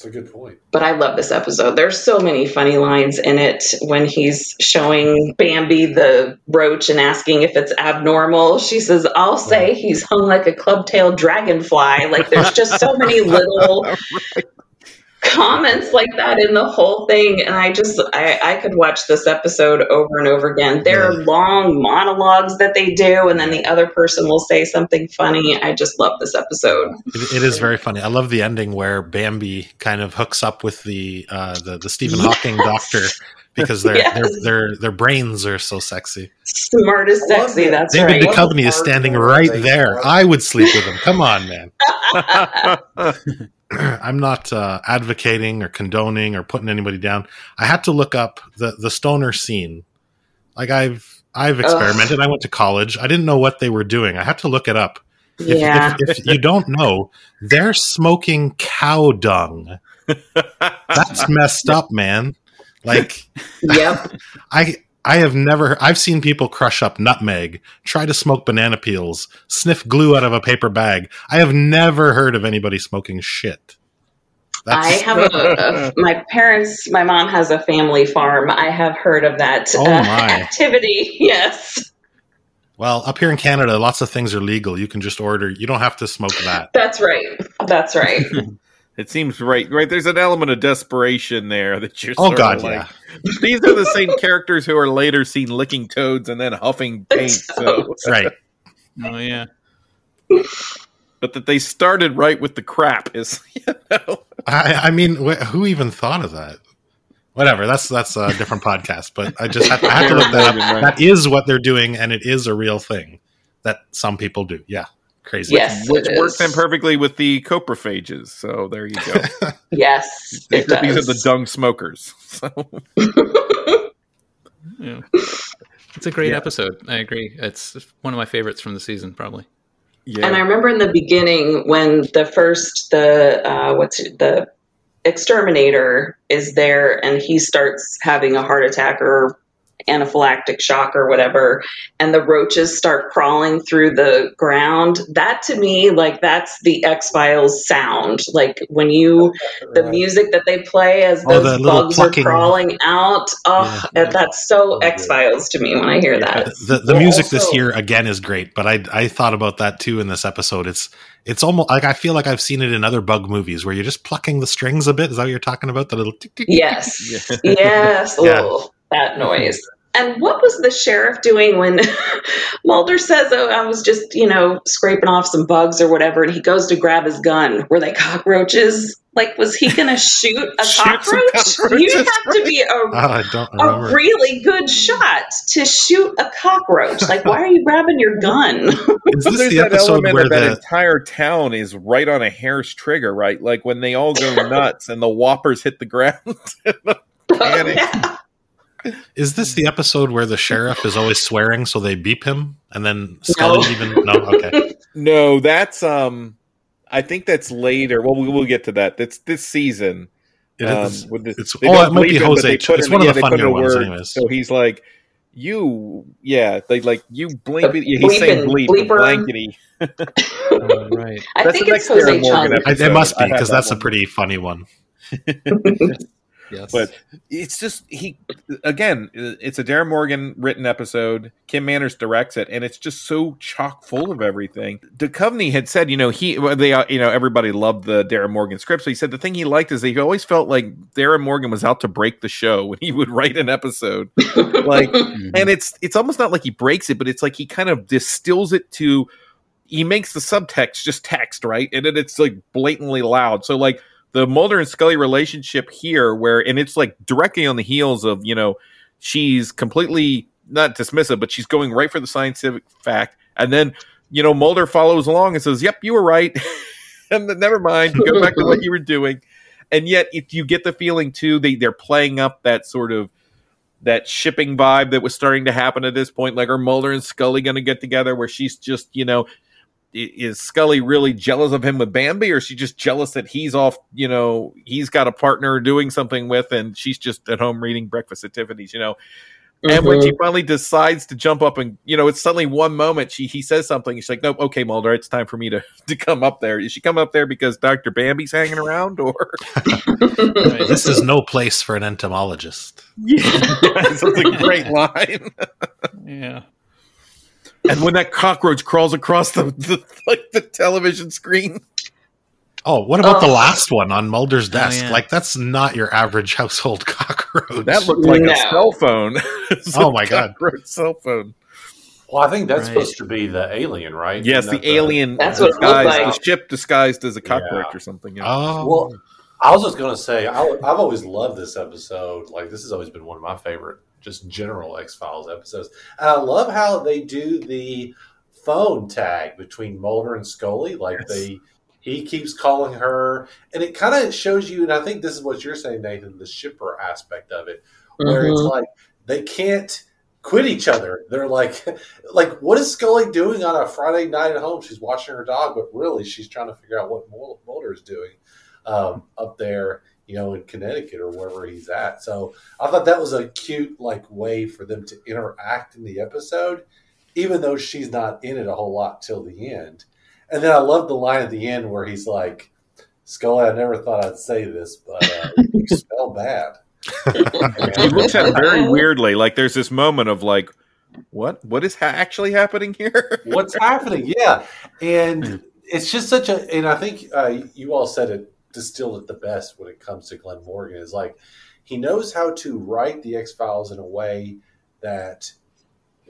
That's a good point. but I love this episode. There's so many funny lines in it when he's showing Bambi the roach and asking if it's abnormal. She says, I'll say he's hung like a club-tailed dragonfly. Like there's just so many <laughs> little comments like that in the whole thing. And I just I, I could watch this episode over and over again. There are long monologues that they do, and then the other person will say something funny. I just love this episode. It, it is very funny. I love the ending where Bambi kind of hooks up with the uh, the, the Stephen Hawking doctor because their, Yes. their their their brains are so sexy. Smart as sexy, that's David right. Duchovny is standing right there. I would sleep with him. Come on, man. <laughs> <laughs> <clears throat> I'm not uh, advocating or condoning or putting anybody down. I had to look up the the stoner scene. Like I've I've experimented. I went to college. I didn't know what they were doing. I had to look it up. If, Yeah. if, if you don't know, they're smoking cow dung. <laughs> That's messed up, man. Like Yep. <laughs> I I have never I've seen people crush up nutmeg, try to smoke banana peels, sniff glue out of a paper bag. I have never heard of anybody smoking shit. I have a, a <laughs> my parents. My mom has a family farm. I have heard of that Oh, uh, <laughs> activity. <laughs> Yes, well, up here in Canada, lots of things are legal. You can just order. You don't have to smoke that. that's right. That's right. It seems right. Right, there's an element of desperation there that you're. Oh, sort of God, like, yeah. These are the same characters who are later seen licking toads and then huffing paint. So, Right. Oh yeah. but that they started right with the crap is, <laughs> you know, I, I mean, wh- who even thought of that? Whatever. That's that's a different podcast. But I just had, I had to look that up. <laughs> Right. That is what they're doing, and it is a real thing that some people do. Yeah. Crazy. Yes, which it works is. in perfectly with the coprophages. So there you go. <laughs> Yes, it Except these are the dung smokers. <laughs> So <laughs> Yeah. It's a great Yeah. episode. I agree. It's one of my favorites from the season, probably. yeah, And I remember in the beginning when the first the uh, what's it- the exterminator is there and he starts having a heart attack or anaphylactic shock or whatever and the roaches start crawling through the ground that to me like that's the x-files sound like when you the music that they play as Oh, those bugs plucking. are crawling out oh that's so x-files to me when i hear that the the music this year again is great, but I I thought about that too in this episode. It's it's almost like I feel like I've seen it in other bug movies where you're just plucking the strings a bit. Is that what you're talking about? The little tick, tick, tick? Yes. <laughs> Yes. Yeah. Oh, that mm-hmm. noise. And what was the sheriff doing when <laughs> Mulder says, Oh, I was just, you know, scraping off some bugs or whatever, and he goes to grab his gun? Were they cockroaches? Like, was he going <laughs> to shoot a Shoot cockroach? cockroaches. You have to be a, Oh, a really good shot to shoot a cockroach. Like, why are you grabbing your gun? <laughs> Is this There's the that episode element where of that the entire town is right on a hair's trigger, right? Like when they all go nuts and the whoppers hit the ground. Oh, Panic. Is this the episode where the sheriff is always swearing so they beep him and then Scully No. even no okay <laughs> No, that's um I think that's later. Well, we will get to that. That's this season. It Um, is- with this, it's- oh, it might be bleep Jose they Ch- it's in- one of yeah, the they put in funnier ones word. anyways. So he's like, "You, yeah, they like you bleep it." Yeah, he's Bleep saying and bleep, bleeper. blankety. Oh, <laughs> right. I That's think it's Jose Morgan Chung. It must be because that that's a pretty funny one <laughs> Yes. But it's just he again. It's a Darin Morgan written episode. Kim Manners directs it, and it's just so chock full of everything. Duchovny had said, you know, he they uh, you know everybody loved the Darin Morgan script. So he said the thing he liked is that he always felt like Darin Morgan was out to break the show when he <laughs> would write an episode. like, <laughs> and it's it's almost not like he breaks it, but it's like he kind of distills it to. He makes the subtext just text, right? And then it's like blatantly loud. So like the Mulder and Scully relationship here, where and it's like directly on the heels of you know she's completely not dismissive, but she's going right for the scientific fact, and then you know Mulder follows along and says, "Yep, you were right," <laughs> and then never mind, go back to what you were doing, and yet if you get the feeling too, they they're playing up that sort of that shipping vibe that was starting to happen at this point. Like, are Mulder and Scully going to get together where she's just, you know, is Scully really jealous of him with Bambi, or is she just jealous that he's off, you know, he's got a partner doing something with, and she's just at home reading Breakfast at Tiffany's, you know? And when mm-hmm. she finally decides to jump up and, you know, it's suddenly one moment she he says something. She's like, nope, okay, Mulder, it's time for me to, <laughs> to come up there. Is she come up there because Dr. Bambi's hanging around or? <laughs> this is no place for an entomologist <laughs> Yeah, it's a great line. yeah. And when that cockroach crawls across the, the like the television screen, oh what about the Oh. last one on Mulder's oh, desk yeah. like that's not your average household <laughs> cockroach that looked like No. a cell phone. <laughs> Oh my God. cockroach cell phone. Well, I think that's Right. supposed to be the alien, right? Yes, Isn't the alien That's what it looked like. the ship disguised as a cockroach Yeah. or something. Yeah. oh Well, I was just going to say, I, I've always loved this episode. Like, this has always been one of my favorite, just general X Files episodes. And I love how they do the phone tag between Mulder and Scully. Like, Yes. they. He keeps calling her, and it kind of shows you. And I think this is what you're saying, Nathan, the shipper aspect of it, where it's Mhm. like they can't quit each other. They're like, <laughs> like what is Scully doing on a Friday night at home? She's watching her dog, but really she's trying to figure out what Mulder is doing um, up there, you know, in Connecticut or wherever he's at. So I thought that was a cute like way for them to interact in the episode, even though she's not in it a whole lot till the end. And then I love the line at the end where he's like, Scully, I never thought I'd say this, but uh, you <laughs> smell bad. <laughs> he looks at very weirdly. Like there's this moment of like, what? What is ha- actually happening here? what's happening yeah and it's just such a and i think uh, you all said it distilled it the best when it comes to glen morgan is like he knows how to write the x files in a way that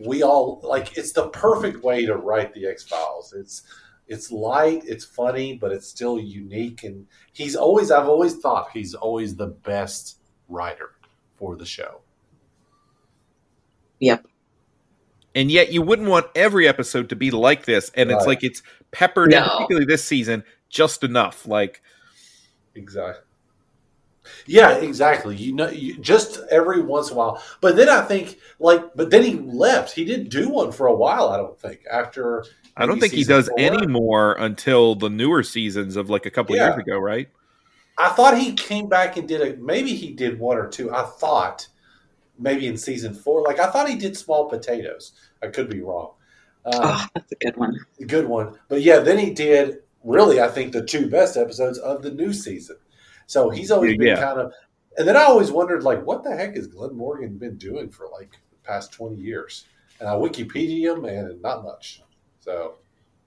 we all like it's the perfect way to write the x files it's it's light it's funny but it's still unique and he's always i've always thought he's always the best writer for the show Yep. and yet you wouldn't want every episode to be like this. And it's like it's peppered, in, No. particularly this season, just enough. Like Exactly. Yeah, exactly. You know, you, just every once in a while. But then I think, like, but then he left. He didn't do one for a while. I don't think after. I don't think he does four. any more until the newer seasons of like a couple Yeah. years ago, right? I thought he came back and did a. Maybe he did one or two. I thought maybe in season four. Like I thought he did small potatoes. I could be wrong. Um, Oh, that's a good one. a good one. But yeah, then he did really, I think, the two best episodes of the new season. So he's always Yeah, been yeah. kind of. And then I always wondered, like, what the heck has Glen Morgan been doing for like the past twenty years? And I Wikipedia him, and not much. So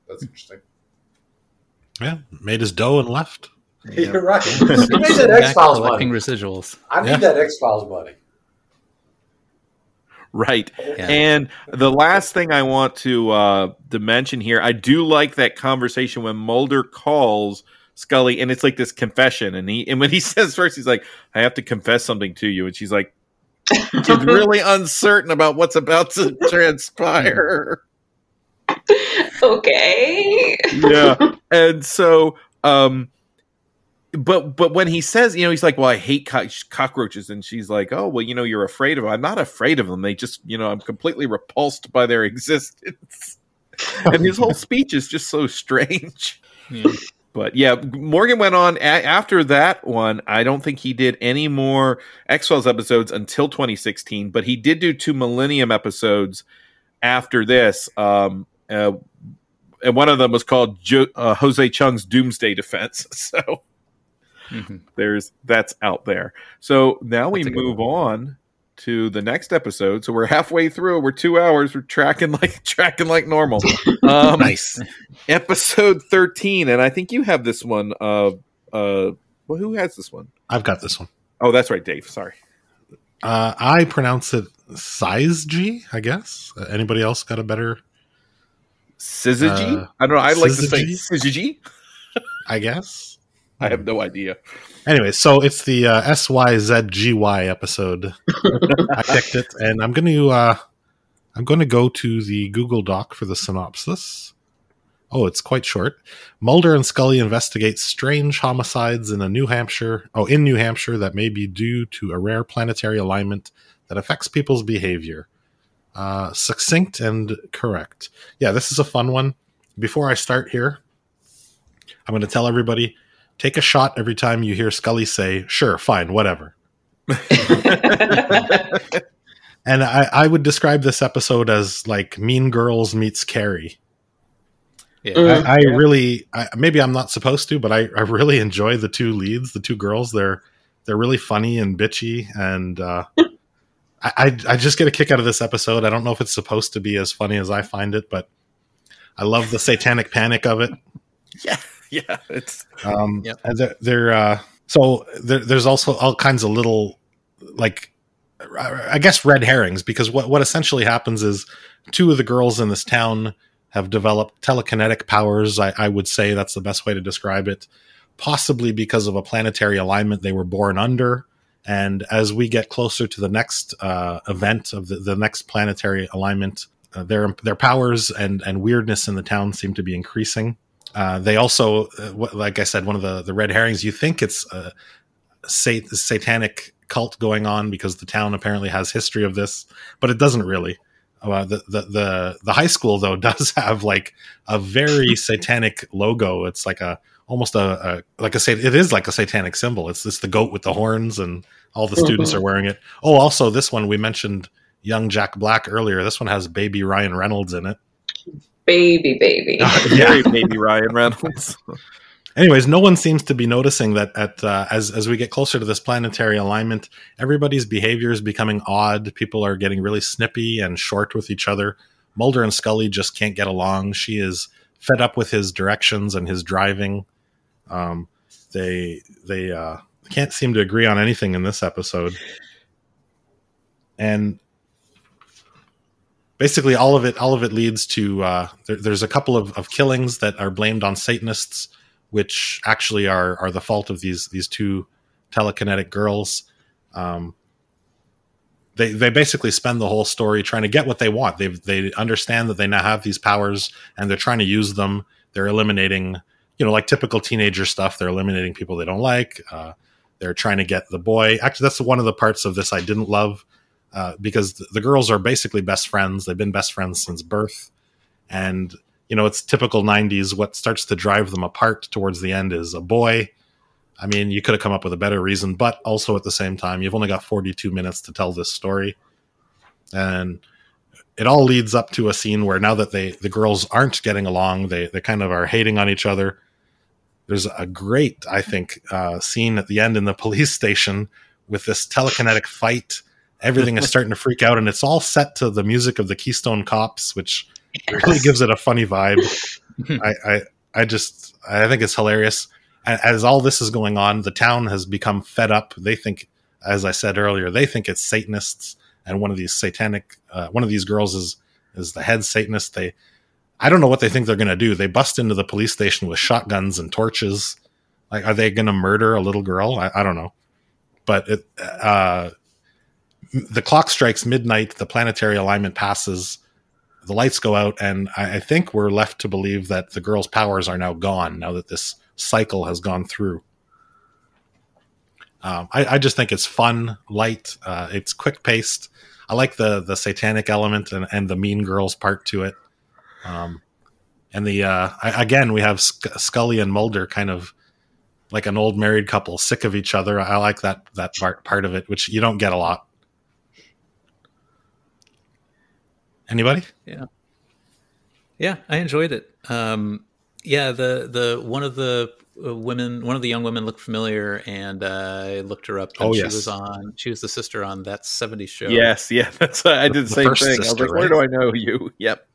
that's interesting. Yeah, made his dough and left. <laughs> You're right. <laughs> He made that X Files money. residuals. I need Yeah. that X Files money. Right. Yeah. And the last thing I want to uh to mention here, I do like that conversation when Mulder calls Scully and it's like this confession and he and when he <laughs> says first he's like, I have to confess something to you and she's like she's <laughs> really uncertain about what's about to <laughs> transpire. okay. yeah. And so um but but when he says, you know, he's like, "Well, I hate co- cockroaches," and she's like, "Oh, well, you know, you're afraid of them. I'm not afraid of them. They just, you know, I'm completely repulsed by their <laughs> existence." and his whole speech is just so strange. Yeah. But yeah, Morgan went on a- after that one. I don't think he did any more X Files episodes until 2016, but he did do two Millennium episodes after this. Um, uh, and one of them was called jo- uh, Jose Chung's Doomsday Defense. <laughs> So Mhm. there's that's out there. So now we That's a good move on to the next episode. So we're halfway through. We're two hours. We're tracking like <laughs> tracking like normal. <laughs> Um, Nice. episode 13 and i think you have this one uh uh well who has this one? I've got this one. Oh, that's right dave sorry Uh, I pronounce it size G, I guess. Uh, anybody else got a better? syzygy Uh, i don't know i like to say syzygy? syzygy <laughs> I guess. I have no idea Anyway, so it's the uh, SYZYGY episode. I picked it, and I'm going to uh, I'm going to go to the Google Doc for the synopsis. Oh, it's quite short. Mulder and Scully investigate strange homicides in a New Hampshire, oh, in New Hampshire that may be due to a rare planetary alignment that affects people's behavior. Uh, succinct and correct. Yeah, this is a fun one. Before I start here, I'm going to tell everybody take a shot every time you hear Scully say, "Sure, fine, whatever." <laughs> and I, I would describe this episode as like Mean Girls meets Carrie. Yeah. Mm. I, I really, I, maybe I'm not supposed to, but I, I really enjoy the two leads, the two girls. They're they're really funny and bitchy, and uh, I, I I just get a kick out of this episode. I don't know if it's supposed to be as funny as I find it, but I love the satanic panic of it. <laughs> yeah <laughs> yeah it's Um, Yep. and they're, they're uh, so there, there's also all kinds of little like I guess red herrings because what what essentially happens is two of the girls in this town have developed telekinetic powers. I, I would say that's the best way to describe it. Possibly because of a planetary alignment they were born under. And as we get closer to the next uh, event of the, the next planetary alignment, uh, their their powers and and weirdness in the town seem to be increasing. Uh, they also, uh, like I said, one of the the red herrings. You think it's a sat- satanic cult going on because the town apparently has history of this, but it doesn't really. Uh, the, the the the high school though <laughs> does have like a very <laughs> satanic logo. It's like a almost a, a like a sat- it is like a satanic symbol. It's it's the goat with the horns, and all the students are wearing it. Oh, also this one we mentioned young Jack Black earlier. This one has baby Ryan Reynolds in it. Baby, baby. <laughs> <laughs> very baby ryan reynolds <laughs> Anyways, no one seems to be noticing that at uh, as as we get closer to this planetary alignment, everybody's behavior is becoming odd. People are getting really snippy and short with each other. Mulder and Scully just can't get along. She is fed up with his directions and his driving. Um, they they uh, can't seem to agree on anything in this episode, and basically all of it all of it leads to uh, there, there's a couple of, of killings that are blamed on Satanists which actually are are the fault of these these two telekinetic girls. Um, they they basically spend the whole story trying to get what they want. They they understand that they now have these powers and they're trying to use them. They're eliminating, you know, like typical teenager stuff. They're eliminating people they don't like. Uh, they're trying to get the boy. Actually, that's one of the parts of this I didn't love uh, because the girls are basically best friends. They've been best friends since birth, and you know it's typical '90s. What starts to drive them apart towards the end is a boy. I mean, you could have come up with a better reason, but also at the same time, you've only got 42 minutes to tell this story, and it all leads up to a scene where now that they the girls aren't getting along, they they kind of are hating on each other. There's a great, I think, uh, scene at the end in the <laughs> police station with this telekinetic fight everything is starting to freak out and it's all set to the music of the keystone cops which yes. really gives it a funny vibe. <laughs> I, I i just i think it's hilarious. As all this is going on the town has become fed up. They think as i said earlier they think it's satanists and one of these satanic uh, one of these girls is is the head satanist. They i don't know what they think they're going to do. They bust into the police station with shotguns and torches. Like are they going to murder a little girl? I, I don't know. But it uh the clock strikes midnight, the planetary alignment passes, the lights go out, and I, I, think we're left to believe that the girl's powers are now gone now that this cycle has gone through. Um, I, I, just think it's fun, light, uh, it's quick paced. I like the the satanic element and, and the mean girls part to it. Um, and the uh, I, again, we have Scully and Mulder kind of like an old married couple, sick of each other. I like that that part part of it, which you don't get a lot. Anybody? Yeah. Yeah, I enjoyed it. Um, yeah, the the one of the uh, women, one of the young women looked familiar, and uh, I looked her up. And oh, she yes. was on. She was the sister on that '70s show. Yes, <laughs> yeah, that's I did the, the same thing. Sister, I was like, right? where do I know you? <laughs> Yep.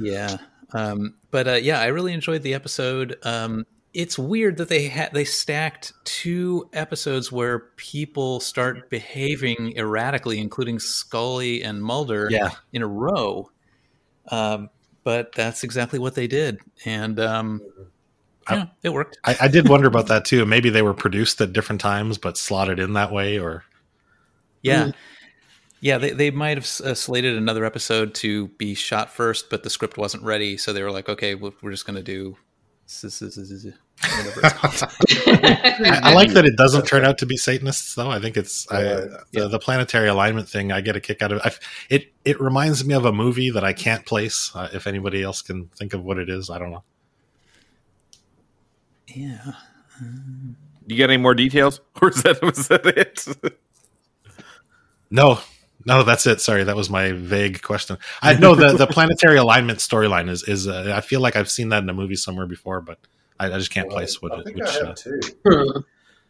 Yeah, um, but uh, yeah, I really enjoyed the episode. Um, it's weird that they had they stacked two episodes where people start behaving erratically, including Scully and Mulder, yeah. in a row. Um, but that's exactly what they did, and um, yeah, I, it worked. I, I, did wonder about that too. Maybe they were produced at different times, but slotted in that way, or yeah. Mm. Yeah, they, they might have uh, slated another episode to be shot first, but the script wasn't ready. So they were like, okay, we're just going to do <laughs> <laughs> I like that it doesn't turn out to be Satanists, though. I think it's I, the, the, planetary alignment thing. I get a kick out of it. it. It reminds me of a movie that I can't place. Uh, if anybody else can think of what it is, I don't know. Yeah. Um... You got any more details, or is that was that it? no, no, that's it. Sorry, that was my vague question. I know the the planetary alignment storyline is is. Uh, I feel like I've seen that in a movie somewhere before, but I, I just can't well, place what I it. Which, I have uh, too.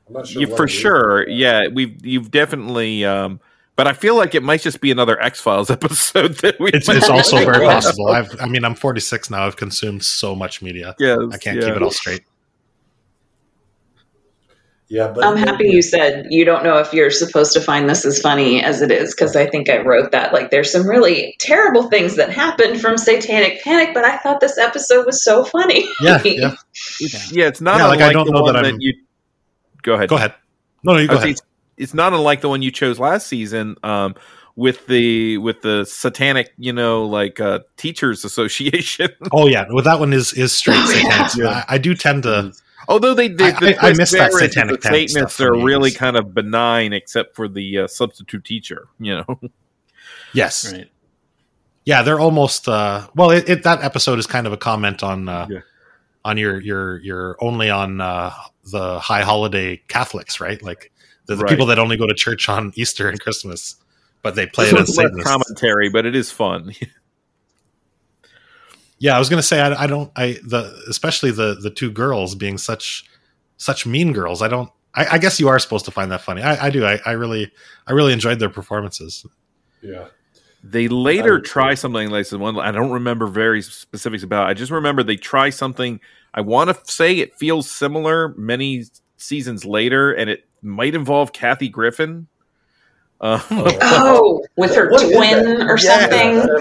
I'm not sure. for sure, yeah, we've you've definitely. Um, but I feel like it might just be another X Files <laughs> episode that we. It's, it's also <laughs> very possible. I've, I mean, I'm 46 now. I've consumed so much media. Yeah, I can't keep it all straight. Yeah, but I'm happy you said you don't know if you're supposed to find this as funny as it is because I think I wrote that. Like, there's some really terrible things that happened from Satanic Panic, but I thought this episode was so funny. Yeah, <laughs> yeah, yeah. It's not yeah, like I don't know that I'm. That you... Go ahead. Go ahead. No, no, you go ahead. It's, it's, not unlike the one you chose last season. Um, with the with the satanic, you know, like uh, teachers <laughs> association. oh yeah, well that one is is straight satanic. yeah. I, I do tend to Although they, they I, I, I missed that satanic the Satanists are really kind of benign, except for the uh, substitute teacher. You know. <laughs> yes. Right. Yeah, they're almost. Uh, well, it, it, that episode is kind of a comment on uh, yeah. on your your your only on uh, the high holiday Catholics, right? Like the, the right. people that only go to church on Easter and Christmas, but they <laughs> play this it as commentary. But it is fun. <laughs> yeah, I was gonna say I, I don't I the especially the the two girls being such such mean girls. I don't. I, I guess you are supposed to find that funny. I, I do. I, I really I really enjoyed their performances. Yeah. They later try something like this one. I don't remember very specifics about. It. I just remember they try something. I want to say it feels similar many seasons later, and it might involve Kathy Griffin. Uh, <laughs> oh, with her What is twin that? or Yeah.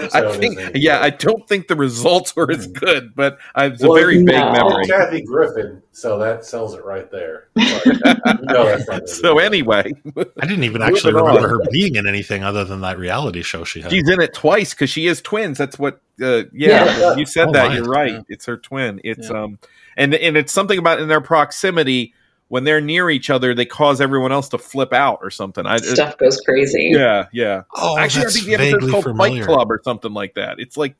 something. I think, yeah, I don't think the results were as good, but I, it's a very vague no. memory. Kathy Griffin, so that sells it right there. Sorry. <laughs> You that's <laughs> So anyway, I didn't even actually remember on. her being in anything other than that reality show she had. she's in it twice because she is twins. That's what. Uh, yeah, Yeah. you said Oh, that. my. You're right. Yeah. It's her twin. It's Yeah. um, and and it's something about in their proximity when they're near each other, they cause everyone else to flip out or something. I, it- Stuff goes crazy. yeah, yeah. oh, Actually, I think the episode's called familiar. Fight Club or something like that. It's like.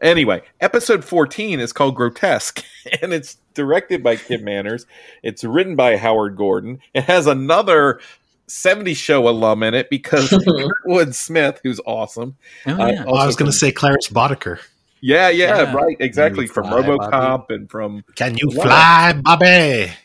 Anyway, episode 14 is called Grotesque, <laughs> and it's directed by Kim Manners. It's written by Howard Gordon. It has another 70 show alum in it because <laughs> Wood Smith, who's awesome. Oh, Uh, yeah. Oh, I was going to say Clarence Boddicker. Yeah, yeah, Yeah. right, exactly. From fly, RoboCop Bobby. and from. Can you Wow. fly, Bobby? <laughs>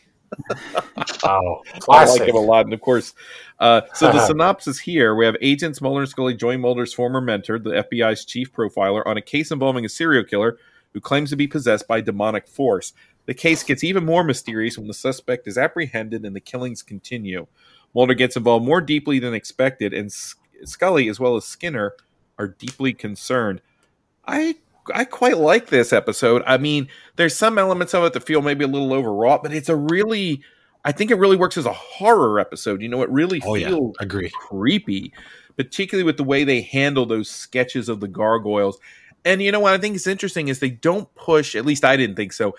Wow. I like him a lot. And of course, uh, so the <laughs> synopsis here we have agents Mulder and Scully join Mulder's former mentor, the FBI's chief profiler, on a case involving a serial killer who claims to be possessed by demonic force. The case gets even more mysterious when the suspect is apprehended and the killings continue. Mulder gets involved more deeply than expected, and S- Scully, as well as Skinner, are deeply concerned. I I quite like this episode. I mean, there's some elements of it that feel maybe a little overwrought, but it's a really I think it really works as a horror episode. You know, it really Oh, yeah. feels Agree. creepy, particularly with the way they handle those sketches of the gargoyles. And you know what I think is interesting is they don't push, at least I didn't think so,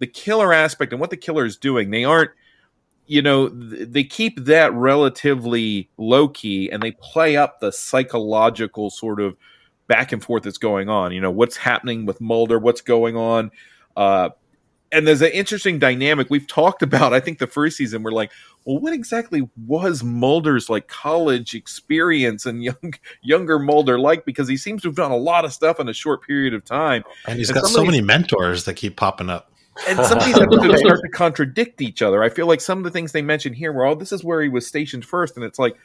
the killer aspect and what the killer is doing. They aren't, you know, th- they keep that relatively low key and they play up the psychological sort of back and forth that's going on. You know, what's happening with Mulder, what's going on. Uh, and there's an interesting dynamic we've talked about. I think the first season we're like, well, what exactly was Mulder's like college experience and young <laughs> younger Mulder like? Because he seems to have done a lot of stuff in a short period of time. And he's And got so many mentors that keep popping up. And some of these <laughs> episodes start to contradict each other. I feel like some of the things they mentioned here were, oh, this is where he was stationed first, and it's like,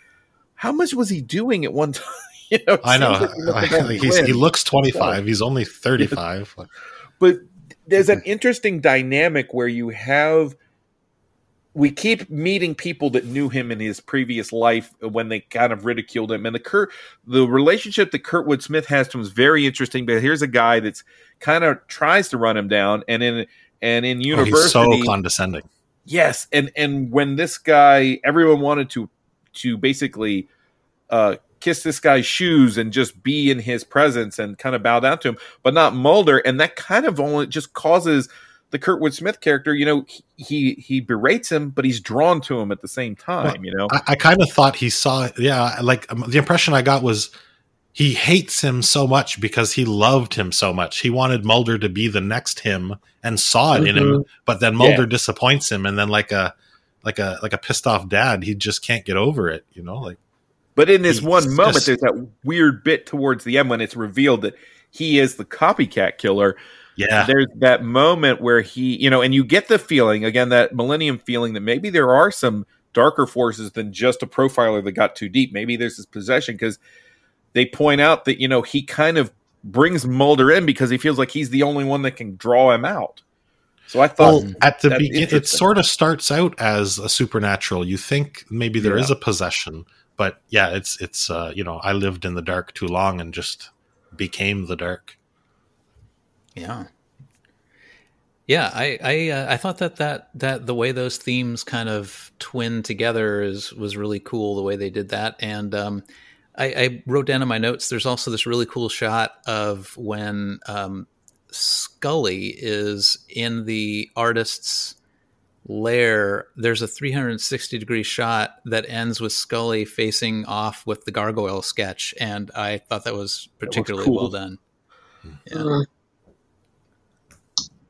how much was he doing at one <laughs> time? <laughs> you know, I know. like he must have had He's, he looks 25. He's only 35. <laughs> but there's an interesting dynamic where you have we keep meeting people that knew him in his previous life when they kind of ridiculed him and the Kurt the relationship that Kurtwood Smith has to him is very interesting but here's a guy that's kind of tries to run him down and in and in Oh, university he's so condescending. Yes, and and when this guy, everyone wanted to to basically uh, kiss this guy's shoes and just be in his presence and kind of bow down to him, but not Mulder, and that kind of only just causes the Kurtwood Smith character. You know, he he berates him, but he's drawn to him at the same time. You know, I, I kind of thought he saw, yeah, like um, the impression I got was he hates him so much because he loved him so much. He wanted Mulder to be the next him and saw it in him, Mhm. but then Mulder Yeah. disappoints him, and then like a like a like a pissed off dad, he just can't get over it. You know, like But in this He's one moment, there's that weird bit towards the end when it's revealed that he is the copycat killer. Yeah. There's that moment where he, you know, and you get the feeling, again, that millennium feeling that maybe there are some darker forces than just a profiler that got too deep. Maybe there's this possession because they point out that, you know, he kind of brings Mulder in because he feels like he's the only one that can draw him out. So I thought Well, at the beginning, it sort of starts out as a supernatural. You think maybe there is Yeah. a possession, but yeah, it's it's uh, you know I lived in the dark too long and just became the dark. Yeah. Yeah, I I, uh, I thought that, that that the way those themes kind of twin together is was really cool. The way they did that, and um, I, I wrote down in my notes. There's also this really cool shot of when um, Scully is in the artist's lair. There's a 360 degree shot that ends with Scully facing off with the gargoyle sketch, and I thought that was particularly cool. well done. Yeah. Mm.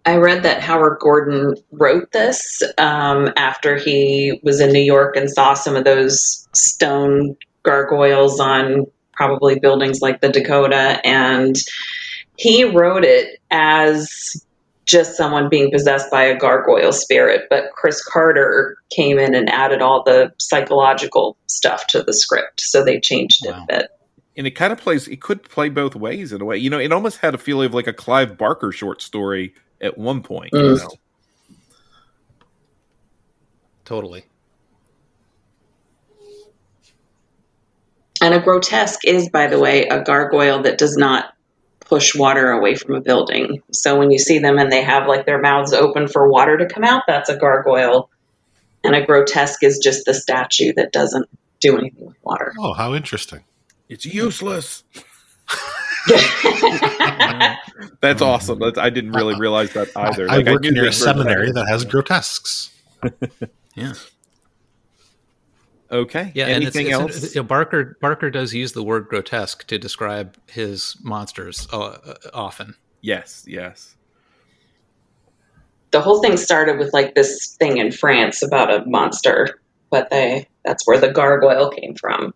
I read that Howard Gordon wrote this um, after he was in New York and saw some of those stone gargoyles on probably buildings like the Dakota. And he wrote it as just someone being possessed by a gargoyle spirit. But Chris Carter came in and added all the psychological stuff to the script. So they changed it a bit. and it kind of plays it could play both ways in a way you know it almost had a feeling of like a clive barker short story at one point you Mm. know Totally. And a grotesque is, by the way, a gargoyle that does not push water away from a building. So when you see them and they have like their mouths open for water to come out, that's a gargoyle. And a grotesque is just the statue that doesn't do anything with water. Oh, how interesting. It's useless. <laughs> That's awesome. That's, I didn't really realize that either. I, Like, I work knew near a seminary were- that has grotesques. <laughs> Yeah. Okay. Yeah, Anything and it's, else? it's, you know, Barker Barker does use the word grotesque to describe his monsters uh, uh, often. yes. Yes. the whole thing started with like this thing in France about a monster, but they that's where the gargoyle came from.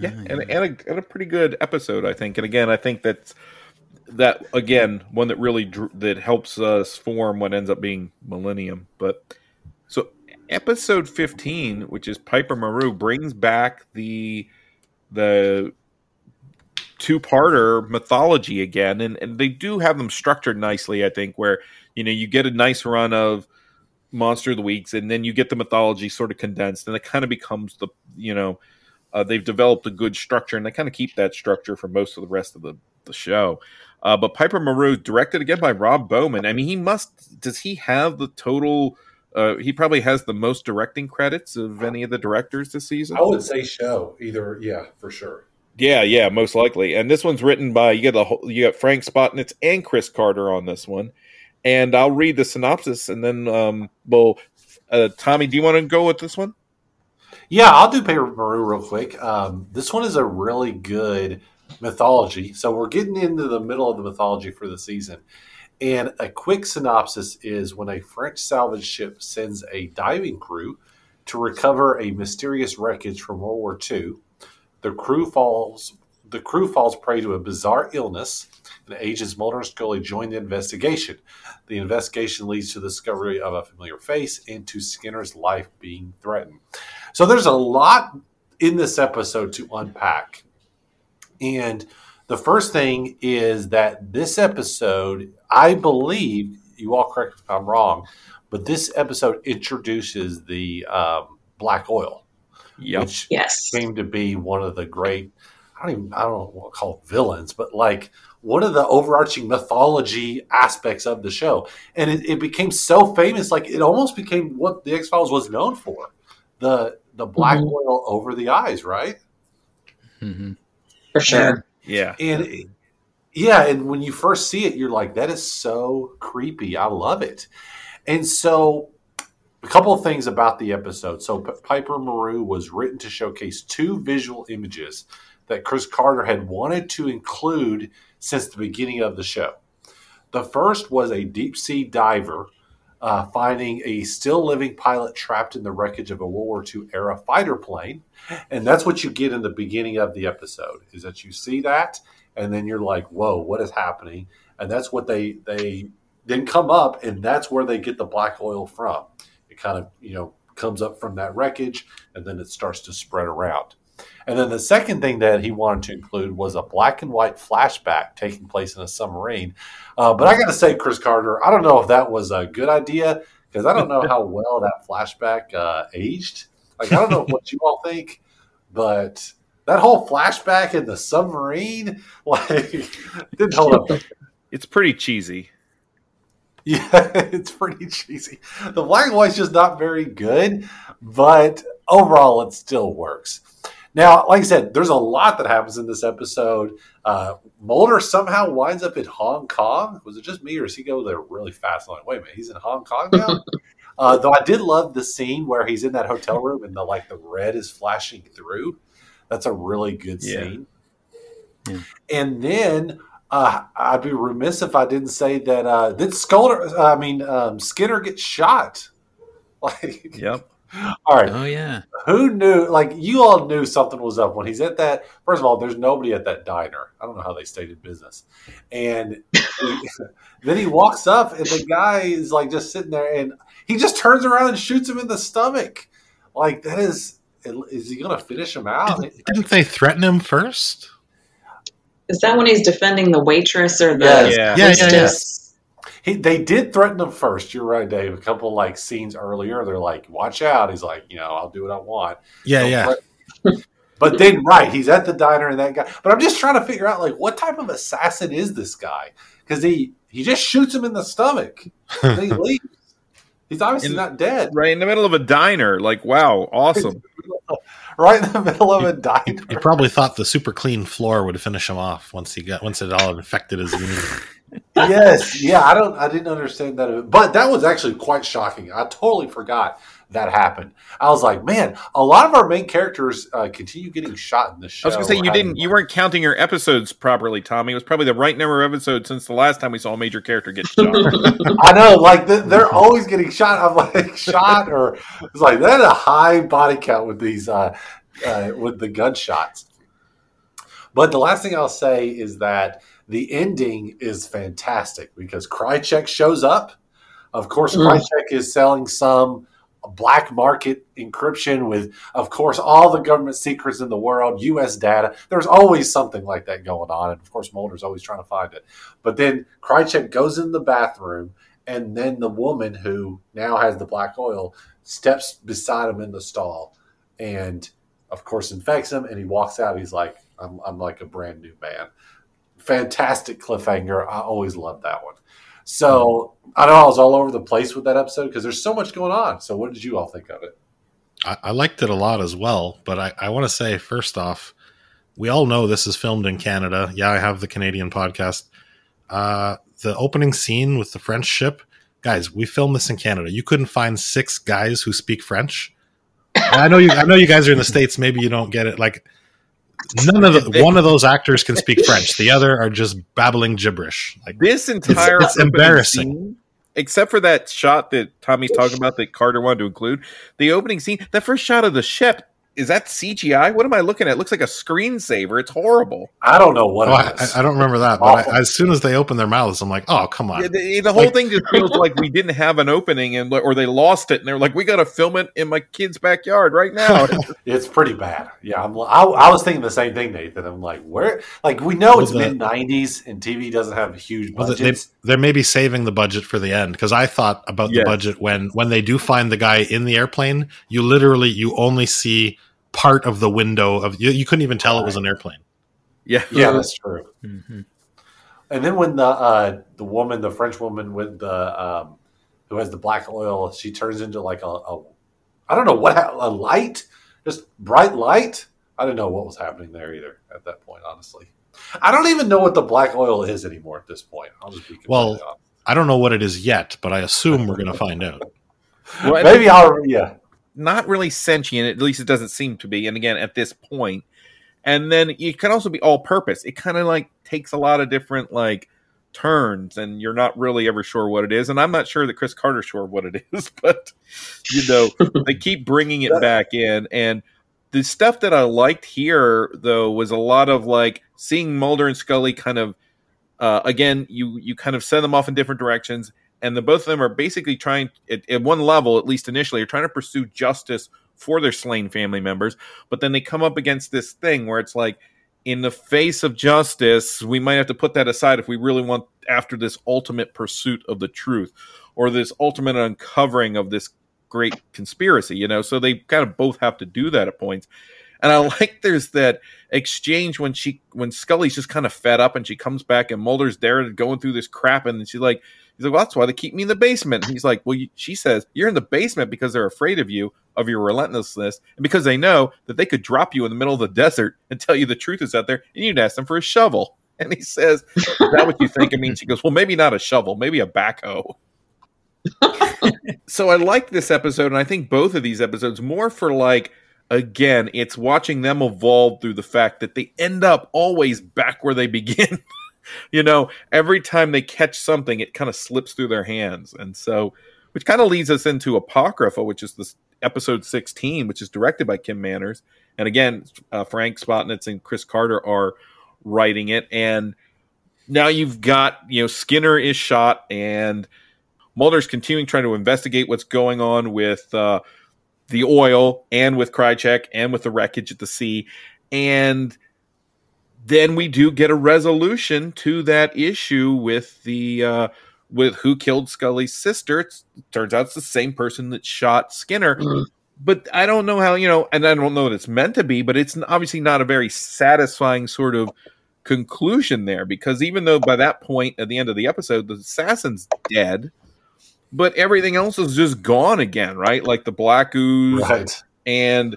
Yeah, and, and, a, and a pretty good episode, I think. And again, I think that's that again one that really dr- that helps us form what ends up being Millennium. But so episode fifteen, which is Piper Maru, brings back the the two-parter mythology again, and and they do have them structured nicely. I think where you know you get a nice run of monster of the weeks, and then you get the mythology sort of condensed, and it kind of becomes the you know uh, they've developed a good structure, and they kind of keep that structure for most of the rest of the, the show. Uh, but Piper Maru, directed again by Rob Bowman. I mean, he must. Does he have the total? Uh, he probably has the most directing credits of any of the directors this season. I would say show either. Yeah, for sure. Yeah, yeah, most likely. And this one's written by you get the whole, you got Frank Spotnitz and Chris Carter on this one. And I'll read the synopsis, and then um, well, uh, Tommy, do you want to go with this one? Yeah, I'll do Piper Maru real quick. Um, this one is a really good mythology. So we're getting into the middle of the mythology for the season. And a quick synopsis is when a French salvage ship sends a diving crew to recover a mysterious wreckage from World War II, the crew falls the crew falls prey to a bizarre illness, and agents Mulder and Scully join the investigation. The investigation leads to the discovery of a familiar face and to Skinner's life being threatened. So there's a lot in this episode to unpack. And the first thing is that this episode, I believe, you all correct me if I'm wrong, but this episode introduces the um, black oil, Yep. which Yes. came to be one of the great, I don't even, I don't know what to call it villains, but like one of the overarching mythology aspects of the show. And it, it became so famous, like it almost became what the X Files was known for the the black Mhm. oil over the eyes, right? hmm For sure. Yeah. And it- yeah, and when you first see it, you're like, that is so creepy. I love it. And so, a couple of things about the episode. So, P- Piper Maru was written to showcase two visual images that Chris Carter had wanted to include since the beginning of the show. The first was a deep sea diver uh, finding a still living pilot trapped in the wreckage of a World War II era fighter plane. And that's what you get in the beginning of the episode is that you see that and then you're like, whoa, what is happening? And that's what they they then come up and that's where they get the black oil from. It kind of, you know, comes up from that wreckage and then it starts to spread around. And then the second thing that he wanted to include was a black and white flashback taking place in a submarine. Uh, but I got to say, Chris Carter, I don't know if that was a good idea because I don't know how <laughs> well that flashback uh, aged. Like, I don't know what you all think, but that whole flashback in the submarine, <laughs> like, didn't hold up. It's pretty cheesy. <laughs> Yeah, it's pretty cheesy. The black and white's just not very good, but overall, it still works. Now, like I said, there's a lot that happens in this episode. Uh, Mulder somehow winds up in Hong Kong. Was it just me, or does he go there really fast? I'm like, wait a minute, he's in Hong Kong now. <laughs> uh, though I did love the scene where he's in that hotel room and the like, the red is flashing through. That's a really good scene. Yeah. And then uh, I'd be remiss if I didn't say that uh, did Sculler, I mean um, Skinner gets shot. <laughs> Like, Yep. All right, Oh yeah. who knew? Like, you all knew something was up when he's at that. First of all, there's nobody at that diner. I don't know how they stayed in business. And he- <laughs> then he walks up, and the guy is like just sitting there, and he just turns around and shoots him in the stomach. Like, that is, is he going to finish him out? Didn't they threaten him first? Is that when he's defending the waitress or the Yeah. Yeah, yeah, yeah. Hostess? he, they did threaten him first. You're right, Dave. A couple like scenes earlier, they're like, "Watch out!" He's like, "You know, I'll do what I want." Yeah, Don't yeah. but then, right, he's at the diner and that guy. But I'm just trying to figure out like what type of assassin is this guy? Because he he just shoots him in the stomach. <laughs> And he leaves. He's obviously In- not dead. Right in the middle of a diner. Like, wow, awesome. <laughs> Right in the middle of a diner. He probably thought the super clean floor would finish him off once he got once it all infected his wound. Yes, yeah, I don't, I didn't understand that, but that was actually quite shocking. I totally forgot that happened. I was like, man, a lot of our main characters uh, continue getting shot in the show. I was gonna say you didn't, having- you weren't counting your episodes properly, Tommy. It was probably the right number of episodes since the last time we saw a major character get shot. <laughs> I know, like th- they're always getting shot. I'm like <laughs> shot, or it's like that's a high body count with these uh, uh, with the gunshots. But the last thing I'll say is that the ending is fantastic because Krychek shows up. Of course, Mm. Krychek is selling some black market encryption with, of course, all the government secrets in the world, U.S. data. There's always something like that going on, and of course, Mulder's always trying to find it. But then Krychek goes in the bathroom, and then the woman who now has the black oil steps beside him in the stall, and of course, infects him. And he walks out. He's like, "I'm, I'm like a brand new man." Fantastic cliffhanger. I always love that one. So I don't know I was all over the place with that episode because there's so much going on. So what did you all think of it? I, I liked it a lot as well, but I, I want to say first off, we all know this is filmed in Canada. Yeah, I have the Canadian podcast. Uh, the opening scene with the French ship, guys, we filmed this in Canada. You couldn't find six guys who speak French. I know you. I know you guys are in the states. Maybe you don't get it. Like none of the one of those actors can speak French. The other are just babbling gibberish. Like this entire it's opening embarrassing. scene, except for that shot that Tommy's talking about that Carter wanted to include. The opening scene, that first shot of the ship, is that CGI? What am I looking at? It looks like a screensaver. It's horrible. I don't know what Oh, it I. I don't remember that, but I, as soon as they open their mouths, I'm like, oh come on. Yeah, the, the whole Like- thing just feels like we didn't have an opening, and or they lost it, and they're like, "We got to film it in my kid's backyard right now." <laughs> It's pretty bad. Yeah, I'm, I, I was thinking the same thing, Nathan. I'm like, where? Like, we know it's Well, the- mid '90s and TV doesn't have huge Well, they, budgets. they're maybe saving the budget for the end because I thought about Yes. the budget when when they do find the guy in the airplane. You literally you only see part of the window of you. You couldn't even tell it was an airplane. yeah, yeah, that's true. Mhm. And then when the uh, the woman, the French woman with the um, who has the black oil, she turns into like a, a I don't know what a light, just bright light. I didn't know what was happening there either at that point. Honestly, I don't even know what the black oil is anymore at this point. I'll just be completely Well, honest. I don't know what it is yet, but I assume we're going to find out. Well, <laughs> maybe I'll yeah. Not really sentient. At least it doesn't seem to be. And again, at this point, and then it can also be all purpose. It kind of like takes a lot of different like turns, and you're not really ever sure what it is. And I'm not sure that Chris Carter's sure what it <laughs> is, but you know, <laughs> they keep bringing it back in. And the stuff that I liked here, though, was a lot of like seeing Mulder and Scully kind of. Uh, again, you you kind of send them off in different directions, and the both of them are basically trying at, at one level, at least initially, are trying to pursue justice for their slain family members. But then they come up against this thing where it's like, in the face of justice, we might have to put that aside if we really want after this ultimate pursuit of the truth or this ultimate uncovering of this great conspiracy, you know? So they kind of both have to do that at points. And I <laughs> like there's that exchange when she when Scully's just kind of fed up and she comes back and Mulder's there going through this crap and then she's like he's like well that's why they keep me in the basement. And he's like well you, she says you're in the basement because they're afraid of you of your relentlessness and because they know that they could drop you in the middle of the desert and tell you the truth is out there and you'd ask them for a shovel. <laughs> And he says, "Is that what you think?" I mean, she goes, "Well, maybe not a shovel, maybe a backhoe." <laughs> so I like this episode, and I think both of these episodes more for like again, it's watching them evolve through the fact that they end up always back where they begin. <laughs> you know, every time they catch something, it kind of slips through their hands, and so which kind of leads us into Apocrypha, which is this episode 16, which is directed by Kim Manners. And again, uh, Frank Spotnitz and Chris Carter are writing it. And now you've got, you know, Skinner is shot and Mulder's continuing trying to investigate what's going on with uh, the oil and with Krychek and with the wreckage at the sea. And then we do get a resolution to that issue with the uh, with who killed Scully's sister. It's, it turns out it's the same person that shot Skinner. Mm. But I don't know how, you know, and I don't know that it's meant to be, but it's obviously not a very satisfying sort of conclusion there because even though by that point at the end of the episode, the assassin's dead, but everything else is just gone again, right? Like the black ooze Right. and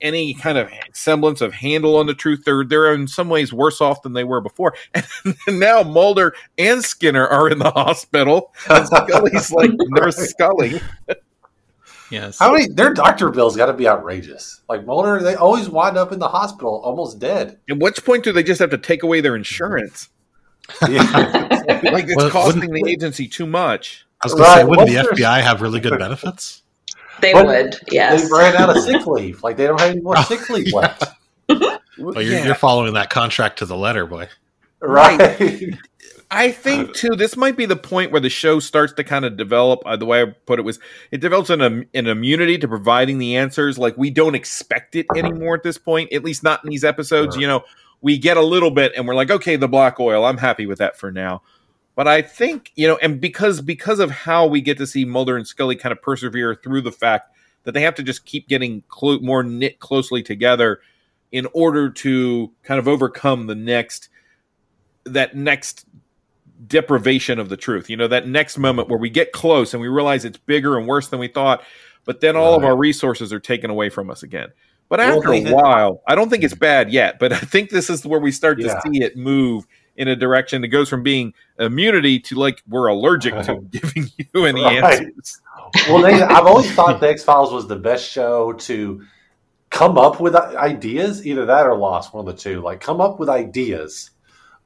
any kind of semblance of handle on the truth. They're they're in some ways worse off than they were before. <laughs> And now Mulder and Skinner are in the hospital. And Scully's <laughs> like Nurse Scully. Yes. How many their doctor bills got to be outrageous? Like Mulder, they always wind up in the hospital almost dead. At which point do they just have to take away their insurance? Yeah. <laughs> like it's Well, costing the agency too much. I was going to say, wouldn't the what's their- FBI have really good benefits? They But would, yes. They ran out of sick leave. Like they don't have any more sick leave left. <laughs> Well, you're, Yeah. you're following that contract to the letter, boy. Right. I think <laughs> too. This might be the point where the show starts to kind of develop. Uh, the way I put it was, it develops an, um, an immunity to providing the answers. Like we don't expect it anymore at this point. At least not in these episodes. Sure. You know, we get a little bit, and we're like, okay, the black oil. I'm happy with that for now. But I think you know, and because because of how we get to see Mulder and Scully kind of persevere through the fact that they have to just keep getting clo- more knit closely together in order to kind of overcome the next that next deprivation of the truth. You know, that next moment where we get close and we realize it's bigger and worse than we thought, but then all of our resources are taken away from us again. But Well, after a while, I don't think it's bad yet, but I think this is where we start Yeah. to see it move in a direction that goes from being immunity to like we're allergic to <laughs> giving you any Right. answers. well, they, I've always <laughs> thought the X Files was the best show to come up with ideas, either that or Lost, one of the two. Like come up with ideas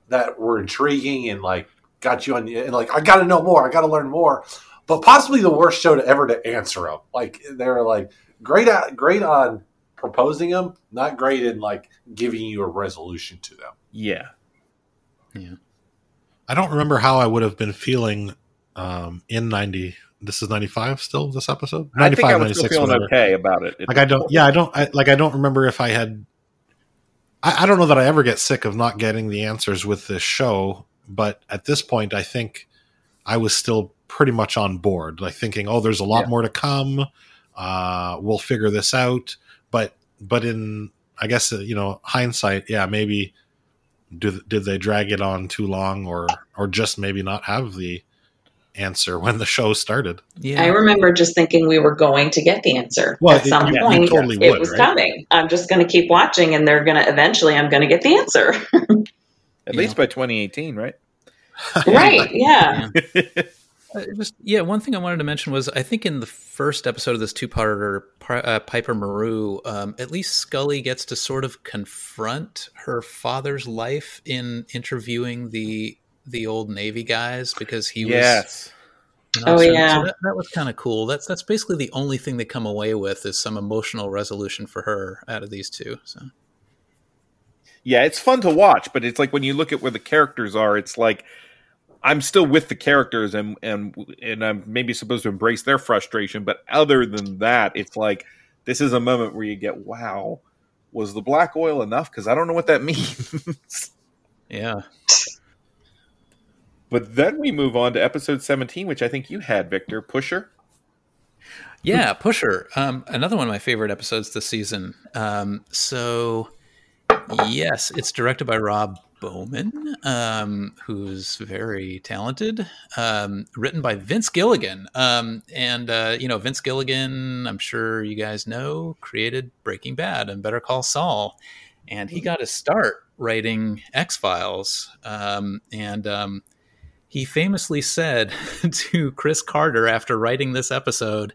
that were intriguing and like got you on and like I got to know more, I got to learn more. But possibly the worst show to ever to answer them. Like they're like great at great on proposing them, not great in like giving you a resolution to them. Yeah. Yeah. I don't remember how I would have been feeling um, in 90. This is 95 still, this episode? I think I was 96, still feeling whatever. okay about it. Like I don't, yeah, I don't, I, like I don't remember if I had. I, I don't know that I ever get sick of not getting the answers with this show, but at this point, I think I was still pretty much on board, like thinking, "Oh, there's a lot Yeah. more to come. Uh, we'll figure this out." But, but in, I guess uh, you know, hindsight, yeah, maybe did did they drag it on too long, or or just maybe not have the answer when the show started? Yeah. I remember just thinking we were going to get the answer Well, at it- some you- you point. totally it would, was right? coming. I'm just going to keep watching, and they're going to eventually. I'm going to get the answer. <laughs> At Yeah. least by 2018, right? right? <laughs> Yeah. <laughs> Uh, just yeah, one thing I wanted to mention was I think in the first episode of this two-parter, uh, Piper Maru, um, at least Scully gets to sort of confront her father's life in interviewing the the old Navy guys because he was. yes. you know, Oh, so- yeah. so that, that was kind of cool. That's that's basically the only thing they come away with is some emotional resolution for her out of these two. So Yeah, it's fun to watch, but it's like when you look at where the characters are, it's like I'm still with the characters and and and I'm maybe supposed to embrace their frustration, but other than that, it's like this is a moment where you get, wow, was the black oil enough? Because I don't know what that <laughs> means. yeah, but then we move on to episode 17, which I think you had, Victor Pusher. Yeah, Pusher. Um, another one of my favorite episodes this season. Um, so, yes, it's directed by Rob Bowman, um, who's very talented. Um, written by Vince Gilligan. Um, and, uh, you know, Vince Gilligan, I'm sure you guys know, created Breaking Bad and Better Call Saul. And he got his start writing X Files. Um, and, um, he famously said <laughs> to Chris Carter after writing this episode,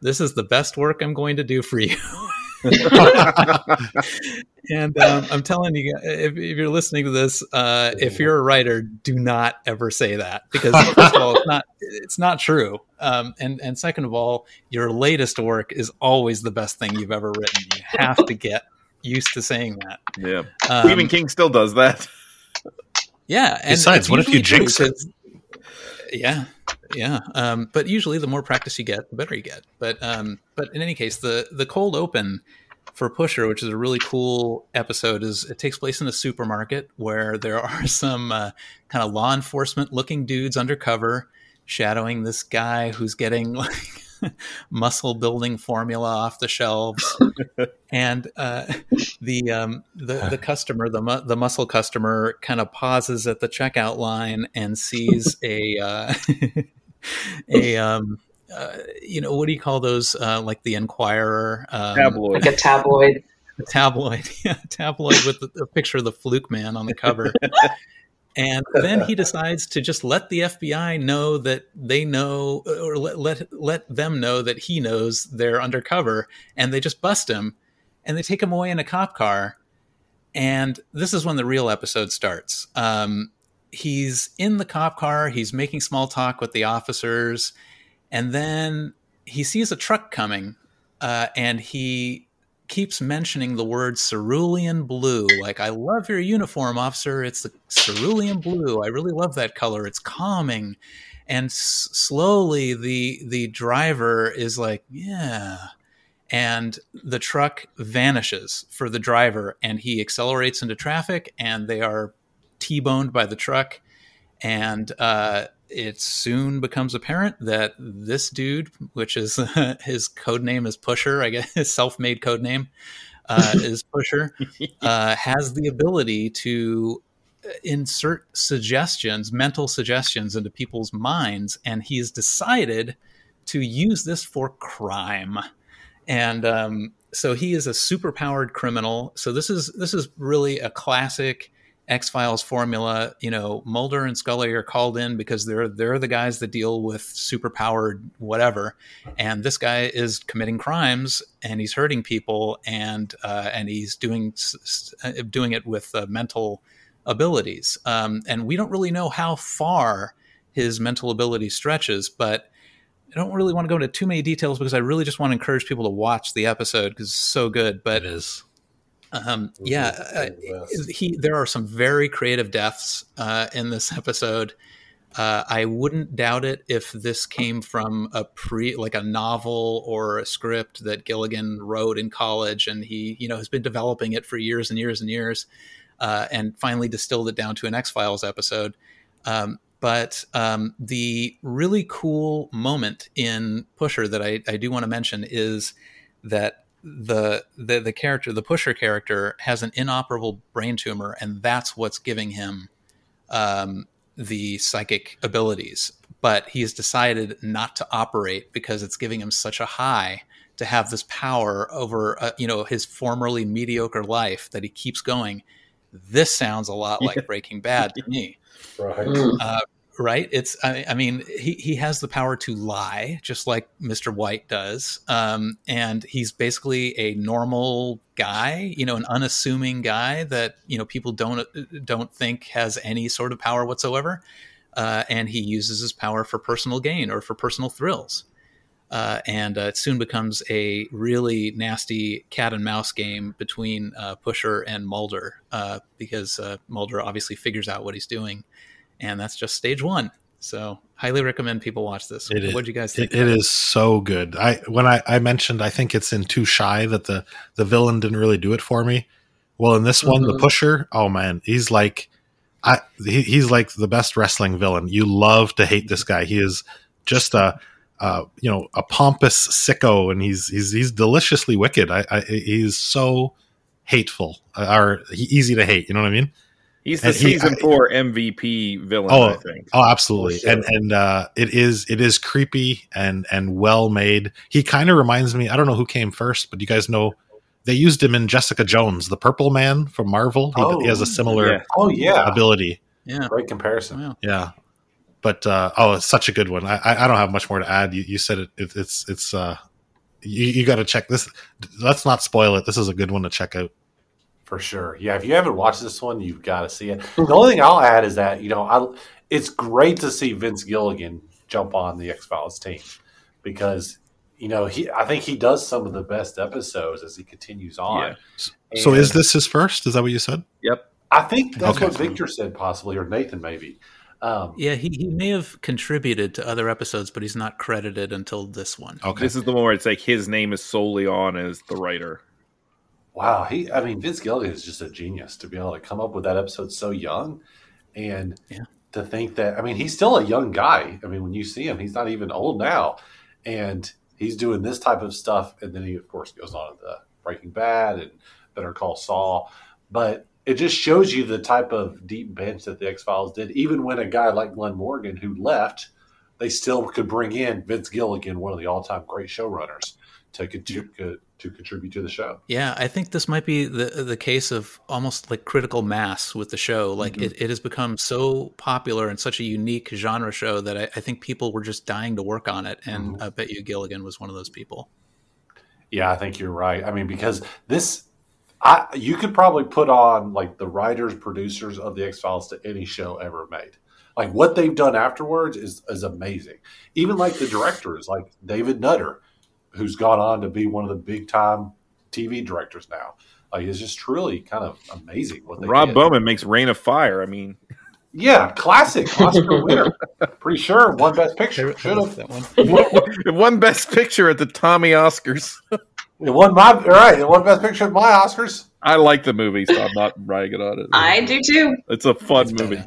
this is the best work I'm going to do for you. <laughs> and um, I'm telling you, if, if you're listening to this, uh, if you're a writer, do not ever say that because first of all, it's not it's not true. Um, and and second of all, your latest work is always the best thing you've ever written. You have to get used to saying that. Yeah. Um, Stephen King still does that. Yeah. And Besides, what if you jinx it? Yeah. Yeah. Um, but usually the more practice you get, the better you get. But um, but in any case, the the cold open for Pusher, which is a really cool episode, is it takes place in a supermarket where there are <laughs> some uh, kind of law enforcement looking dudes undercover shadowing this guy who's getting like <laughs> muscle building formula off the shelves, <laughs> and uh, the um, the the <sighs> customer, the mu- the muscle customer, kind of pauses at the checkout line and sees <laughs> a uh, a um, uh, you know what do you call those uh, like the Enquirer um, Tabloid. Like a tabloid. a tabloid, yeah, tabloid with the, a picture of the Fluke Man on the cover. And then he decides to just let the FBI know that they know, or let, let let them know that he knows they're undercover, and they just bust him, and they take him away in a cop car. And this is when the real episode starts. Um, he's in the cop car. He's making small talk with the officers, and then he sees a truck coming, uh, and he keeps mentioning the word cerulean blue. Like, I love your uniform, officer. It's the cerulean blue. I really love that color. It's calming. And s- slowly, the the driver is like, yeah. And the truck vanishes for the driver, and he accelerates into traffic, and they are t-boned by the truck. And uh, it soon becomes apparent that this dude, which is <laughs> his code name is Pusher, I guess <laughs> his self-made code name uh, <laughs> is Pusher, uh, has the ability to insert suggestions, mental suggestions into people's minds, and he's decided to use this for crime. And um, so he is a superpowered criminal. So this is this is really a classic X Files formula. You know, Mulder and Scully are called in because they're they're the guys that deal with superpowered whatever, and this guy is committing crimes and he's hurting people and uh, and he's doing s- doing it with uh, mental abilities. Um, and we don't really know how far his mental ability stretches, but I don't really want to go into too many details because I really just want to encourage people to watch the episode because it's so good. But it is. Um, yeah, uh, he. There are some very creative deaths uh, in this <laughs> episode. Uh, I wouldn't doubt it if this came from a pre, like a novel or a script that Gilligan wrote in college, and he, you know, has been developing it for years and years and years, uh, and finally distilled it down to an X Files episode. Um, but um, the really cool moment in Pusher that I, I do want to mention is that the, the the character, the Pusher character, has an inoperable brain tumor, and that's what's giving him um, the psychic abilities. But he has decided not to operate because it's giving him such a high to have this power over, uh, you know, his formerly mediocre life that he keeps going. This sounds a lot like Breaking Bad to me. <laughs> Right. Uh, right? It's I, I mean he, he has the power to lie just like mr white does. Um, and he's basically a normal guy you know an unassuming guy that you know people don't don't think has any sort of power whatsoever. Uh, and he uses his power for personal gain or for personal thrills. Uh, and uh, it soon becomes a really nasty cat and mouse game between uh, Pusher and Mulder uh, because uh, Mulder obviously figures out what he's doing, and that's just stage one. So, highly recommend people watch this. It what do you guys think? It, it is so good. I when I, I mentioned I think it's in 2Shy that the the villain didn't really do it for me. Well, in this one, the Mhm. pusher, oh man, he's like, I he, he's like the best wrestling villain. You love to hate this guy. He is just a, uh, you know, a pompous sicko, and he's he's he's deliciously wicked. I, I he's so hateful uh, or easy to hate. You know what I mean? He's the And he- season I- four MVP villain, Oh, I think. oh, absolutely, sure. and and uh, it is it is creepy and and well made. He kind of reminds me. I don't know who came first, but you guys know they used him in Jessica Jones, the Purple Man from Marvel. He, he has a similar yeah. Oh, yeah. ability. Yeah, Great comparison. Yeah, but uh, oh, it's such a good one. I, I I don't have much more to add. You, you said it, it. It's it's uh, you, you got to check this. Let's not spoil it. This is a good one to check out. For sure. Yeah, if you haven't watched this one, you've got to see it. The only thing I'll add is that, you know, I, it's great to see Vince Gilligan jump on the X Files team because, you know, he I think he does some of the best episodes as he continues on. So is this his first? Is that what you said? Yep. I think that's Okay. what Victor said, possibly, or Nathan maybe. Um, yeah. He he may have contributed to other episodes, but he's not credited until this one. Okay. This is the one where it's like his name is solely on as the writer. Wow, he I mean Vince Gilligan is just a genius to be able to come up with that episode so young and yeah. to think that I mean he's still a young guy. I mean when you see him, he's not even old now. And he's doing this type of stuff and then he of course goes on to the Breaking Bad and Better Call Saul. But it just shows you the type of deep bench that the X Files did. Even when a guy like Glen Morgan who left, they still could bring in Vince Gilligan, one of the all time great showrunners, to, to, to contribute to the show. Yeah, I think this might be the the case of almost like critical mass with the show. Like Mm-hmm. it, it has become so popular and such a unique genre show that I, I think people were just dying to work on it. And Mhm. I bet you Gilligan was one of those people. Yeah, I think you're right. I mean, because this, I you could probably put on like the writers, producers of the X Files to any show ever made. Like what they've done afterwards is is amazing. Even like the directors, like David Nutter, who's gone on to be one of the big time TV directors now. Like it's just truly kind of amazing what they Rob did. Bowman makes Reign of Fire. I mean, Yeah, classic Oscar <laughs> winner. Pretty sure one Best Picture. Should have. That one. it won <laughs> Best Picture at the Tommy Oscars. It won my all right. It won Best Picture at my Oscars. I like the movie, so I'm not ragging on it. I do too. It's a fun movie.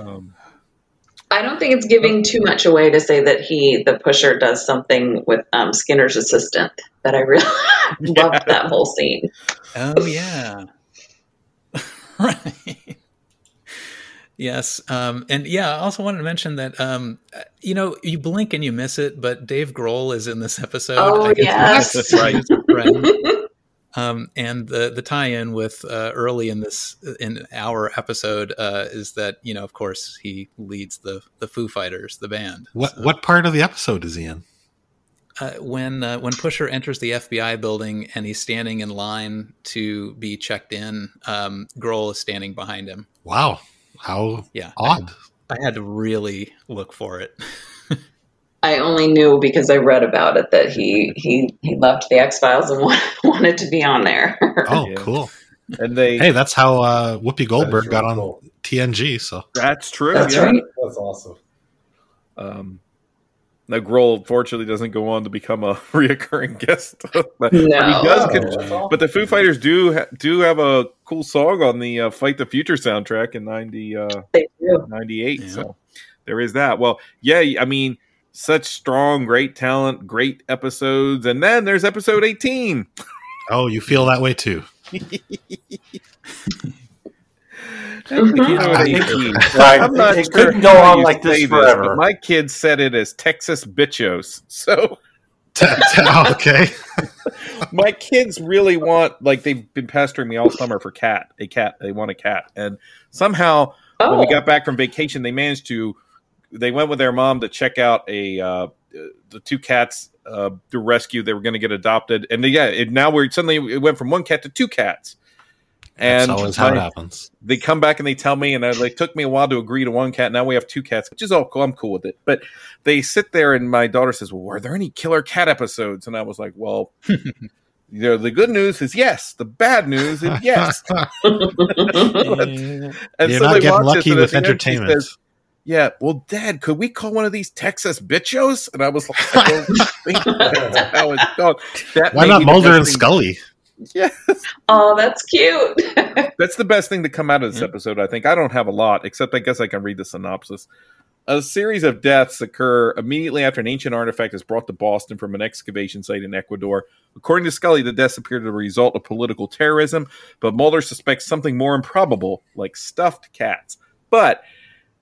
Um, I don't think it's giving too much away to say that he, the pusher, does something with um, Skinner's assistant. That I really <laughs> loved that whole scene. Oh yeah, <laughs> right. Yes, um, and yeah, I also wanted to mention that um, you know you blink and you miss it, but Dave Grohl is in this episode. Oh, I guess yes. friend. <laughs> Um, and the the tie-in with uh, early in this in our episode uh, is that you know of course he leads the the Foo Fighters the band. What what part of the episode is he in? Uh, when uh, when Pusher enters the FBI building and he's standing in line to be checked in, um, Grohl is standing behind him. Wow, how Yeah, odd. I had to really look for it. <laughs> I only knew because I read about it that he he he loved the X Files and <laughs> wanted, wanted to be on there. Oh, Yeah. cool. and they Hey, that's how uh, Whoopi Goldberg really got on cool. TNG. So that's true. That's yeah. right. That's awesome. Um, now Grohl fortunately doesn't go on to become a <laughs> reoccurring guest, <laughs> but, but No. he does. Oh, con- awesome. but the Foo Fighters do ha- do have a cool song on the uh, "Fight the Future" soundtrack in 90, uh, 98. Yeah. So there is that. Well, yeah, I mean, such strong, great talent, great episodes, and then there's episode 18. oh, you feel that way too. Mhm. Episode 18. Right. I'm not it, it sure couldn't go on you like say this forever. but my kids said it as Texas Bitchos. So T- t- oh, okay. <laughs> my kids really want like they've been pestering me all summer for cat a cat they want a cat and somehow when Oh, we got back from vacation they managed to they went with their mom to check out a uh, the two cats uh, to rescue they were going to get adopted and they, yeah it, now we're suddenly it went from one cat to two cats and That's always how it happens. they come back and they tell me, and it like, took me a while to agree to one cat. Now we have two cats, which is all cool. I'm cool with it. But they sit there, and my daughter says, "Well, are there any killer cat episodes?" And I was like, "Well, <laughs> you know, the good news is yes. The bad news is yes." <laughs> <laughs> and You're so not they getting lucky with at the end she entertainment. says, yeah, well, Dad, could we call one of these Texas bitchos? And I was like, I don't <laughs> think that's how it's called. That Why not Mulder and thing- Scully? Yeah, oh, that's cute. <laughs> that's the best thing to come out of this mm-hmm. episode, I think. I don't have a lot, except I guess I can read the synopsis. A series of deaths occur immediately after an ancient artifact is brought to Boston from an excavation site in Ecuador. According to Scully, the deaths appear to be the result of political terrorism, but Mulder suspects something more improbable, like stuffed cats. But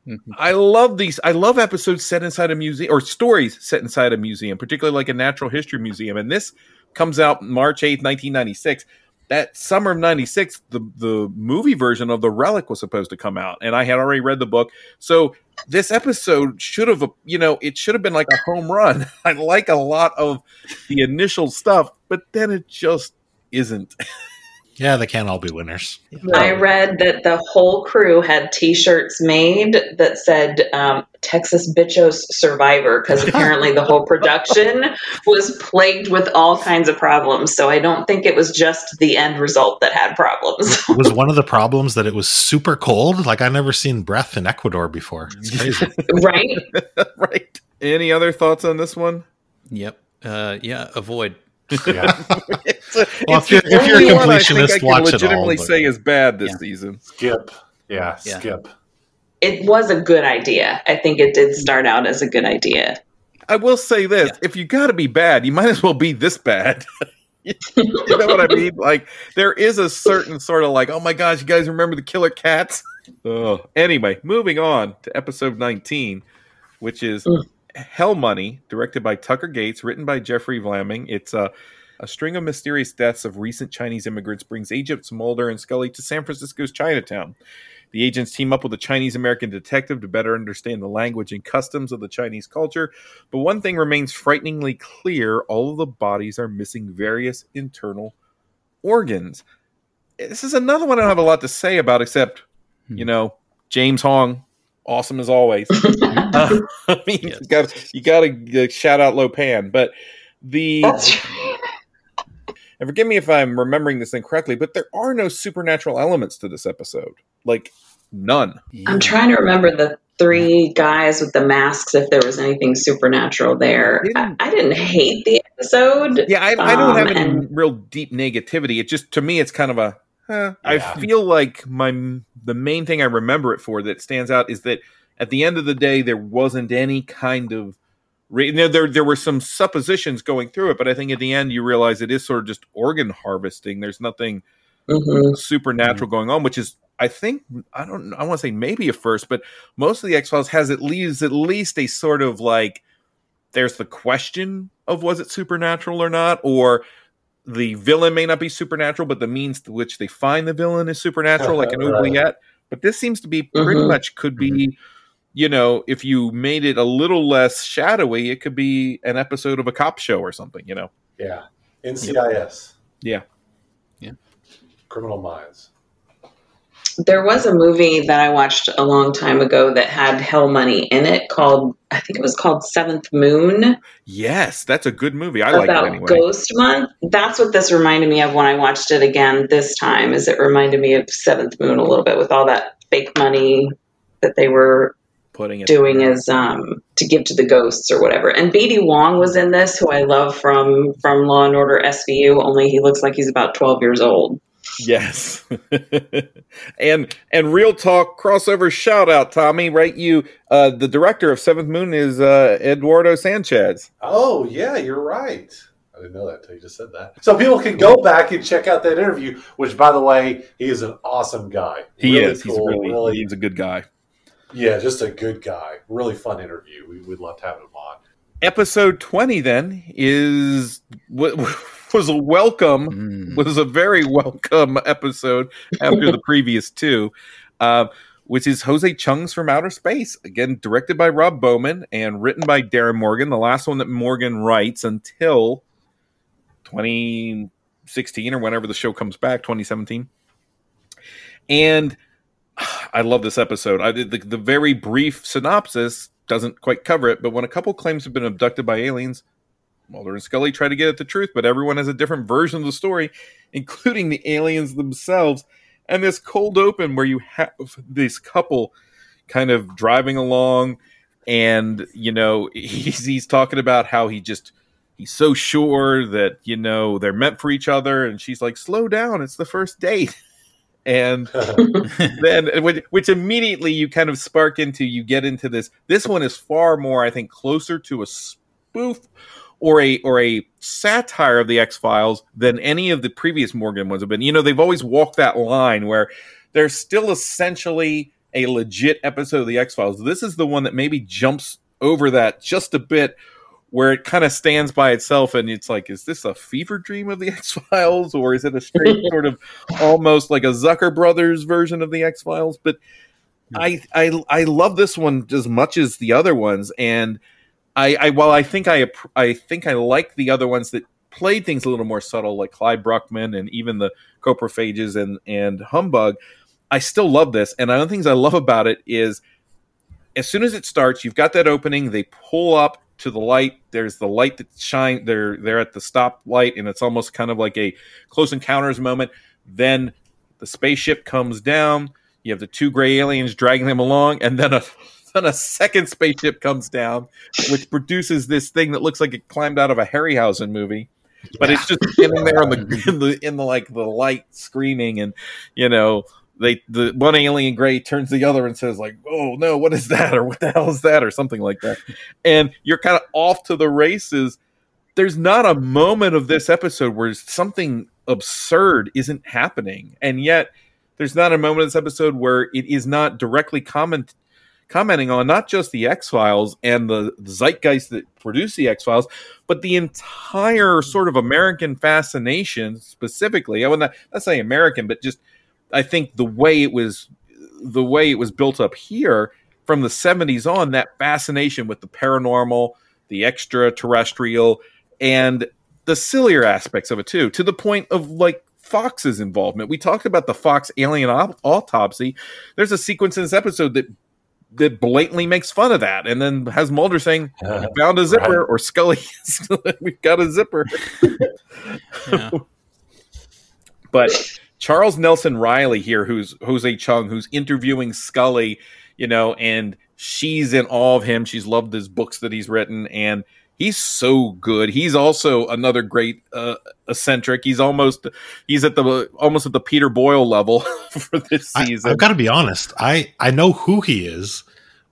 Mm-hmm. I love these. I love episodes set inside a museum or stories set inside a museum, particularly like a natural history museum. And this comes out March 8th, 1996. That summer of 96, the, the movie version of The Relic was supposed to come out. And I had already read the book. So this episode should have, you know, it should have been like a home run. <laughs> I like a lot of the initial stuff, but then it just isn't. <laughs> Yeah, they can't all be winners. I read that the whole crew had T-shirts made that said um, "Texas Bitchos Survivor" because <laughs> apparently the whole production was plagued with all kinds of problems. So I don't think it was just the end result that had problems. It <laughs> was one of the problems that it was super cold? Like I never seen breath in Ecuador before. It's crazy. <laughs> right? right. Any other thoughts on this one? Yep. Uh, yeah. Avoid. Yeah. It's a- Well, it's if you're- the if you're a only one I think completionist, I can watch it all, legitimately but- say is bad this Yeah. season. skip. Yeah, Yeah. skip. It was a good idea. I think it did start out as a good idea. I will say this: if you got to be bad, you might as well be this bad. <laughs> you know what I mean? Like there is a certain sort of like, oh my gosh, you guys remember the Killer Cats? Oh, anyway, moving on to episode nineteen, which is. Hell Money, directed by Tucker Gates, written by Jeffrey Vlaming. It's a a string of mysterious deaths of recent Chinese immigrants brings agents Mulder and Scully to San Francisco's Chinatown. The agents team up with a Chinese American detective to better understand the language and customs of the Chinese culture. But one thing remains frighteningly clear all of the bodies are missing various internal organs. This is another one I don't have a lot to say about, except, you know, James Hong, awesome as always. Uh, <laughs> <laughs> I mean, you got you got to uh, shout out Lo Pan, but the and forgive me if I'm remembering this incorrectly, but there are no supernatural elements to this episode, like none. I'm trying to remember the three guys with the masks. If there was anything supernatural there, I, I didn't hate the episode. Yeah, I, I don't Um, have any and- real deep negativity. It just to me, it's kind of a. eh. I feel like my the main thing I remember it for that stands out is that at the end of the day, there wasn't any kind of. Re- You know, there there were some suppositions going through it, but I think at the end you realize it is sort of just organ harvesting. There's nothing Mhm. supernatural going on, which is I think I don't I want to say maybe a first, but most of the X Files has at least at least a sort of like there's the question of was it supernatural or not, or the villain may not be supernatural, but the means to which they find the villain is supernatural, like an Right. oubliette. But this seems to be pretty Mhm. much could be, you know, if you made it a little less shadowy, it could be an episode of a cop show or something, you know. Yeah. NCIS. Yeah. Yeah. Criminal Minds. There was a movie that I watched a long time ago that had Hell Money in it called, I think it was called Seventh Moon Yes, that's a good movie. I like it anyway. Ghost Month. That's what this reminded me of when I watched it again this time. Is it reminded me of Seventh Moon a little bit with all that fake money that they were Putting it doing is um, to give to the ghosts or whatever. And BD Wong was in this, who I love from from Law and Order SVU. Only he looks like he's about twelve years old. Yes. <laughs> and and real talk crossover shout out, Tommy, right? You uh the director of Seventh Moon is uh Eduardo Sanchez. Oh, yeah, you're right. I didn't know that until you just said that. So people can go back and check out that interview, which, by the way, he is an awesome guy. He Really is. cool, he's really, really, he's a good guy. Yeah, just a good guy. Really fun interview. We, we'd love to have him on. Episode 20 then is wa- <laughs> was a welcome Mm. was a very welcome episode after the previous two. Uh, which is Jose Chung's from Outer Space. Again, directed by Rob Bowman and written by Darin Morgan, the last one that Morgan writes until 2016 or whenever the show comes back, 2017. And I love this episode. I the, the very brief synopsis doesn't quite cover it, but when a couple claims have been abducted by aliens, Mulder and Scully try to get at the truth, but everyone has a different version of the story, including the aliens themselves. And this cold open where you have this couple kind of driving along, and you know <laughs> he's he's talking about how he just he's so sure that you know they're meant for each other, and she's like, "Slow down, it's the first date." <laughs> And <laughs> then, which, which immediately you kind of spark into, you get into this. This one is far more, I think, closer to a spoof or a or a satire of the X Files than any of the previous Morgan ones have been. You know, they've always walked that line where they're still essentially a legit episode of the X Files. This is the one that maybe jumps over that just a bit, where it kind of stands by itself, and it's like, is this a fever dream of the <laughs> X Files, or is it a straight <laughs> sort of almost like a Zucker Brothers version of the X Files? But hmm. I, I I love this one as much as the other ones, and I, I while I think I I think I like the other ones that played things a little more subtle, like Clyde Bruckman and even the coprophages and and Humbug. I still love this, and one of the things I love about it is as soon as it starts, you've got that opening. They pull up to the light. There's the light that shine. They're they're at the stop light, and it's almost kind of like a close encounters moment. Then the spaceship comes down. You have the two gray aliens dragging them along, and then a <laughs> then a second spaceship comes down, which produces this thing that looks like it climbed out of a Harryhausen movie. but it's just sitting there in the <laughs> in the in the like the light screaming, and you know they the one alien gray turns the other and says like, "Oh no, what is that?" or "What the hell is that?" or something like that, and you're kind of off to the races. There's not a moment of this episode where something absurd isn't happening, and yet there's not a moment in this episode where it is not directly comment commenting on not just the X Files and the zeitgeist that produce the X Files, but the entire sort of American fascination specifically. I would not, not say American, but just I think the way it was the way it was built up here from the 70s on, that fascination with the paranormal, the extraterrestrial, and the sillier aspects of it too, to the point of like Fox's involvement. We talked about the Fox alien autopsy. There's a sequence in this episode that that blatantly makes fun of that, and then has Mulder saying, "I found a <laughs> zipper," right. or Scully, <laughs> "We've got a zipper." <laughs> but Charles Nelson Reilly here, who's Jose Chung, who's interviewing Scully, you know, and she's in awe of him. She's loved his books that he's written, and he's so good. He's also another great uh, eccentric. He's almost he's at the almost at the Peter Boyle level <laughs> for this season. I, have got to be honest. I I know who he is,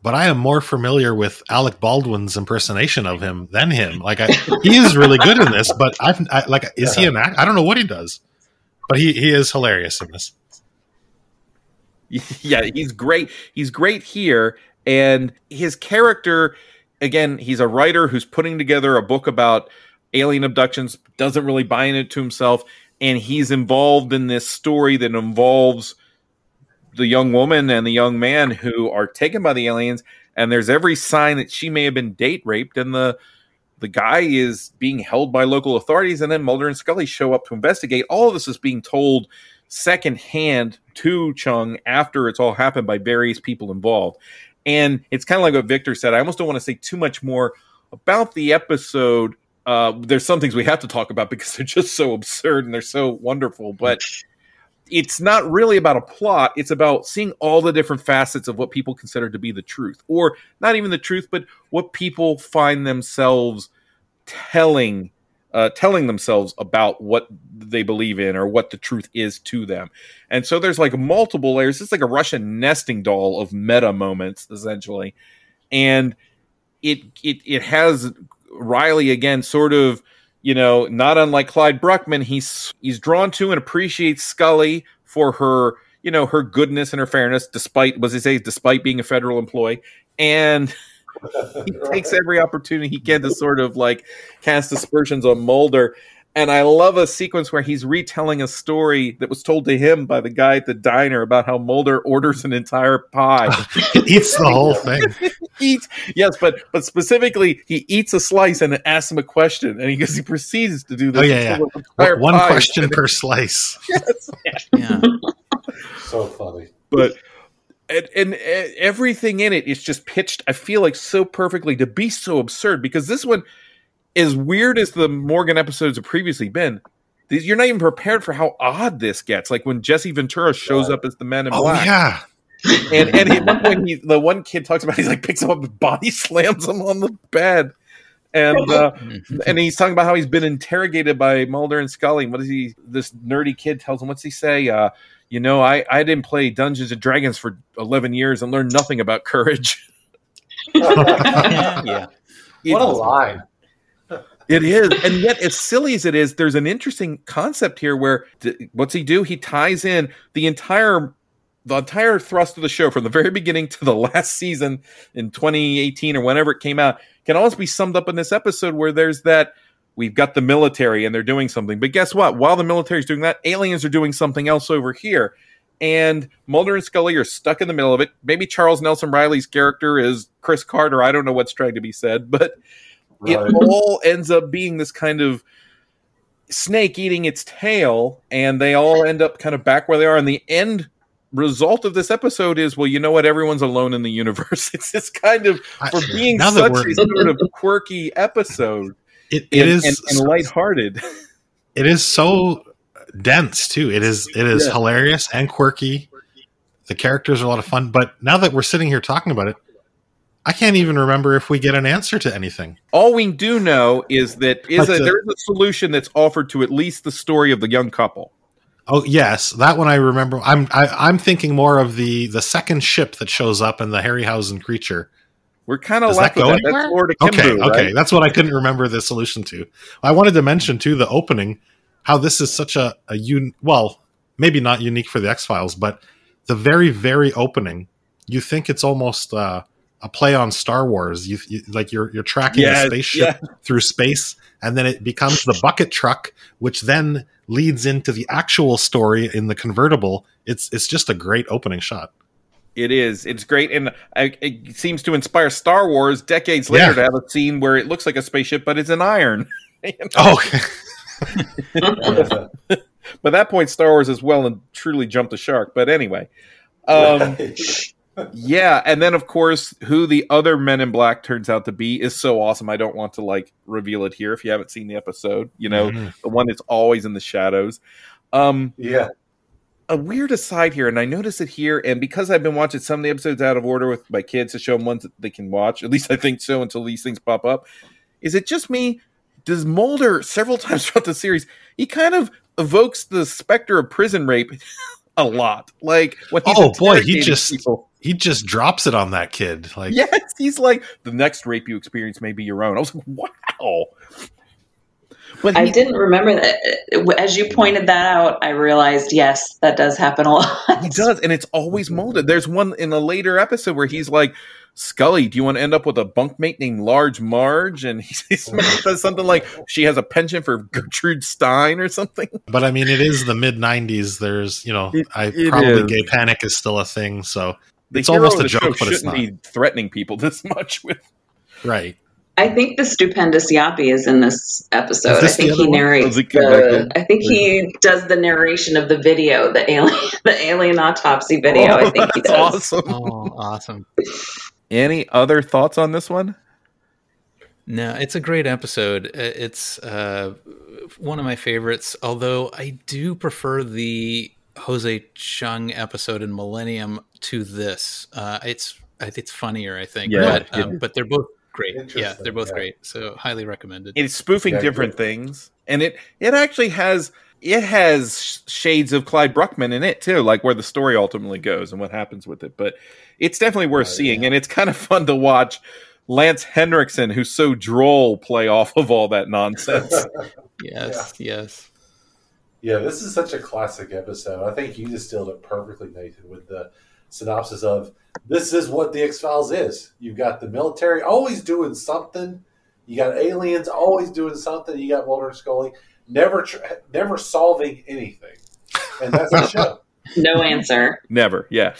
but I am more familiar with Alec Baldwin's impersonation of him than him. Like I, he is really good in this, but I've I, like is he an act? I don't know what he does, but he he is hilarious in this. <laughs> Yeah, he's great. He's great here, and his character again, he's a writer who's putting together a book about alien abductions, doesn't really buy into himself, and he's involved in this story that involves the young woman and the young man who are taken by the aliens, and there's every sign that she may have been date raped, and the the guy is being held by local authorities, and then Mulder and Scully show up to investigate. All of this is being told secondhand to Chung after it's all happened by various people involved. And it's kind of like what Victor said. I almost don't want to say too much more about the episode. Uh, there's some things we have to talk about because they're just so absurd and they're so wonderful. But it's not really about a plot. It's about seeing all the different facets of what people consider to be the truth, or not even the truth, but what people find themselves telling uh, telling themselves about what they believe in or what the truth is to them. And so there's like multiple layers. It's like a Russian nesting doll of meta moments, essentially. And it it it has Reilly again, sort of, you know, not unlike Clyde Bruckman, he's he's drawn to and appreciates Scully for her, you know, her goodness and her fairness, despite was he say, despite being a federal employee. And <laughs> he takes every opportunity he can to sort of like cast aspersions on Mulder. And I love a sequence where he's retelling a story that was told to him by the guy at the diner about how Mulder orders an entire pie. <laughs> he eats the whole thing. <laughs> eats yes, but but specifically he eats a slice and asks him a question, and he goes he proceeds to do this. Oh yeah, yeah. One question <laughs> per slice. Yes. Yeah. so funny. But and, and, and, everything in it is just pitched i feel like so perfectly to be so absurd because this one as weird as the morgan episodes have previously been you're not even prepared for how odd this gets like when jesse ventura shows up as the man in oh, black yeah and and at one point he, the one kid talks about he's like picks him up and body slams him on the bed and <laughs> uh, and he's talking about how he's been interrogated by Mulder and Scully. What does he? This nerdy kid tells him, "What's he say?" Uh, you know, I, I didn't play Dungeons and Dragons for 11 years and learned nothing about courage. <laughs> yeah. What a lie. It is. And yet, as silly as it is, there's an interesting concept here where what's he do? He ties in the entire the entire thrust of the show from the very beginning to the <laughs> last season in 2018 or whenever it came out can almost be summed up in this episode where there's that we've got the military and they're doing something. But guess what? While the military is doing that, aliens are doing something else over here. And Mulder and Scully are stuck in the middle of it. Maybe Charles Nelson Reilly's character is Chris Carter. I don't know what's trying to be said, <laughs> but right. it all ends up being this kind of snake eating its tail, and they all end up kind of back where they are. And the end result of this episode is well, you know what? Everyone's alone in the universe. <laughs> It's this kind of for being such a sort of quirky episode it, it and, is and, and lighthearted. <laughs> It is so dense too. It is it is yeah. hilarious and quirky. The characters are a lot of fun. But now that we're sitting here talking about it, I can't even remember if we get an answer to anything. All we do know is that is a, the, there is a solution that's offered to at least the story of the young couple. Oh yes, that one I remember. I'm I, I'm thinking more of the the second ship that shows up in the Harryhausen creature. We're kind of like that that. anywhere? That's Lord okay, Akimbo, okay, right? that's what I couldn't remember the solution to. I wanted to mention too the opening, how this is such a a un- well, maybe not unique for the X Files, but the very very opening, you think it's almost uh, a play on Star Wars. You, you like you're you're tracking Yes, a spaceship yeah. through space, and then it becomes the bucket truck, which then leads into the actual story in the convertible. It's it's just a great opening shot. It is. It's great, and it seems to inspire Star Wars decades later Yeah. to have a scene where it looks like a spaceship, but it's an iron. <laughs> You know? Oh, <laughs> By that point, Star Wars has well and truly jumped the shark. But anyway, um, <laughs> yeah, and then of course, who the other Men in Black turns out to be is so awesome. I don't want to like reveal it here if you haven't seen the episode. You know, Mhm. the one that's always in the shadows. Um, Yeah. A weird aside here, and I notice it here, and because I've been watching some of the episodes out of order with my kids to show them ones that they can watch, at least I think so until these things pop up. Is it just me? Does Mulder several <laughs> times throughout the series, he kind of evokes the specter of prison rape <laughs> a lot. Like when he's oh boy, he just people. he just drops it on that kid. Like Yes, he's like the next rape you experience may be your own. I was like, wow. But I he- didn't remember that. As you pointed that out, I realized yes, that does happen a lot. He does, and it's always Mulder. There's one in a later episode where he's like, Scully, do you want to end up with a bunkmate named Large Marge? And he <laughs> he says something like she has a penchant for Gertrude Stein or something. But I mean, it is the mid '90s. There's, you know, I it probably is. gay panic is still a thing, so The it's hero almost of a the show joke, but it's shouldn't not. be threatening people <laughs> this much with. Right. I think the stupendous Yappi is in this episode. This I think he narrates. Does he come back The. I think he does the narration of the video, the alien, <laughs> the alien autopsy video. I think he does. awesome. Oh, awesome. Any other thoughts on this one? No, it's a great episode. Uh, It's uh, one of my favorites, although I do prefer the Jose Chung episode in Millennium to this. Uh, it's it's funnier, I think. Yeah, but, um, yeah. but they're both great. Yeah, they're both yeah. great. So highly recommended. It's spoofing Yeah, different good. things, and it it actually has it has shades of Clyde Bruckman in it too, like where the story ultimately goes and what happens with it. But it's definitely worth Right, seeing, and it's kind of <laughs> fun to watch. Lance Henriksen, who's so droll, play off of all that nonsense. <laughs> yes, yes. Yeah, this is such a classic episode. I think you distilled it perfectly, Nathan, with the synopsis of this is what the X Files is. You've got the military always doing something. You got aliens always doing something. You got Mulder and Scully never tr- never solving anything, and that's the show. <laughs> No answer. Never, yeah.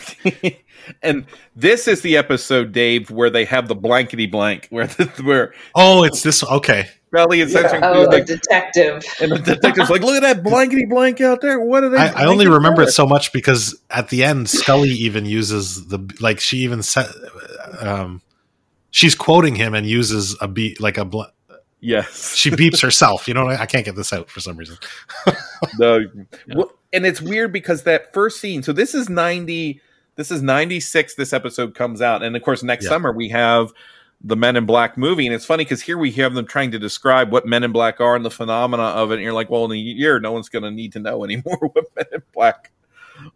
<laughs> and this is the episode, Dave, where they have the blankety blank, where the, where Oh, it's this. Okay. Belly is Yeah. Oh, the like, detective. and the detective's like, look at that blankety blank out there. What are they? I, I only remember for?" it so much because at the end, Scully even uses the like she even said, um, she's quoting him and uses a beat like a. Bl- Yes. she beeps herself. You know, I can't get this out for some reason. <laughs> No. Well, and it's weird because that first scene. So this is ninety. This is ninety six. This episode comes out, and of course, next Yeah. summer we have the Men in Black movie, and it's funny because here we have them trying to describe what Men in Black are and the phenomena of it. And you're like, well, in a year, no one's going to need to know <laughs> anymore what Men in Black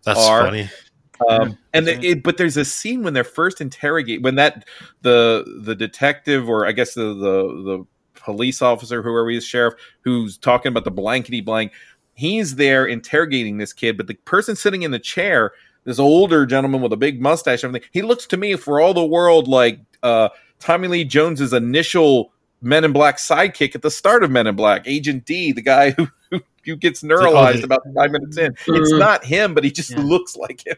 That's are. funny. Um, and the, it, but there's a scene when they're first interrogate when that the the detective or I guess the the the police officer whoever he is sheriff who's talking about the blankety blank he's there interrogating this kid but the person sitting in the chair this older gentleman with a big mustache and everything he looks to me for all the world like uh Tommy Lee Jones's initial Men in Black sidekick at the start of Men in Black Agent D the guy who <laughs> who, who gets neuralized about 5 minutes in it's Mhm. not him but he just Yeah. looks like him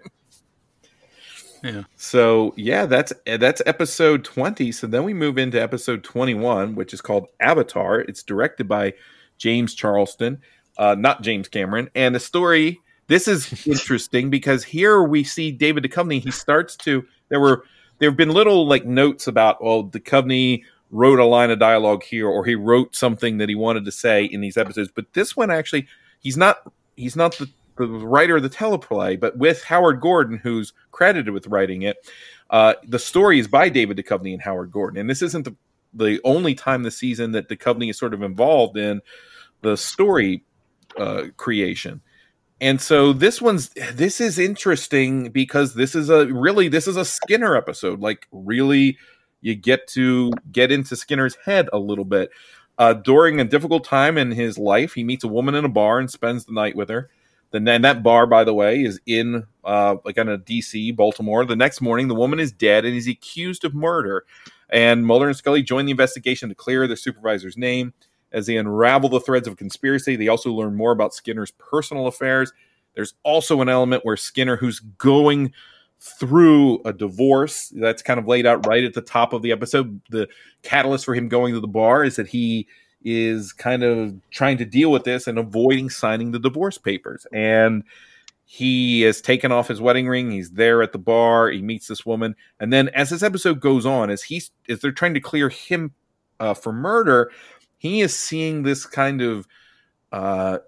Yeah. so yeah, that's that's episode twenty. So then we move into episode twenty-one, which is called Avatar. It's directed by James Charleston, uh, not James Cameron. And the story this is <laughs> interesting because here we see David Duchovny. He starts to there were there have been little like notes about well Duchovny wrote a line of dialogue here or he wrote something that he wanted to say in these episodes. But this one actually he's not he's not the the writer of the teleplay, but with Howard Gordon, who's credited with writing it. Uh, the story is by David Duchovny and Howard Gordon, and this isn't the the only time this season that Duchovny is sort of involved in the story uh, creation. And so this one's this is interesting because this is a really this is a Skinner episode. Like really, you get to get into Skinner's head a little bit. Uh, during a difficult time in his life, he meets a woman in a bar and spends the night with her. Then, and that bar, by the way, is in uh, like on a DC, Baltimore. The next morning, the woman is dead and is accused of murder. And Mulder and Scully join the investigation to clear the supervisor's name. As they unravel the threads of conspiracy, they also learn more about Skinner's personal affairs. There's also an element where Skinner, who's going through a divorce, that's kind of laid out right at the top of the episode. The catalyst for him going to the bar is that he is kind of trying to deal with this and avoiding signing the divorce papers. And he has taken off his wedding ring. He's there at the bar. He meets this woman, and then as this episode goes on, as he's as they're trying to clear him uh, for murder, he is seeing this kind of uh,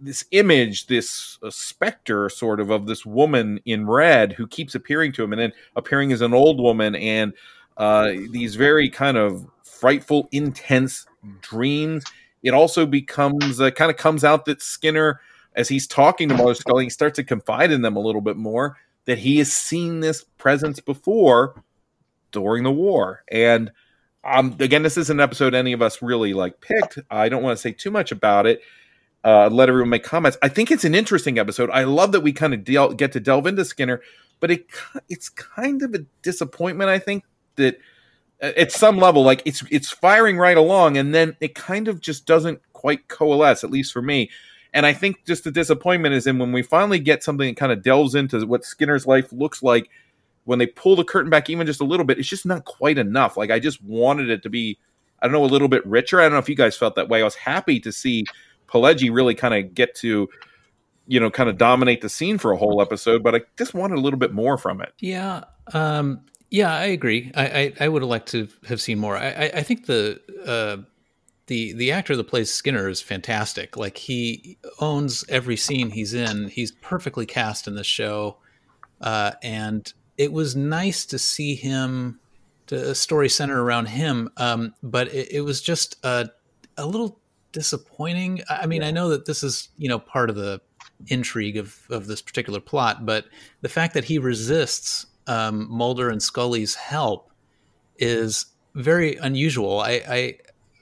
this image, this uh, specter sort of of this woman in red who keeps appearing to him, and then appearing as an old woman, and uh, these very kind of frightful, intense dreams. It also becomes uh, kind of comes out that Skinner as he's talking to Mulder Scully, he starts to confide in them a little bit more that he has seen this presence before during the war. And um, again, this is an episode any of us really like picked. I don't want to say too much about it. Uh, let everyone make comments. I think it's an interesting episode. I love that we kind of del- get to delve into Skinner, but it it's kind of a disappointment. I think that uh, at some level, like it's it's firing right along, and then it kind of just doesn't quite coalesce. At least for me, and I think just the disappointment is in when we finally get something that kind of delves into what Skinner's life looks like when they pull the curtain back even just a little bit, it's just not quite enough. Like I just wanted it to be, I don't know, a little bit richer. I don't know if you guys felt that way. I was happy to see Pileggi really kind of get to, you know, kind of dominate the scene for a whole episode, but I just wanted a little bit more from it. Yeah. Um, yeah, I agree. I, I, I would have liked to have seen more. I, I, I think the uh, the the actor that plays Skinner is fantastic. Like he owns every scene he's in. He's perfectly cast in this show, uh, and it was nice to see him. To a story centered around him, um, but it, it, was just a, a little disappointing. I mean, yeah. I know that this is you know part of the intrigue of of this particular plot, but the fact that he resists um, Mulder and Scully's help is very unusual. I, I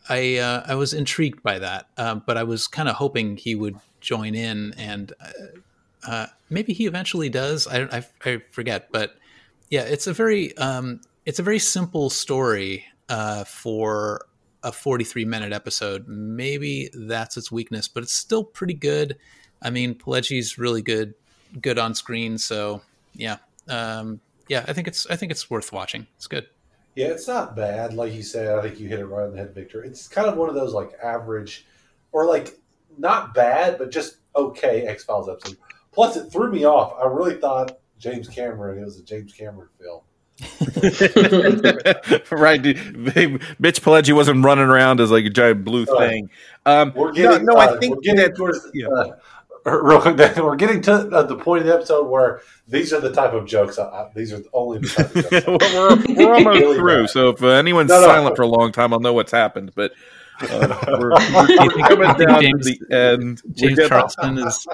I uh, I was intrigued by that, uh, but I was kind of hoping he would join in, and uh, uh, maybe he eventually does. I, I, I forget, but yeah, it's a very um, it's a very simple story uh, for a 43 minute episode. Maybe that's its weakness, but it's still pretty good. I mean, Pileggi's really good, good on screen. So yeah, um, yeah, I think it's I think it's worth watching. It's good. Yeah, it's not bad. Like you said, I think you hit it right on the head, Victor. It's kind of one of those like average, or like not bad, but just okay X Files episode. Plus, it threw me off. I really thought James Cameron. It was a James Cameron film. <laughs> right, Mitch Pileggi wasn't running around as like a giant blue thing. Um, we're getting, no, no uh, I think that, towards, yeah. uh, <laughs> we're getting to the point of the episode where these are the type of jokes. I, these are only the type of jokes. <laughs> we're, we're, almost really through. Bad. So if uh, anyone's no, no, silent no. for a long time, I'll know what's happened. But uh, we're, we're, coming down James, to the end. James Charleston is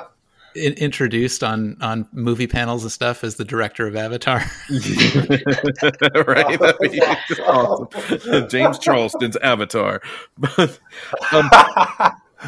in, introduced on on movie panels and stuff as the director of Avatar. <laughs> <laughs> right, <laughs> awesome. James Charleston's Avatar. But, um,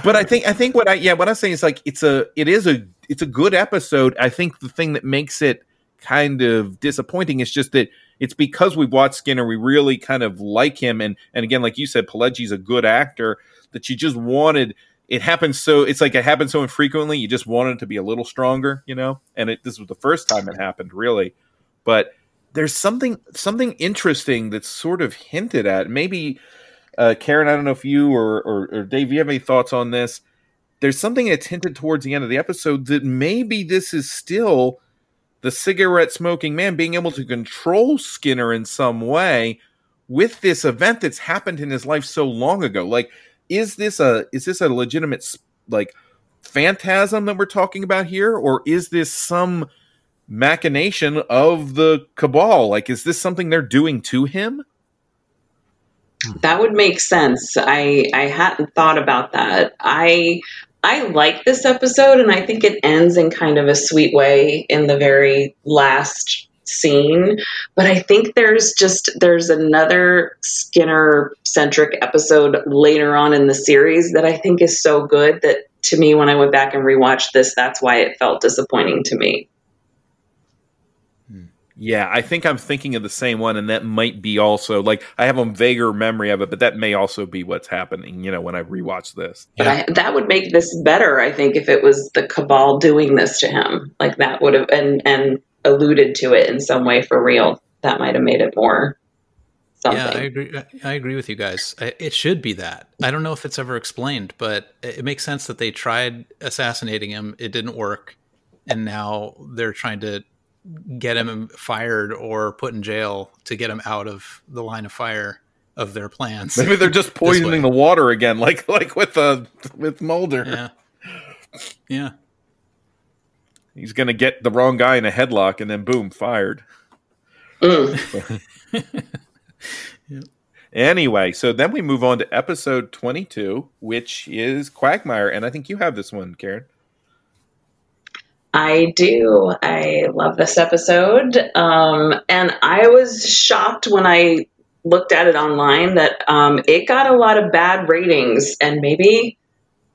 but I think I think what I yeah what I'm saying is like it's a it is a it's a good episode. I think the thing that makes it kind of disappointing is just that it's because we watched Skinner, we really kind of like him, and and again, like you said, Pileggi's a good actor that you just wanted. It happens so it's like it happens so infrequently. You just wanted it to be a little stronger, you know. And it, this was the first time it happened, really. But there's something something interesting that's sort of hinted at. Maybe uh, Karen, I don't know if you or, or, or Dave, you have any thoughts on this? There's something that's hinted towards the end of the episode that maybe this is still the cigarette smoking man being able to control Skinner in some way with this event that's happened in his life so long ago. Like, is this a is this a legitimate like phantasm that we're talking about here, or is this some machination of the cabal. Like, is this something they're doing to him? That would make sense. I I hadn't thought about that. I I like this episode and I think it ends in kind of a sweet way in the very last scene, but I think there's just there's another Skinner centric episode later on in the series that I think is so good that to me when I went back and rewatched this that's why it felt disappointing to me. Yeah, I think I'm thinking of the same one, and that might be also like I have a vaguer memory of it, but that may also be what's happening. You know, when I rewatch this, But I, that would make this better, I think, if it was the cabal doing this to him. Like that would have and and alluded to it in some way for real. That might have made it more something. Yeah, I agree. I agree with you guys. It should be that. I don't know if it's ever explained, but it it makes sense that they tried assassinating him. It didn't work, and now they're trying to get him fired or put in jail to get him out of the line of fire of their plans. maybe they're just <laughs> poisoning the water again, like like with uh, with Mulder. Yeah, yeah. He's gonna get the wrong guy in a headlock, and then boom, fired. Mm. <laughs> Anyway, so then we move on to episode 22, which is Quagmire. And I think you have this one, Karen. I do. I love this episode. Um, and I was shocked when I looked at it online that um, it got a lot of bad ratings. And maybe,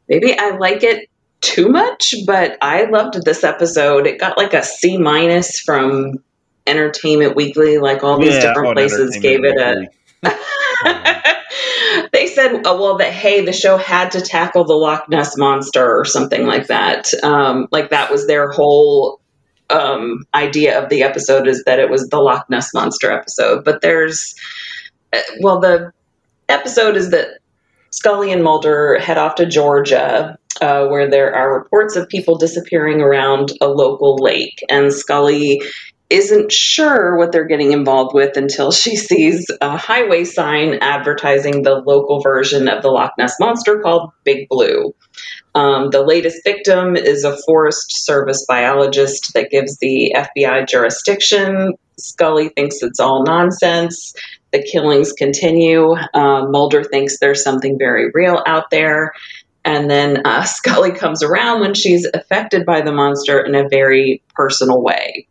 maybe I like it too much, but I loved this episode. It got like a C minus from Entertainment Weekly, like all these Yeah, different places gave it a. <laughs> They said, oh, well, that hey, the show had to tackle the Loch Ness monster or something like that. Um, like that was their whole um, idea of the episode is that it was the Loch Ness monster episode. But there's, uh, well, the episode is that Scully and Mulder head off to Georgia, uh, where there are reports of people disappearing around a local lake, and Scully isn't sure what they're getting involved with until she <laughs> sees a highway sign advertising the local version of the Loch Ness Monster called Big Blue. Um, the latest victim is a Forest Service biologist that gives the FBI jurisdiction. Scully thinks it's all nonsense. The killings continue. Uh, Mulder thinks there's something very real out there. And then uh, <laughs> Scully comes around when she's affected by the monster in a very personal way.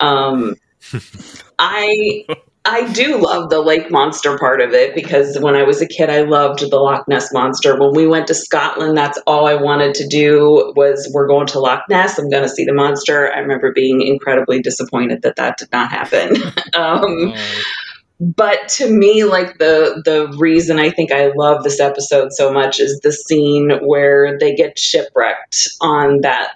Um, <laughs> I I do love the lake monster part of it because when I was a kid, I loved the Loch Ness monster. When we went to Scotland, that's all I wanted to do was we're going to Loch Ness. I'm going to see the monster. I remember being incredibly disappointed that that did not happen. <laughs> um, but to me, like the the reason I think I love this episode so much is the scene where they get shipwrecked on that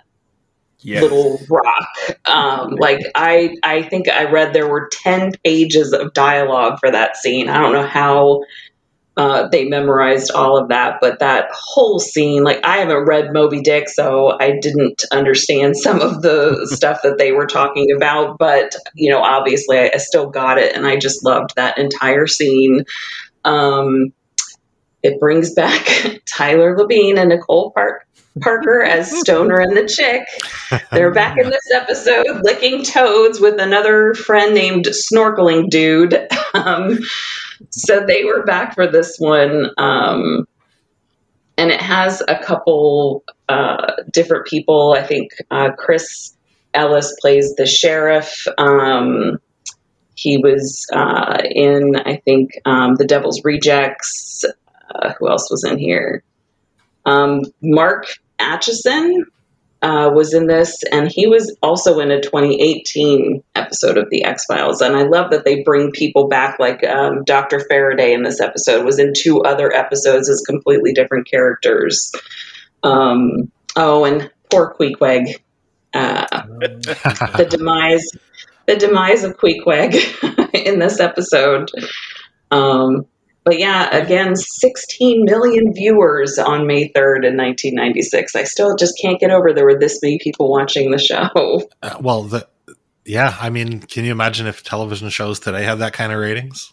Yes. little rock. Um, like I, I think I read there were ten pages of dialogue for that scene. I don't know how uh, they memorized all of that, but that whole scene, like I haven't read Moby Dick, so I didn't understand <laughs> some of the <laughs> stuff that they were talking about. But you know, obviously, I, I still got it, and I just loved that entire scene. Um, it brings back <laughs> Tyler Labine and Nicole Park. Parker as Stoner and the chick. They're back in this episode licking toads with another friend named Snorkeling Dude. Um, so they were back for this one. Um, and it has a couple uh, different people. I think uh, Chris Ellis plays the sheriff. Um, he was uh, in, I think, um, The Devil's Rejects. Uh, who else was in here? Um, Mark Acheson uh, was in this, and he was also in a 2018 episode of The X Files. And I love that they bring people back, like um, Dr. Faraday in this episode was in two other episodes as completely different characters. Um, oh, and poor Queequeg. Uh, <laughs> the demise, the demise of Queequeg <laughs> in this episode. Um, but yeah, again, 16 million viewers on May 3rd in 1996. I still just can't get over there were this many people watching the show. <laughs> Uh, well, the, yeah, I mean, can you imagine if television shows today had that kind of ratings?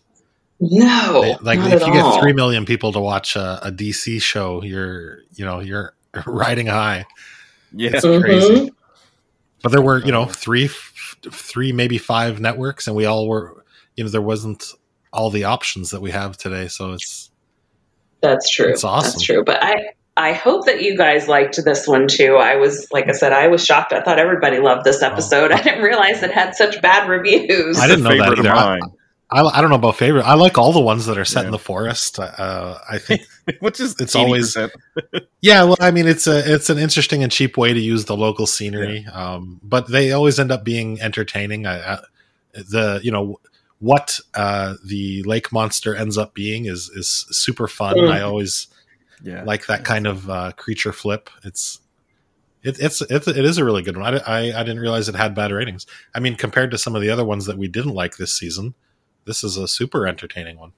No, They- like not if at you all. get three million people to watch a, a DC show, you're you know you're <laughs> riding high. Yeah. it's Mhm. crazy. But there were you know three three, maybe five networks, and we all were, you know, there wasn't all the options that we have today. So it's that's true. It's awesome. That's true. But I I hope that you guys liked this one too. I was like I said, I was shocked. I thought everybody loved this episode. Oh. <laughs> I didn't realize it had such bad reviews. I didn't know that either. I, I, I, don't know about favorite. I like all the ones that are set yeah. in the forest. Uh, I think, <laughs> which is it's 80%. always <laughs> yeah. Well, I mean, it's a it's an interesting and cheap way to use the local scenery, yeah. um, but they always end up being entertaining. I, I, the you know what uh, the lake monster ends up being is is super fun. Mm. I always yeah. like that kind of uh, creature flip. It's it, it's it's it is a really good one. I, I, I didn't realize it had bad ratings. I mean, compared to some of the other ones that we didn't like this season, this is a super entertaining one.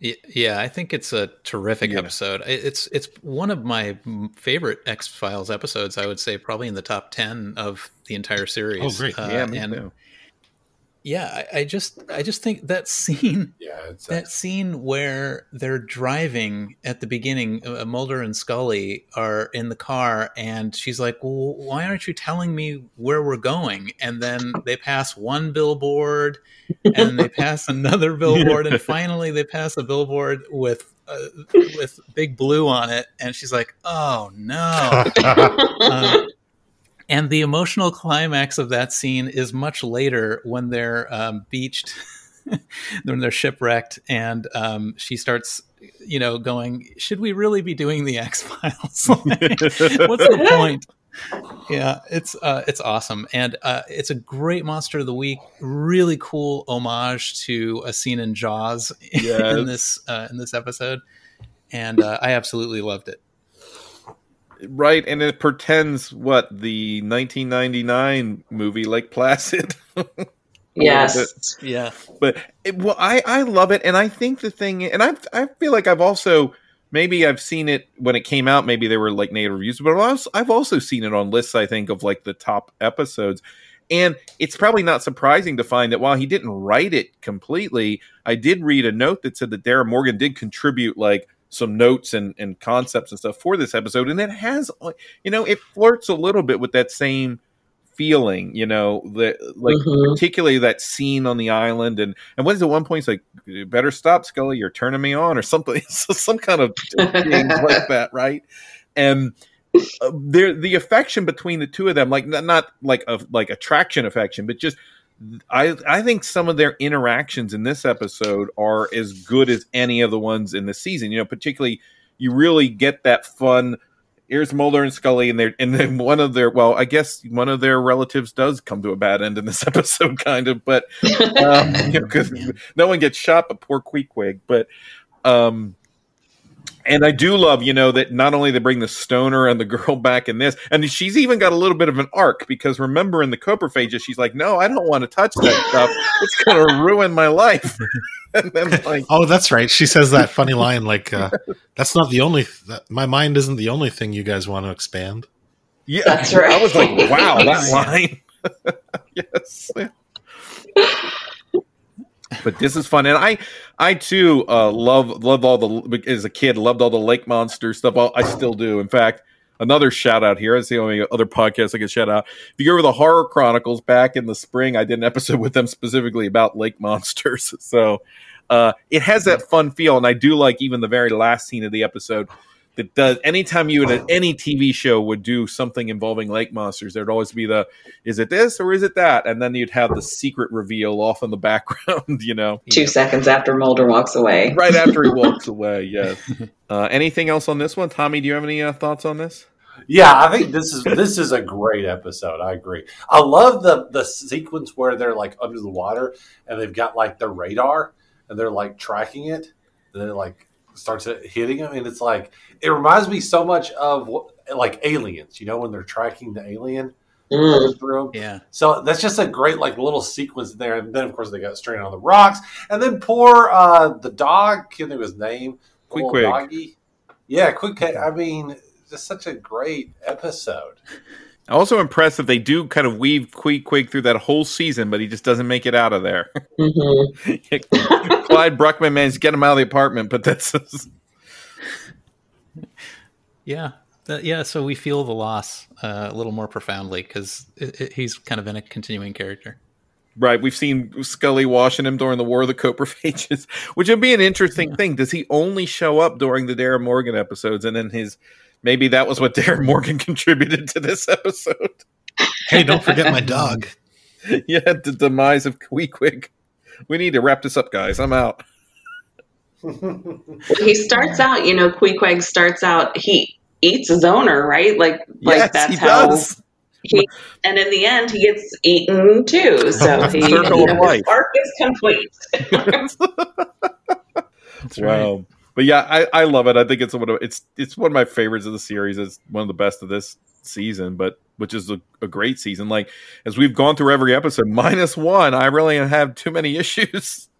Yeah, I think it's a terrific yeah. episode. It's it's one of my favorite X Files episodes. I would say probably in the top ten of the entire series. Oh, great! Uh, yeah, me and too yeah I, I, just i just think that scene <laughs> yeah that scene where they're driving at the beginning uh, mulder and scully are in the car and she's like well why aren't you telling me where we're going? And then they pass one billboard <laughs> and they pass another billboard and finally they pass a billboard with uh, with big blue on it and she's like oh no. Uh, <laughs> and the emotional climax of that scene is much later when they're um, beached, <laughs> when they're shipwrecked, and um, she starts, you know, going, "Should we really be doing the <laughs> X Files? <laughs> like, what's the point?" yeah, it's uh, it's awesome, and uh, it's a great monster of the week. Really cool homage to a scene in Jaws yes. in this uh, in this episode, and uh, I absolutely loved it right and it pretends what the 1999 movie Lake Placid. <laughs> Yes. yeah. But it, well i i love it and i think the thing and i i feel like i've also maybe i've seen it when it came out maybe there were like negative reviews but I've also, I've also seen it on lists i think of like the top episodes. And it's probably not surprising to find that while he didn't write it completely i did read a note that said that Darin Morgan did contribute like some notes and, and concepts and stuff for this episode. And it has, you know, it flirts a little bit with that same feeling, you know, that like mm-hmm. particularly that scene on the island. And, and what is at one point? It's like, better stop, Scully, you're turning me on or something, <laughs> some kind of thing like that. Right. And, uh, there, the affection between the two of them, like not, not like a like attraction affection, but just I I think some of their interactions in this episode are as good as any of the ones in the season. You know, particularly you really get that fun. Here's Mulder and Scully, and they and then one of their well, I guess one of their relatives does come to a bad end in this <laughs> episode, kind of, but um, because you know, <laughs> no one gets shot but poor Queequeg. But um, and I do love, you know, that not only they bring the stoner and the <laughs> girl back in this, and she's even got a little bit of an arc because remember in the coprophagia, she's like, "No, I don't want to touch that stuff. It's going <laughs> to ruin my life." <laughs> and then like, oh, that's right. She says that funny line, like, uh, "That's not the only. Th- my mind isn't the only thing you guys want to expand." Yeah, that's right. I was like, "Wow, that line." yes but this is fun, and I, I too uh, love all the as a kid loved all the lake monster stuff. I still do. In fact, another shout out here. It's the only other podcast I can shout out. If you go over the Horror Chronicles back in the spring, I did an episode with them specifically about lake monsters. <laughs> So uh, it has that fun feel, and I do like even the very last scene of the episode that does anytime you in any TV show would do something involving lake monsters, there'd always be the is it this or is it that? And then you'd have the secret reveal off in the <laughs> background, you know. Two seconds after Mulder walks away. Right after he <laughs> walks away, yes. <laughs> Uh, anything else on this one? Tommy, do you have any uh, thoughts on this? Yeah, I think this is this is a great episode. I agree. I love the the sequence where they're like under the water and they've got like the radar and they're like tracking it. And they're like starts hitting him, and it's like it reminds me so much of like aliens. You know, when they're tracking the alien mm. through Yeah. So that's just a great like little sequence there, and then of course they got straight on the rocks, and then poor uh the dog. Can't think of his name. Quick, doggy. Yeah, quick. I mean, just such a great episode. Also impressive they do kind of weave Queequeg through that whole season, but he just doesn't make it out of there. Mm-hmm. <laughs> Clyde Bruckman managed to get him out of the apartment, but that's <laughs> yeah. That, yeah, so we feel the loss uh, a little more profoundly because he's kind of in a continuing character. Right. We've seen Scully washing him during the War of the Coprophages, <laughs> which would be an interesting yeah. thing. Does he only show up during the Darin Morgan episodes and then his maybe that was what Darin Morgan <laughs> contributed to this episode? Hey, don't forget my dog. <laughs> yeah, the demise of Queequeg. We need to wrap this up, guys. I'm out. <laughs> he starts out, you know, Queequeg starts out, he eats his owner, right? Like, like yes, that's he how does. he, and in the end, he gets eaten too. So he, you know, his arc is complete. wow. But yeah, I, I love it. I think it's one of it's it's one of my favorites of the series. It's one of the best of this season, but which is a, a great season. Like as we've gone through every episode, <laughs> minus one, I really have too many issues. <laughs>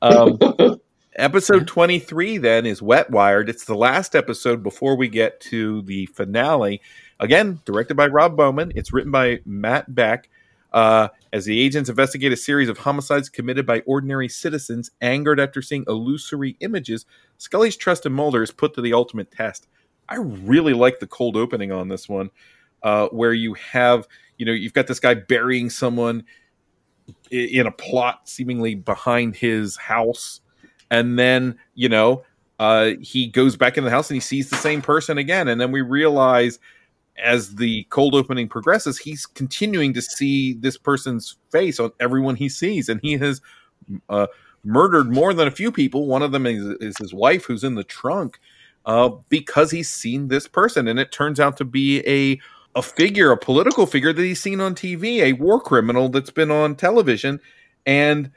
Um, <laughs> episode 23 then is wet wired it's the last episode before we get to the finale again directed by rob bowman it's written by matt beck uh, as the agents investigate a series of homicides committed by ordinary citizens angered after seeing illusory images scully's trust in mulder is put to the ultimate test. I really like the cold opening on this one uh, where you have you know you've got this guy burying someone in a plot seemingly behind his house. And then you know uh, he goes back in the house and he sees the same person again. And then we realize as the cold opening progresses he's continuing to see this person's face on everyone he sees and he has uh, murdered more than a few people. One of them is, is his wife who's in the trunk uh, because he's seen this person and it turns out to be a a figure a political figure that he's seen on tv a war criminal that's been on television and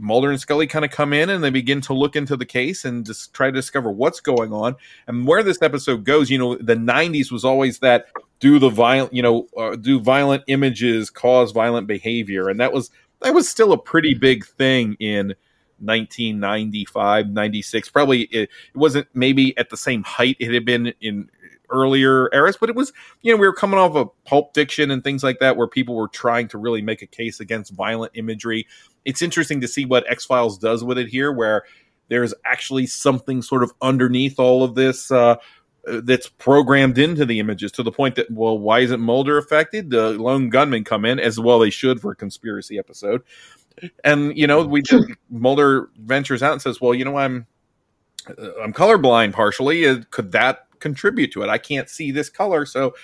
Mulder and Scully kind of come in and they begin to look into the case and just try to discover what's going on and where this episode goes. You know, the '90s was always that do the violent, you know, uh, do violent images cause violent behavior, and that was that was still a pretty big thing in 1995, 96. Probably it, it wasn't maybe at the same height it had been in earlier eras, but it was, you know, we were coming off of Pulp Fiction and things like that where people were trying to really make a case against violent imagery it's interesting to see what X Files does with it here, where there's actually something sort of underneath all of this uh, that's programmed into the images to the point that, well, why isn't Mulder affected? The lone gunmen come in as well they should for a conspiracy episode. And you know, we <laughs> Mulder ventures out and says, "Well, you know, I'm uh, I'm colorblind partially. Uh, could that contribute to it? I can't see this color, so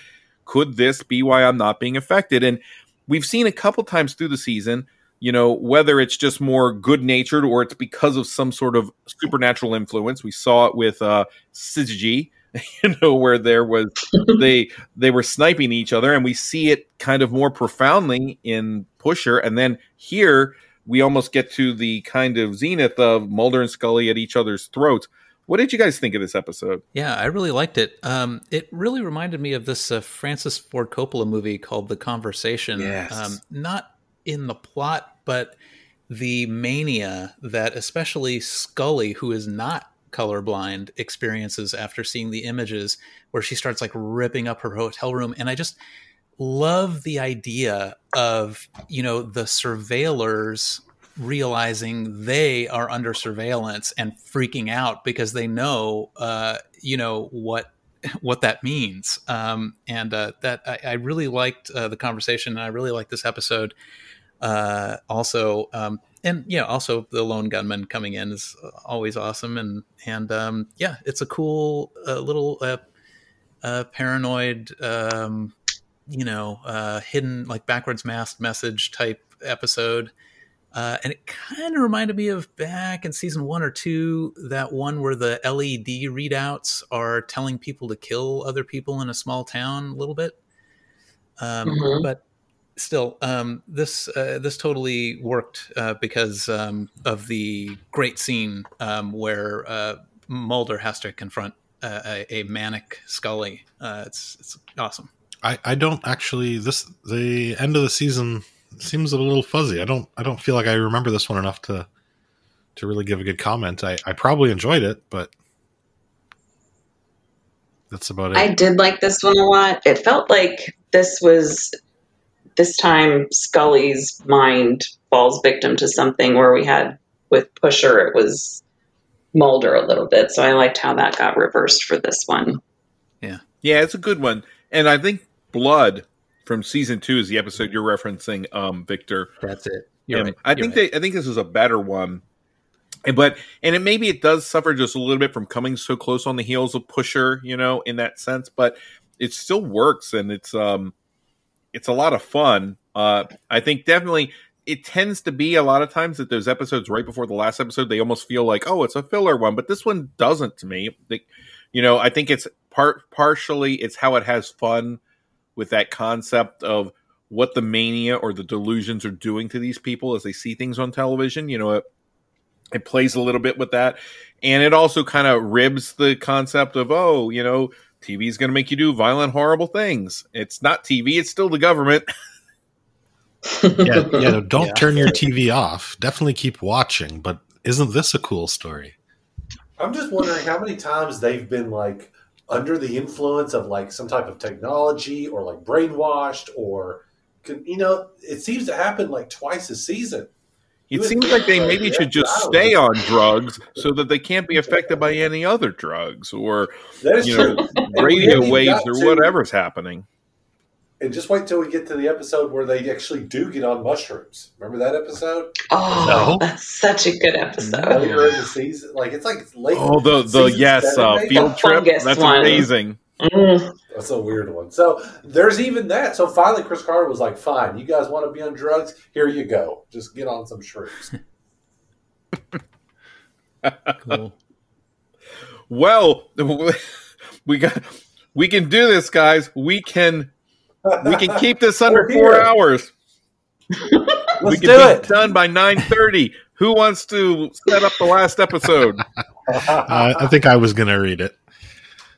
could this be why I'm not being affected?" And we've seen a couple times through the season you know whether it's just more good natured or it's because of some sort of supernatural influence we saw it with uh Syzygy, <laughs> you know where there was <laughs> they they were sniping each other and we see it kind of more profoundly in pusher and then here we almost get to the kind of zenith of mulder and scully at each other's throats what did you guys think of this episode? Yeah, I really liked it. Um, it really reminded me of this uh, Francis Ford Coppola movie called The Conversation. Yes. Um, not in the plot, but the mania that especially Scully, who is not colorblind, experiences after seeing the images where she starts like ripping up her hotel room. And I just love the idea of, you know, the surveillors realizing they are under surveillance and freaking out because they know, uh, you know, what what that means. Um, and uh, that I, I, really liked uh, the conversation, and I really liked this episode. Uh, also, um, and yeah, also the lone gunman coming in is always awesome, and and um, yeah, it's a cool uh, little uh, uh, paranoid, um, you know, uh, hidden like backwards masked message type episode. Uh, and it kind of reminded me of back in season one or two, that one where the LED readouts are telling people to kill other people in a small town a little bit. Um, mm-hmm. But still, um, this uh, this totally worked uh, because um, of the great scene um, where uh, Mulder has to confront uh, a, a, manic Scully. Uh, it's it's awesome. I, I don't actually this the end of the season seems a little fuzzy. I don't I don't feel like I remember this one enough to to really give a good comment. I, I probably enjoyed it, but that's about it. I did like this one a lot. It felt like this was this time Scully's mind falls victim to something where we had with Pusher, it was Mulder a little bit. So I liked how that got reversed for this one. Yeah. Yeah, it's a good one. And I think Blood from season two is the episode you're referencing, um, Victor. That's it. You're right. I You're think right. they I think this is a better one. And but and it maybe it does suffer just a little bit from coming so close on the heels of Pusher, you know, in that sense, but it still works and it's um it's a lot of fun. Uh I think definitely it tends to be a lot of times that those episodes right before the last episode they almost feel like oh it's a filler one but this one doesn't to me Like, you know i think it's part partially it's how it has fun with that concept of what the mania or the delusions are doing to these people as they see things on television you know it, it plays a little bit with that and it also kind of ribs the concept of oh you know tv is going to make you do violent horrible things it's not tv it's still the government <laughs> yeah, yeah. Don't Yeah. turn your TV off. Definitely keep watching. But isn't this a cool story? I'm just wondering how many times they've been like under the influence of like some type of technology or like brainwashed or you know it seems to happen like twice a season. It seems like they maybe should just stay on drugs so that they can't be affected by any other drugs or you know radio waves or to- whatever's happening. And just wait till we get to the episode where they actually do get on mushrooms. Remember that episode? Oh, No. that's such a good episode. Later in the season, like it's like late. Oh, the the yes seven, uh, field The trip. That's one. amazing. Mm. That's a weird one. So there's even that. So finally, Chris Carter was like, "Fine, you guys want to be on drugs? Here you go. Just get on some shrooms." <laughs> Cool. Well, <laughs> we got we can do this, guys. We can we can keep this under four hours. <laughs> we Let's can do be it. done by nine thirty. Who wants to set up the last episode? <laughs> Uh, I think I was going to read it.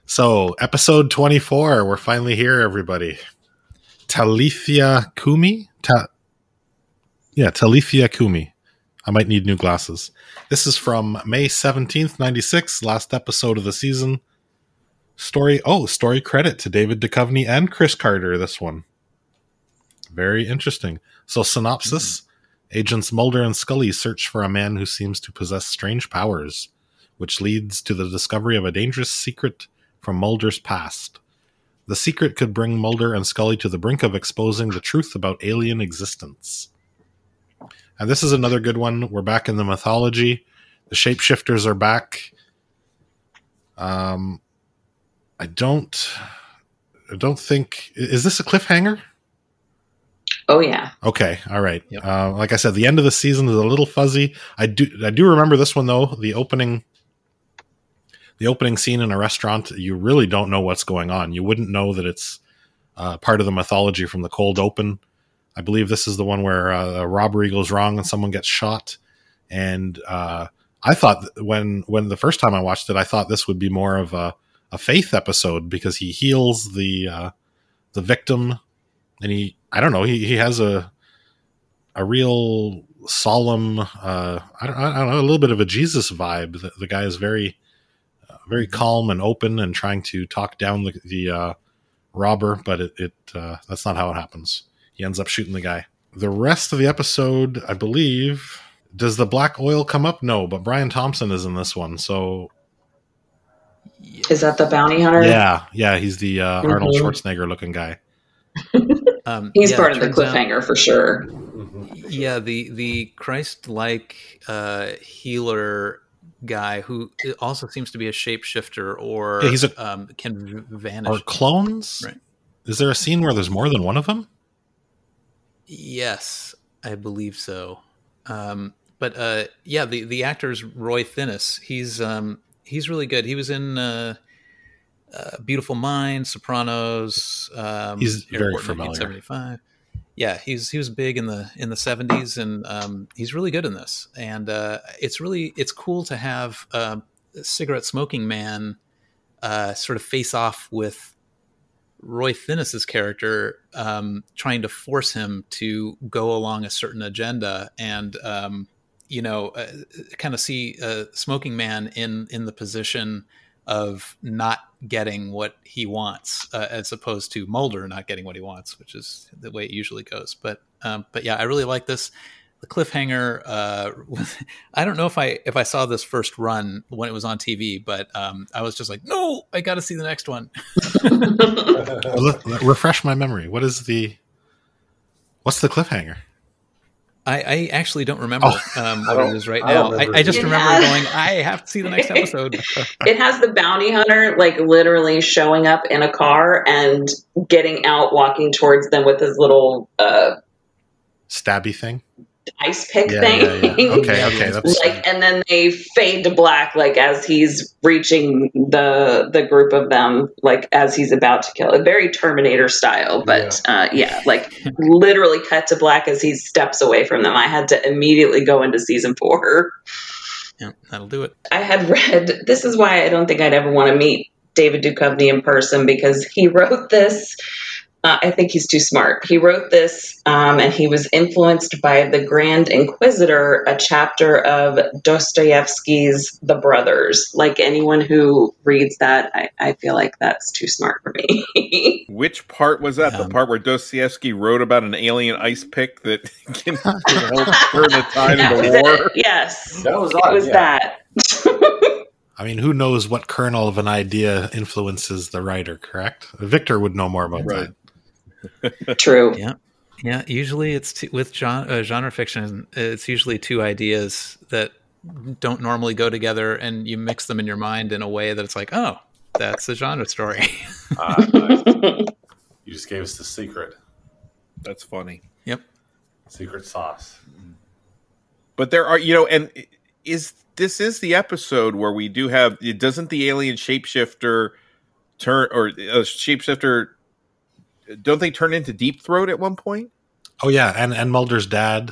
So, episode 24. We're finally here, everybody. Talitha Cumi? Ta- yeah, Talitha Cumi. I might need new glasses. This is from May 17th, 96, last episode of the season. Story, oh, story credit to David Duchovny and Chris Carter, this one. Very interesting. So, synopsis Agents Mulder and Scully search for a man who seems to possess strange powers, which leads to the discovery of a dangerous secret from Mulder's past. The secret could bring Mulder and Scully to the brink of exposing the truth about alien existence. And this is another good one. We're back in the mythology. The shapeshifters are back. Um, I don't, I don't think is this a cliffhanger? Oh yeah. Okay, all right. Yep. Uh, like I said, the end of the season is a little fuzzy. I do, I do remember this one though. The opening, the opening scene in a restaurant. You really don't know what's going on. You wouldn't know that it's uh, part of the mythology from the cold open. I believe this is the one where uh, a robbery goes wrong and someone gets shot. And uh, I thought when when the first time I watched it, I thought this would be more of a, a faith episode because he heals the uh, the victim, and he I don't know he he has a a real solemn uh, I don't I don't know a little bit of a Jesus vibe. The, the guy is very uh, very calm and open and trying to talk down the the uh, robber, but it, it uh, that's not how it happens. He ends up shooting the guy. The rest of the episode, I believe, does the black oil come up? No, but Brian Thompson is in this one, so Is that the bounty hunter? yeah, yeah, he's the uh, Arnold Mhm. Schwarzenegger looking guy. <laughs> Um, He's yeah, part of the turns out- cliffhanger for sure. Yeah, the the Christ-like uh, healer guy who also seems to be a shapeshifter or Yeah, he's a- um, can vanish. or clones? Right. Is there a scene where there's more than one of them? Yes, I believe so. Um, but uh, yeah, the the actor's Roy Thinnes. He's um, he's really good. He was in uh, uh, Beautiful Mind, Sopranos. Um, He's very familiar. 1975. Yeah, he's he was big in the in the seventies, and um, he's really good in this. And uh, it's really it's cool to have um, a cigarette smoking man uh, sort of face off with Roy Thinnes's character um, trying to force him to go along a certain agenda, and um, you know, uh, kind of see a smoking man in in the position of not getting what he wants, uh, as opposed to Mulder not getting what he wants, which is the way it usually goes. But um, but yeah, I really like this. the cliffhanger. Uh, <laughs> I don't know if I if I saw this first run when it was on TV, but um, I was just like, no, I got to see the next one. <laughs> Refresh my memory. What is the what's the cliffhanger? I, I actually don't remember oh, um, what it is right now. I, I, just remember has, going, <laughs> I have to see the next episode. <laughs> it has the bounty hunter like literally showing up in a car and getting out, walking towards them with his little uh, stabby thing ice pick yeah, thing. Yeah, yeah. <laughs> Okay, okay. That's... like, and then they fade to black, like as he's reaching the the group of them, like as he's about to kill. A very Terminator style, but yeah, uh, yeah like literally cut to black as he steps away from them. I had to immediately go into season four. Yeah, that'll do it. I had read. This is why I don't think I'd ever want to meet David Duchovny in person because he <laughs> wrote this uh, I think he's too smart. He wrote this um, and he was influenced by The Grand Inquisitor, a chapter of Dostoevsky's The Brothers. Like anyone who reads that, I, I feel like that's too smart for me. <laughs> Which part was that? Um, the part where Dostoevsky wrote about an alien ice pick that <laughs> can help turn the tide of the war? It. Yes. That was, it was yeah. that. I mean, who knows what kernel of an idea influences the writer, correct? Victor would know more about right. that. True. <laughs> Yeah. Yeah. Usually it's two, with genre, uh, genre fiction, it's usually two ideas that don't normally go together and you mix them in your mind in a way that it's like, oh, that's a genre story. uh, <laughs> nice. You just gave us the secret. That's funny. Yep. Secret sauce. But there are, you know, and is this is the episode where we do have doesn't the alien shapeshifter turn or a shapeshifter don't they turn into Deep Throat at one point? Oh yeah, and and Mulder's dad.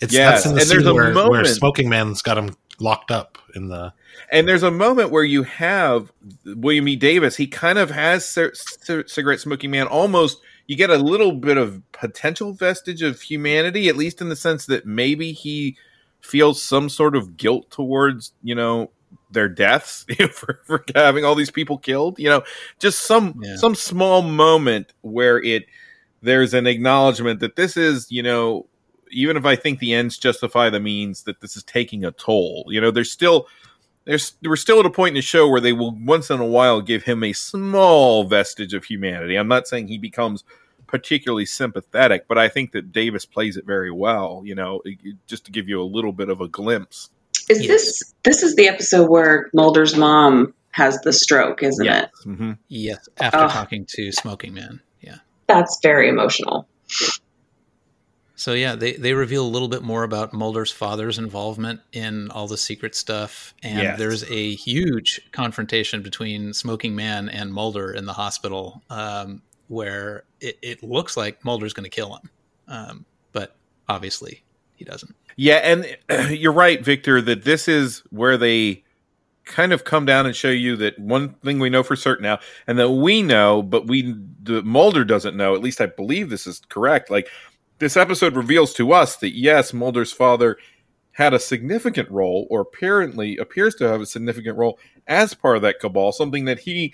It's yes. that's in the and scene where, moment, where Smoking Man's got him locked up in the. And there's a moment where you have William E. Davis. He kind of has c- c- cigarette smoking man almost. You get a little bit of potential vestige of humanity, at least in the sense that maybe he feels some sort of guilt towards you know their deaths <laughs> for, for having all these people killed you know just some yeah. some small moment where it there's an acknowledgement that this is you know even if i think the ends justify the means that this is taking a toll you know there's still there's we're still at a point in the show where they will once in a while give him a small vestige of humanity i'm not saying he becomes particularly sympathetic but i think that davis plays it very well you know just to give you a little bit of a glimpse is yes. this this is the episode where Mulder's mom has the stroke, isn't yes. it? Mm-hmm. Yes, after oh. talking to Smoking Man. Yeah, that's very emotional. So yeah, they they reveal a little bit more about Mulder's father's involvement in all the secret stuff, and yes. there's a huge confrontation between Smoking Man and Mulder in the hospital, um, where it, it, looks like Mulder's going to kill him, um, but obviously he doesn't. Yeah, and <clears throat> you're right, Victor, that this is where they kind of come down and show you that one thing we know for certain now, and that we know, but we the Mulder doesn't know. At least I believe this is correct. Like this episode reveals to us that yes, Mulder's father had a significant role, or apparently appears to have a significant role as part of that cabal. Something that he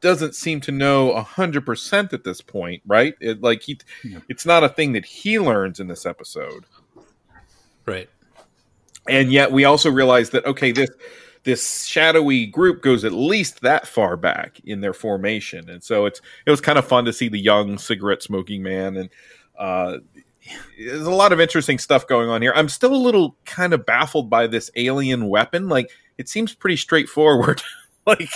doesn't seem to know a hundred percent at this point, right? It, like he, yeah. it's not a thing that he learns in this episode. Right. And yet we also realize that okay, this this shadowy group goes at least that far back in their formation, and so it's it was kind of fun to see the young cigarette smoking man, and uh, there's a lot of interesting stuff going on here. I'm still a little kind of baffled by this alien weapon. Like it seems pretty straightforward. <laughs> like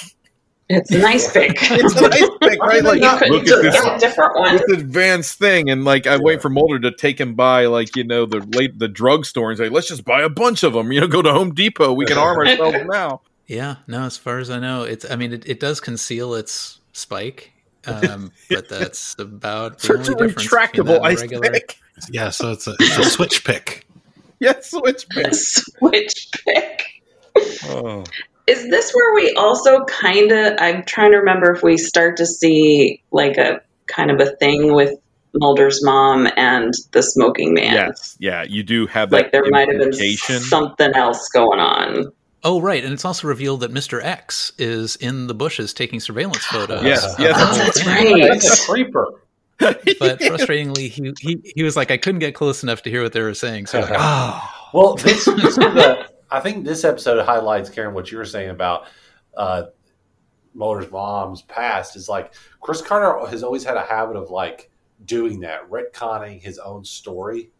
it's a nice pick. <laughs> it's a nice pick, <laughs> right? Like, look at this, different one. this advanced thing, and like I yeah. wait for Mulder to take him by, like you know, the late the drugstore and say, "Let's just buy a bunch of them." You know, go to Home Depot. We can arm <laughs> ourselves now. Yeah, no. As far as I know, it's. I mean, it, it does conceal its spike, um, but that's about the only difference retractable ice regular... pick. Yeah, so it's a, it's a switch pick. yeah, switch pick. switch pick. Oh. Is this where we also kind of? I'm trying to remember if we start to see like a kind of a thing with Mulder's mom and the smoking man. Yes, yeah, you do have that. Like there might have been something else going on. Oh, right, and it's also revealed that Mister X is in the bushes taking surveillance <gasps> photos. yes, yes, oh, that's right. That's a creeper. <laughs> but frustratingly, he, he he was like, I couldn't get close enough to hear what they were saying. So like, oh, <laughs> Well, this, this is the, I think this episode highlights, Karen, what you were saying about uh, Mulder's mom's past is like Chris Carter has always had a habit of like doing that, retconning his own story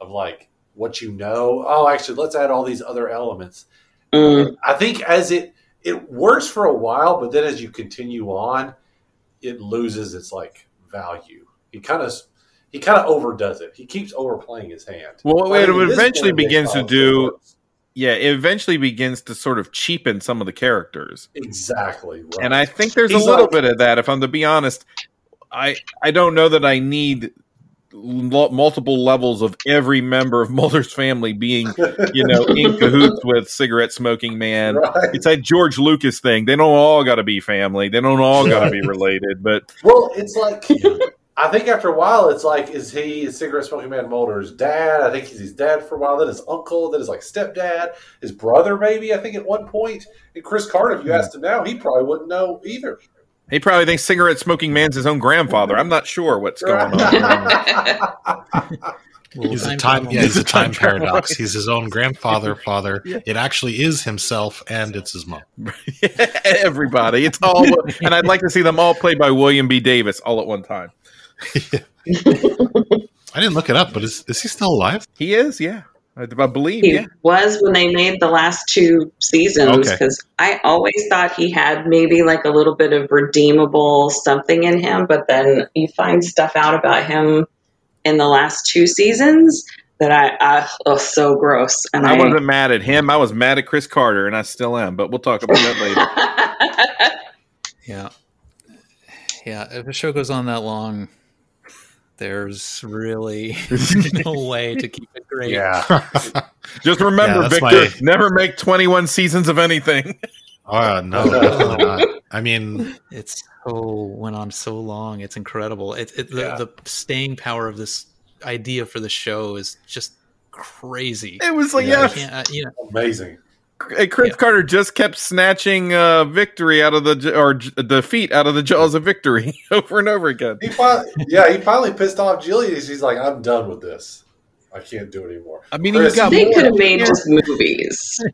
of like what you know. Oh, actually, let's add all these other elements. Mm. I think as it it works for a while, but then as you continue on, it loses its like value. He kind of he kind of overdoes it. He keeps overplaying his hand. Well, I what think it at eventually begins to do, it. Yeah, it eventually begins to sort of cheapen some of the characters. exactly, right. And I think there's He's a little like- bit of that. If I'm to be honest, I I don't know that I need l- multiple levels of every member of <laughs> Mulder's family being, you know, in cahoots with cigarette smoking man. Right. It's that George Lucas thing. They don't all got to be family. They don't all got to be <laughs> related. But Well, it's like <laughs> I think after a while, it's like is he is cigarette smoking man Mulder's dad? I think he's his dad for a while. Then his uncle, then his like stepdad, his brother, maybe. I think at one point, and Chris Carter. If you asked him now, he probably wouldn't know either. he probably thinks cigarette smoking man's his own grandfather. I'm not sure what's going on. <laughs> He's a time, yeah, he's a time paradox. He's his own grandfather, <laughs> father. It actually is himself, and it's his mom. <laughs> Everybody, it's all, and I'd like to see them all played by William B. Davis all at one time. <laughs> I didn't look it up, but is, is he still alive? He is, yeah. I, I believe, He yeah. was when they made the last two seasons Okay. because I always thought he had maybe like a little bit of redeemable something in him, but then you find stuff out about him in the last two seasons that I, I oh so gross. And I I, wasn't mad at him. I was mad at Chris Carter, and I still am. But we'll talk about that later. <laughs> yeah, yeah. If a show goes on that long, there's really <laughs> no <laughs> way to keep it great. Yeah. <laughs> Just remember, Yeah, Victor, my- never make 21 seasons of anything. Oh no, definitely not. I mean, It's so went on so long. It's incredible. It, it the, Yeah. the staying power of this idea for the show is just crazy. It was like, I yeah, uh, you know, Amazing. Hey, Chris Carter just kept snatching uh, victory out of the or j- defeat out of the jaws of victory <laughs> over and over again. He finally, yeah, he finally pissed off Gillian. He's like, I'm done with this. I can't do it anymore. I mean, Chris, he got they could have made just movies.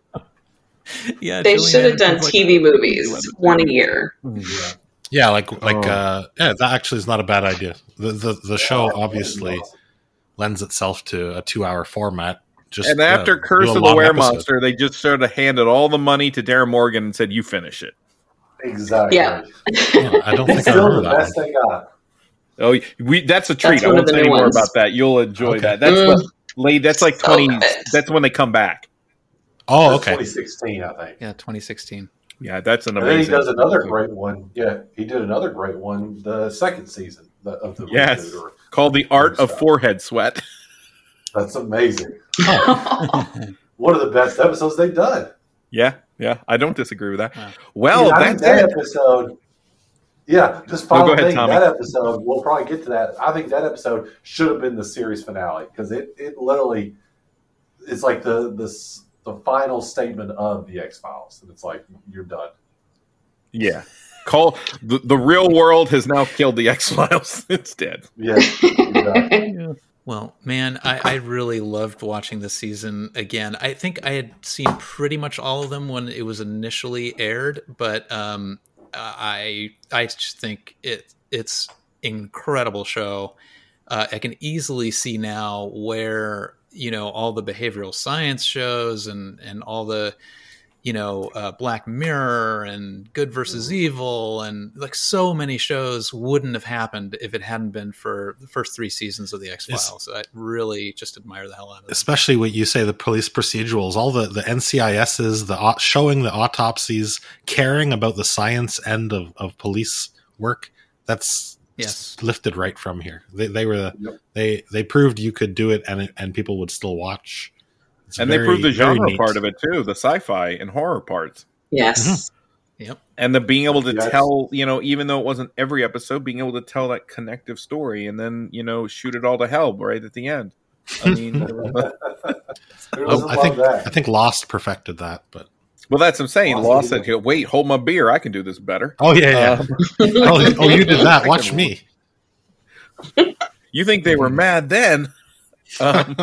<laughs> yeah. They should have done was like- TV movies, one a year. yeah, like like Oh. uh, yeah, that actually is not a bad idea. The the, the show obviously lends itself to a two hour format. Just And after do Curse of the long Were. Monster, they just sort of handed all the money to Darin Morgan and said, "You finish it." Exactly. Yeah. Yeah, I don't think It's I still remember the that. best one. they got. Oh, we that's a treat. That's I one of won't say any more about that. You'll enjoy Okay. that. That's Mm. late. That's like twenty. good. That's when they come back. Oh, That's okay. 2016, I think. Yeah, 2016. Yeah, that's an amazing. And then he does another great one. Yeah, he did another great one the second season of the Yes. reboot, called the art of forehead sweat. <laughs> That's amazing. <laughs> One of the best episodes they've done. Yeah, yeah, I don't disagree with that. Wow. Well, Yeah, I that's that it. episode. Yeah, just final go ahead, thing. That episode, we'll probably get to that. I think that episode should have been the series finale because it, it literally, it's like the the the final statement of the X Files, and it's like you're done. Yeah, call the, the real world has now killed the X Files. it's <laughs> dead. Yeah, exactly. Well, man, I, I really loved watching this season again. I think I had seen pretty much all of them when it was initially aired, but um, I I just think it it's incredible show. Uh, I can easily see now where you know all the behavioral science shows and and all the you know uh, Black Mirror and Good versus Evil and like so many shows wouldn't have happened if it hadn't been for the first three seasons of the X Files. So I really just admire the hell out of it. especially what you say the police procedurals all the the ncis's the au- showing the autopsies caring about the science end of, of police work that's Yes. lifted right from here they, they were Yep. they they proved you could do it and it, and people would still watch It's and very- they proved the genre part of it too, the sci-fi and horror parts. Yes. Yep. and the being able to Yes. tell you know even though it wasn't every episode being able to tell that connective story and then you know shoot it all to hell right at the end i mean <laughs> Oh, I think that? I think Lost perfected that, but well that's what i'm saying lost said wait hold my beer i can do this better oh yeah, yeah. Um, oh, oh, you did that. <laughs> Watch me. you think they were mad then? Um,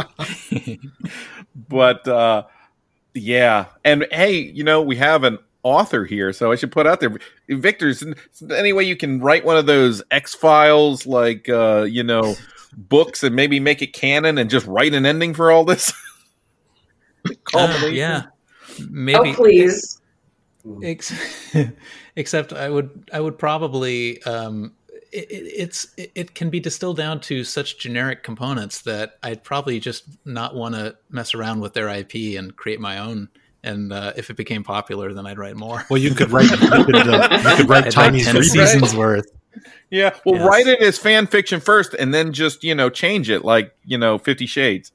but uh, yeah, and hey, you know we have an author here, so I should put out there, Victor's any way you can write one of those X Files like uh, you know books and maybe make it canon and just write an ending for all this. <laughs> Uh, yeah, maybe. Oh, please. Ex- <laughs> except I would I would probably um, it, it's it, it can be distilled down to such generic components that I'd probably just not want to mess around with their IP and create my own. And uh, if it became popular, then I'd write more. Well, you could write you could, uh, you <laughs> could write I'd Tiny's like ten reboot. seasons worth. Yeah, well, Yes. write it as fan fiction first, and then just you know change it like you know Fifty Shades.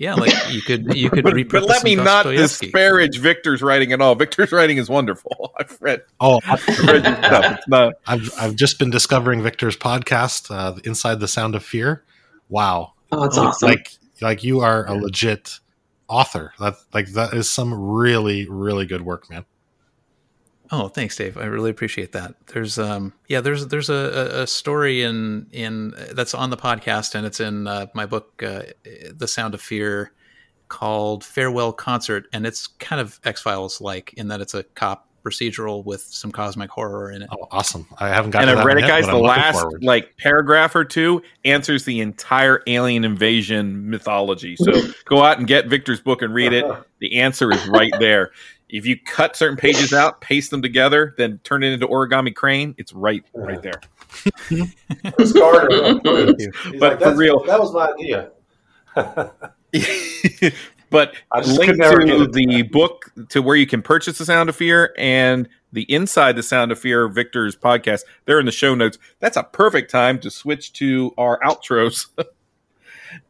Yeah, like you could you could <laughs> But, but let me not disparage Victor's writing at all. Victor's writing is wonderful. <laughs> I've read. Oh, <laughs> I've read stuff. It's not. I've I've just been discovering Victor's podcast, uh, Inside the Sound of Fear. Wow, Oh, it's awesome. like like you are a legit author. That like that is some really really good work, man. Oh, thanks, Dave. I really appreciate that. There's um yeah, there's there's a, a- a story in in that's on the podcast and it's in uh, my book uh, The Sound of Fear called Farewell Concert and it's kind of X-Files like in that it's a cop procedural with some cosmic horror in it. Oh, awesome! I haven't got And to I that read it, guys. The last forward. like paragraph or two answers the entire alien invasion mythology. So <laughs> go out and get Victor's book and read it. <laughs> The answer is right there. If you cut certain pages out, paste them together, then turn it into origami crane, it's right right there. <laughs> Chris Carter. <laughs> But like, for real- that was my idea. <laughs> but I just link could never get to it. the book to where you can purchase the Sound of Fear and the Inside the Sound of Fear Victor's podcast. They're in the show notes. That's a perfect time to switch to our outros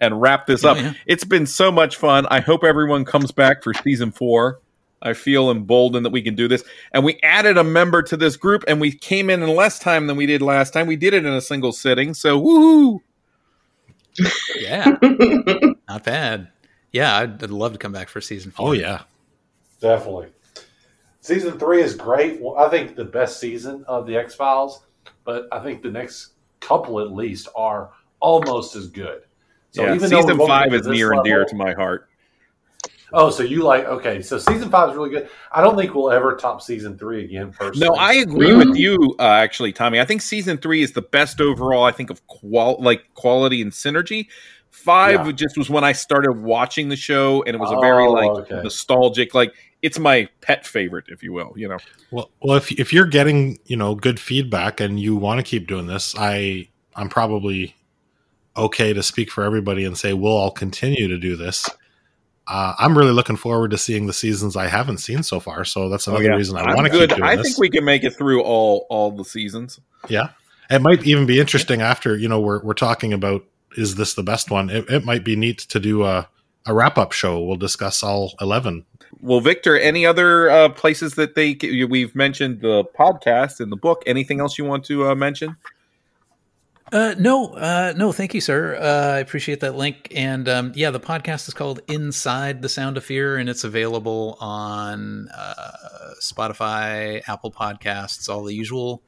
and wrap this Yeah, up. yeah. It's been so much fun. I hope everyone comes back for season four. I feel emboldened that we can do this. And we added a member to this group and we came in in less time than we did last time. We did it in a single sitting. So woohoo! Yeah. <laughs> Not bad. Yeah, I'd, I'd love to come back for season 4. Oh yeah, Definitely. Season three is great. Well, I think the best season of the X Files, but I think the next couple at least are almost as good. So yeah, even season five is to this near and dear level- to my heart. Oh, so you like okay? So season five is really good. I don't think we'll ever top season three again. Personally, No, I agree with you, uh, actually, Tommy. I think season three is the best overall. I think of qual like quality and synergy. Five Yeah. just was when I started watching the show, and it was a very Oh, like okay. nostalgic. Like it's my pet favorite, if you will. You know, Well, well, if if you're getting you know good feedback and you want to keep doing this, I I'm probably okay to speak for everybody and say we'll all continue to do this. Uh, I'm really looking forward to seeing the seasons I haven't seen so far. So that's another Oh, yeah. reason I want to keep doing I this. think we can make it through all all the seasons. Yeah. It might even be interesting after, you know, we're, we're talking about is this the best one? It, it might be neat to do a, a wrap up show. We'll discuss all 11. Well, Victor, any other uh, places that they we've mentioned the podcast and the book? Anything else you want to uh, mention? Uh, no, uh, no, thank you, sir. Uh, I appreciate that link. And um, yeah, the podcast is called Inside the Sound of Fear, and it's available on uh, Spotify, Apple Podcasts, all the usual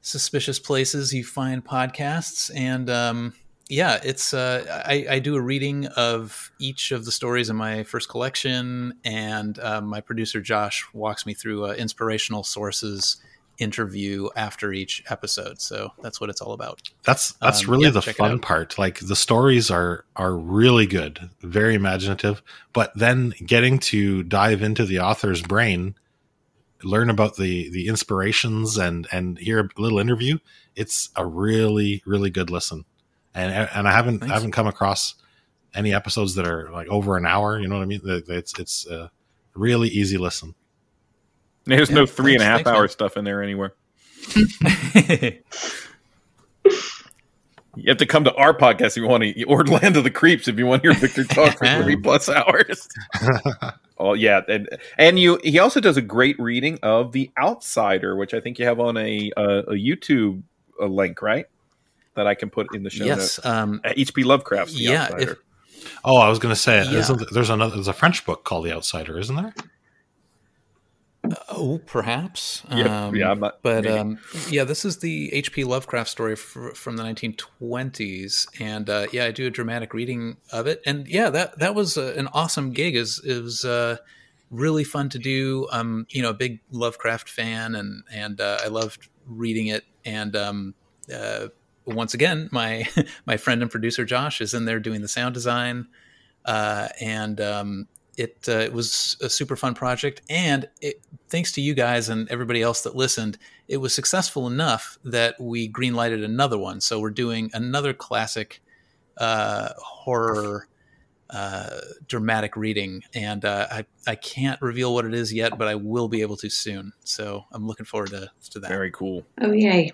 suspicious places you find podcasts. And um, yeah, it's uh, I, I do a reading of each of the stories in my first collection, and um, my producer Josh walks me through uh, inspirational sources interview after each episode. So that's what it's all about. That's that's Um, really yeah, the fun part. Like the stories are are really good, very imaginative, but then getting to dive into the author's brain, learn about the the inspirations and and hear a little interview, it's a really really good listen. And and I haven't I haven't come across any episodes that are like over an hour, you know what I mean? It's it's a really easy listen. There's Yeah, no three and a half thanks, thanks, hour man. stuff in there anywhere. <laughs> You have to come to our podcast if you want to, or Land of the Creeps if you want to hear Victor talk for <laughs> three plus hours. <laughs> oh yeah, and and you he also does a great reading of The Outsider, which I think you have on a a, a YouTube uh link, right? That I can put in the show yes. notes. Um, H.P. Lovecraft's The yeah. Outsider. If, Oh, I was going to say, Yeah. there's another there's a French book called The Outsider, isn't there? Oh, perhaps. Yeah, Um, yeah, not- but um, yeah, this is the H.P. Lovecraft story fr- from the 1920s, and uh, yeah, I do a dramatic reading of it, and yeah, that that was uh, an awesome gig. is it was uh, really fun to do. Um, you know, a big Lovecraft fan, and and uh, I loved reading it, and um, uh, once again, my <laughs> my friend and producer Josh is in there doing the sound design, uh, and um, it uh, it was a super fun project. And it, thanks to you guys and everybody else that listened, it was successful enough that we greenlighted another one. So we're doing another classic uh, horror uh, dramatic reading, and uh, I I can't reveal what it is yet, but I will be able to soon. So I'm looking forward to to that. Very cool. Oh yay!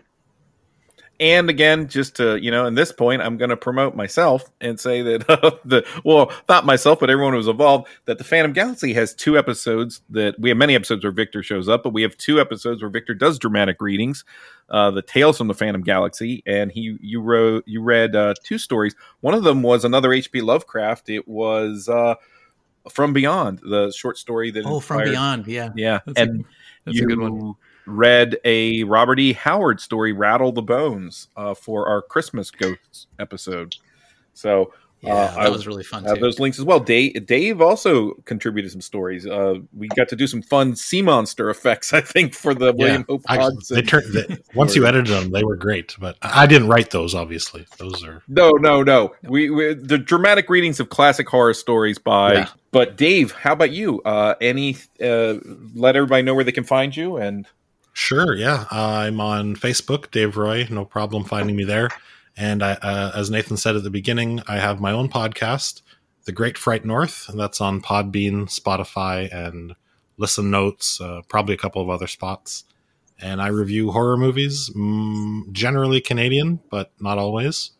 And again, just to you know, in this point, I'm going to promote myself and say that <laughs> uh, the well, not myself, but everyone who's involved, that the Phantom Galaxy has two episodes. That we have many episodes where Victor shows up, but we have two episodes where Victor does dramatic readings, uh, the Tales from the Phantom Galaxy, and he you wrote you read uh, two stories. One of them was another H.P. Lovecraft. It was uh, From Beyond, the short story that Oh, From Beyond, yeah, yeah, That's a- and that's a good one. Read a Robert E. Howard story, "Rattle the Bones," uh, for our Christmas Ghosts episode. So Yeah, uh, that was really fun, Have those links as well. Dave, Dave also contributed some stories. Uh, we got to do some fun sea monster effects, I think, for the William Hope Hodgson. they turned they, <laughs> once you edited them, they were great. But I I didn't write those. Obviously, those are No, no, no. We, we the dramatic readings of classic horror stories by. Yeah. But Dave, how about you? Uh, any? Uh, let everybody know where they can find you and. Sure, yeah. I'm on Facebook, Dave Roy. No problem finding me there. And I, uh, as Nathan said at the beginning, I have my own podcast, The Great Fright North, and that's on Podbean, Spotify, and Listen Notes, uh, probably a couple of other spots. And I review horror movies, mm, generally Canadian, but not always.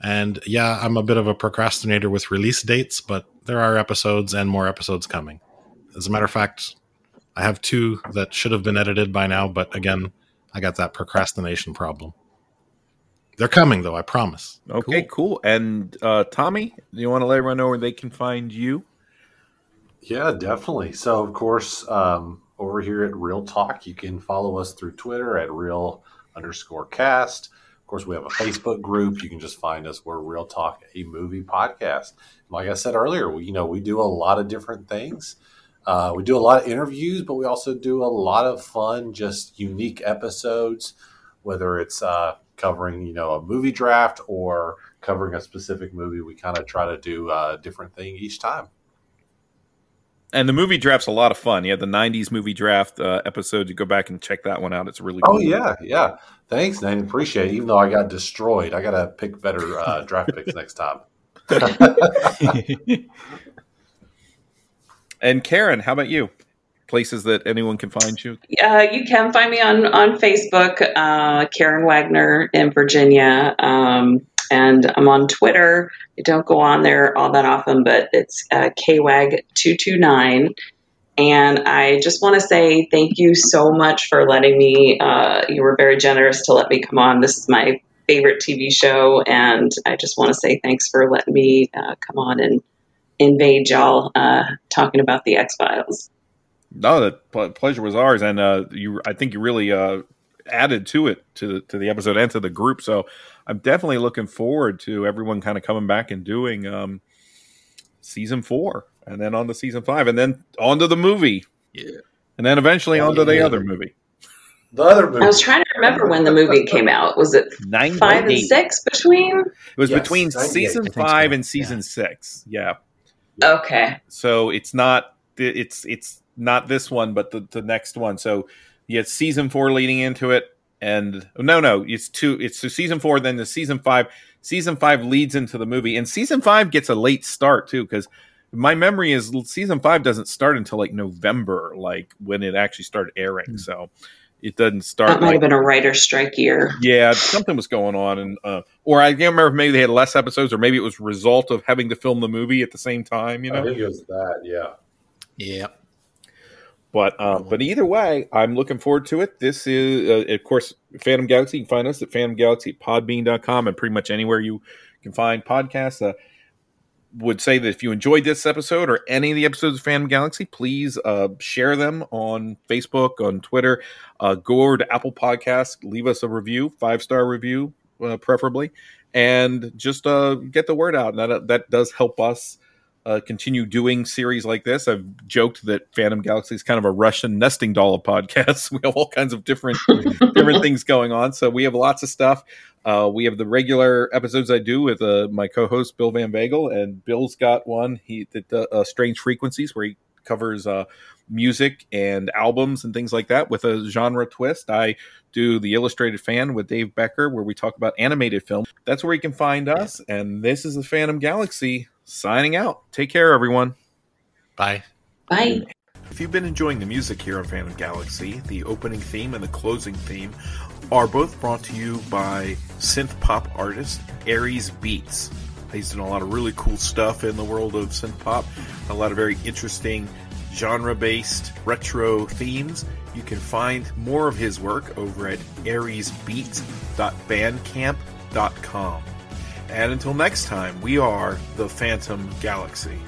And yeah, I'm a bit of a procrastinator with release dates, but there are episodes and more episodes coming. As a matter of fact, I have two that should have been edited by now, but again, I got that procrastination problem. They're coming though, I promise. Okay, cool. And uh, Tommy, do you want to let everyone know where they can find you? Yeah, definitely. So, of course, um, over here at Real Talk, you can follow us through Twitter at Real underscore Cast. Of course, we have a Facebook group. You can just find us. We're Real Talk, a movie podcast. Like I said earlier, we, you know we do a lot of different things. Uh, we do a lot of interviews, but we also do a lot of fun, just unique episodes. Whether it's uh, covering you know a movie draft or covering a specific movie, we kind of try to do a different thing each time. And the movie draft's a lot of fun. You have the '90s movie draft uh, episode. You go back and check that one out. It's really Oh yeah, yeah. Thanks, Nate. Appreciate it. Even though I got destroyed, I gotta pick better uh, draft picks next time. <laughs> <laughs> And Karen, how about you? Places that anyone can find you. Uh, you can find me on on Facebook, uh, Karen Wagner in Virginia, um, and I'm on Twitter. I don't go on there all that often, but it's uh, kwag two two nine. And I just want to say thank you so much for letting me. Uh, you were very generous to let me come on. This is my favorite TV show, and I just want to say thanks for letting me uh, come on and invade y'all uh, talking about the X Files. No, the ple- pleasure was ours, and uh, you. I think you really uh, added to it to to the episode and to the group. So I'm definitely looking forward to everyone kind of coming back and doing um, season four, and then on to season five, and then on to the movie. Yeah, and then eventually on to the other movie. The other movie. I was trying to remember when the movie came out. Was it Nine five and six between? It was Yes, between season five so. and season six. Yeah. Okay. So it's not it's it's not this one, but the, the next one. So you had season four leading into it, and no, no, it's two. It's so season four, then the season five. Season five leads into the movie, and season five gets a late start too, because my memory is season five doesn't start until like November, like when it actually started airing. Hmm. So it doesn't start. That might like- have been a writer strike year. yeah, something was going on, and uh, or I can't remember if maybe they had less episodes, or maybe it was result of having to film the movie at the same time. You I know, think it was that. Yeah. Yeah. but um, but either way, I'm looking forward to it. This is, uh, of course, Phantom Galaxy. You can find us at Phantom Galaxy at Podbean.com and pretty much anywhere you can find podcasts. Uh, would say that if you enjoyed this episode or any of the episodes of Phantom Galaxy, please uh, share them on Facebook, on Twitter. Uh, go over to Apple Podcasts, leave us a review, five star review, uh, preferably, and just uh, get the word out. And that that does help us uh, continue doing series like this. I've joked that Phantom Galaxy is kind of a Russian nesting doll of podcasts. <laughs> We have all kinds of different different <laughs> things going on, so we have lots of stuff. Uh, we have the regular episodes I do with uh, my co-host Bill Van Bagel, and Bill's got one he that uh, Strange Frequencies where he covers uh, music and albums and things like that with a genre twist. I do the Illustrated Fan with Dave Becker, where we talk about animated film. That's where you can find us. And this is the Phantom Galaxy signing out. Take care, everyone. Bye. Bye. If you've been enjoying the music here on Phantom Galaxy, the opening theme and the closing theme are both brought to you by synth pop artist Aries Beats. He's done a lot of really cool stuff in the world of synth pop, a lot of very interesting genre based retro themes. You can find more of his work over at ariesbeats.bandcamp.com. And until next time, we are the Phantom Galaxy.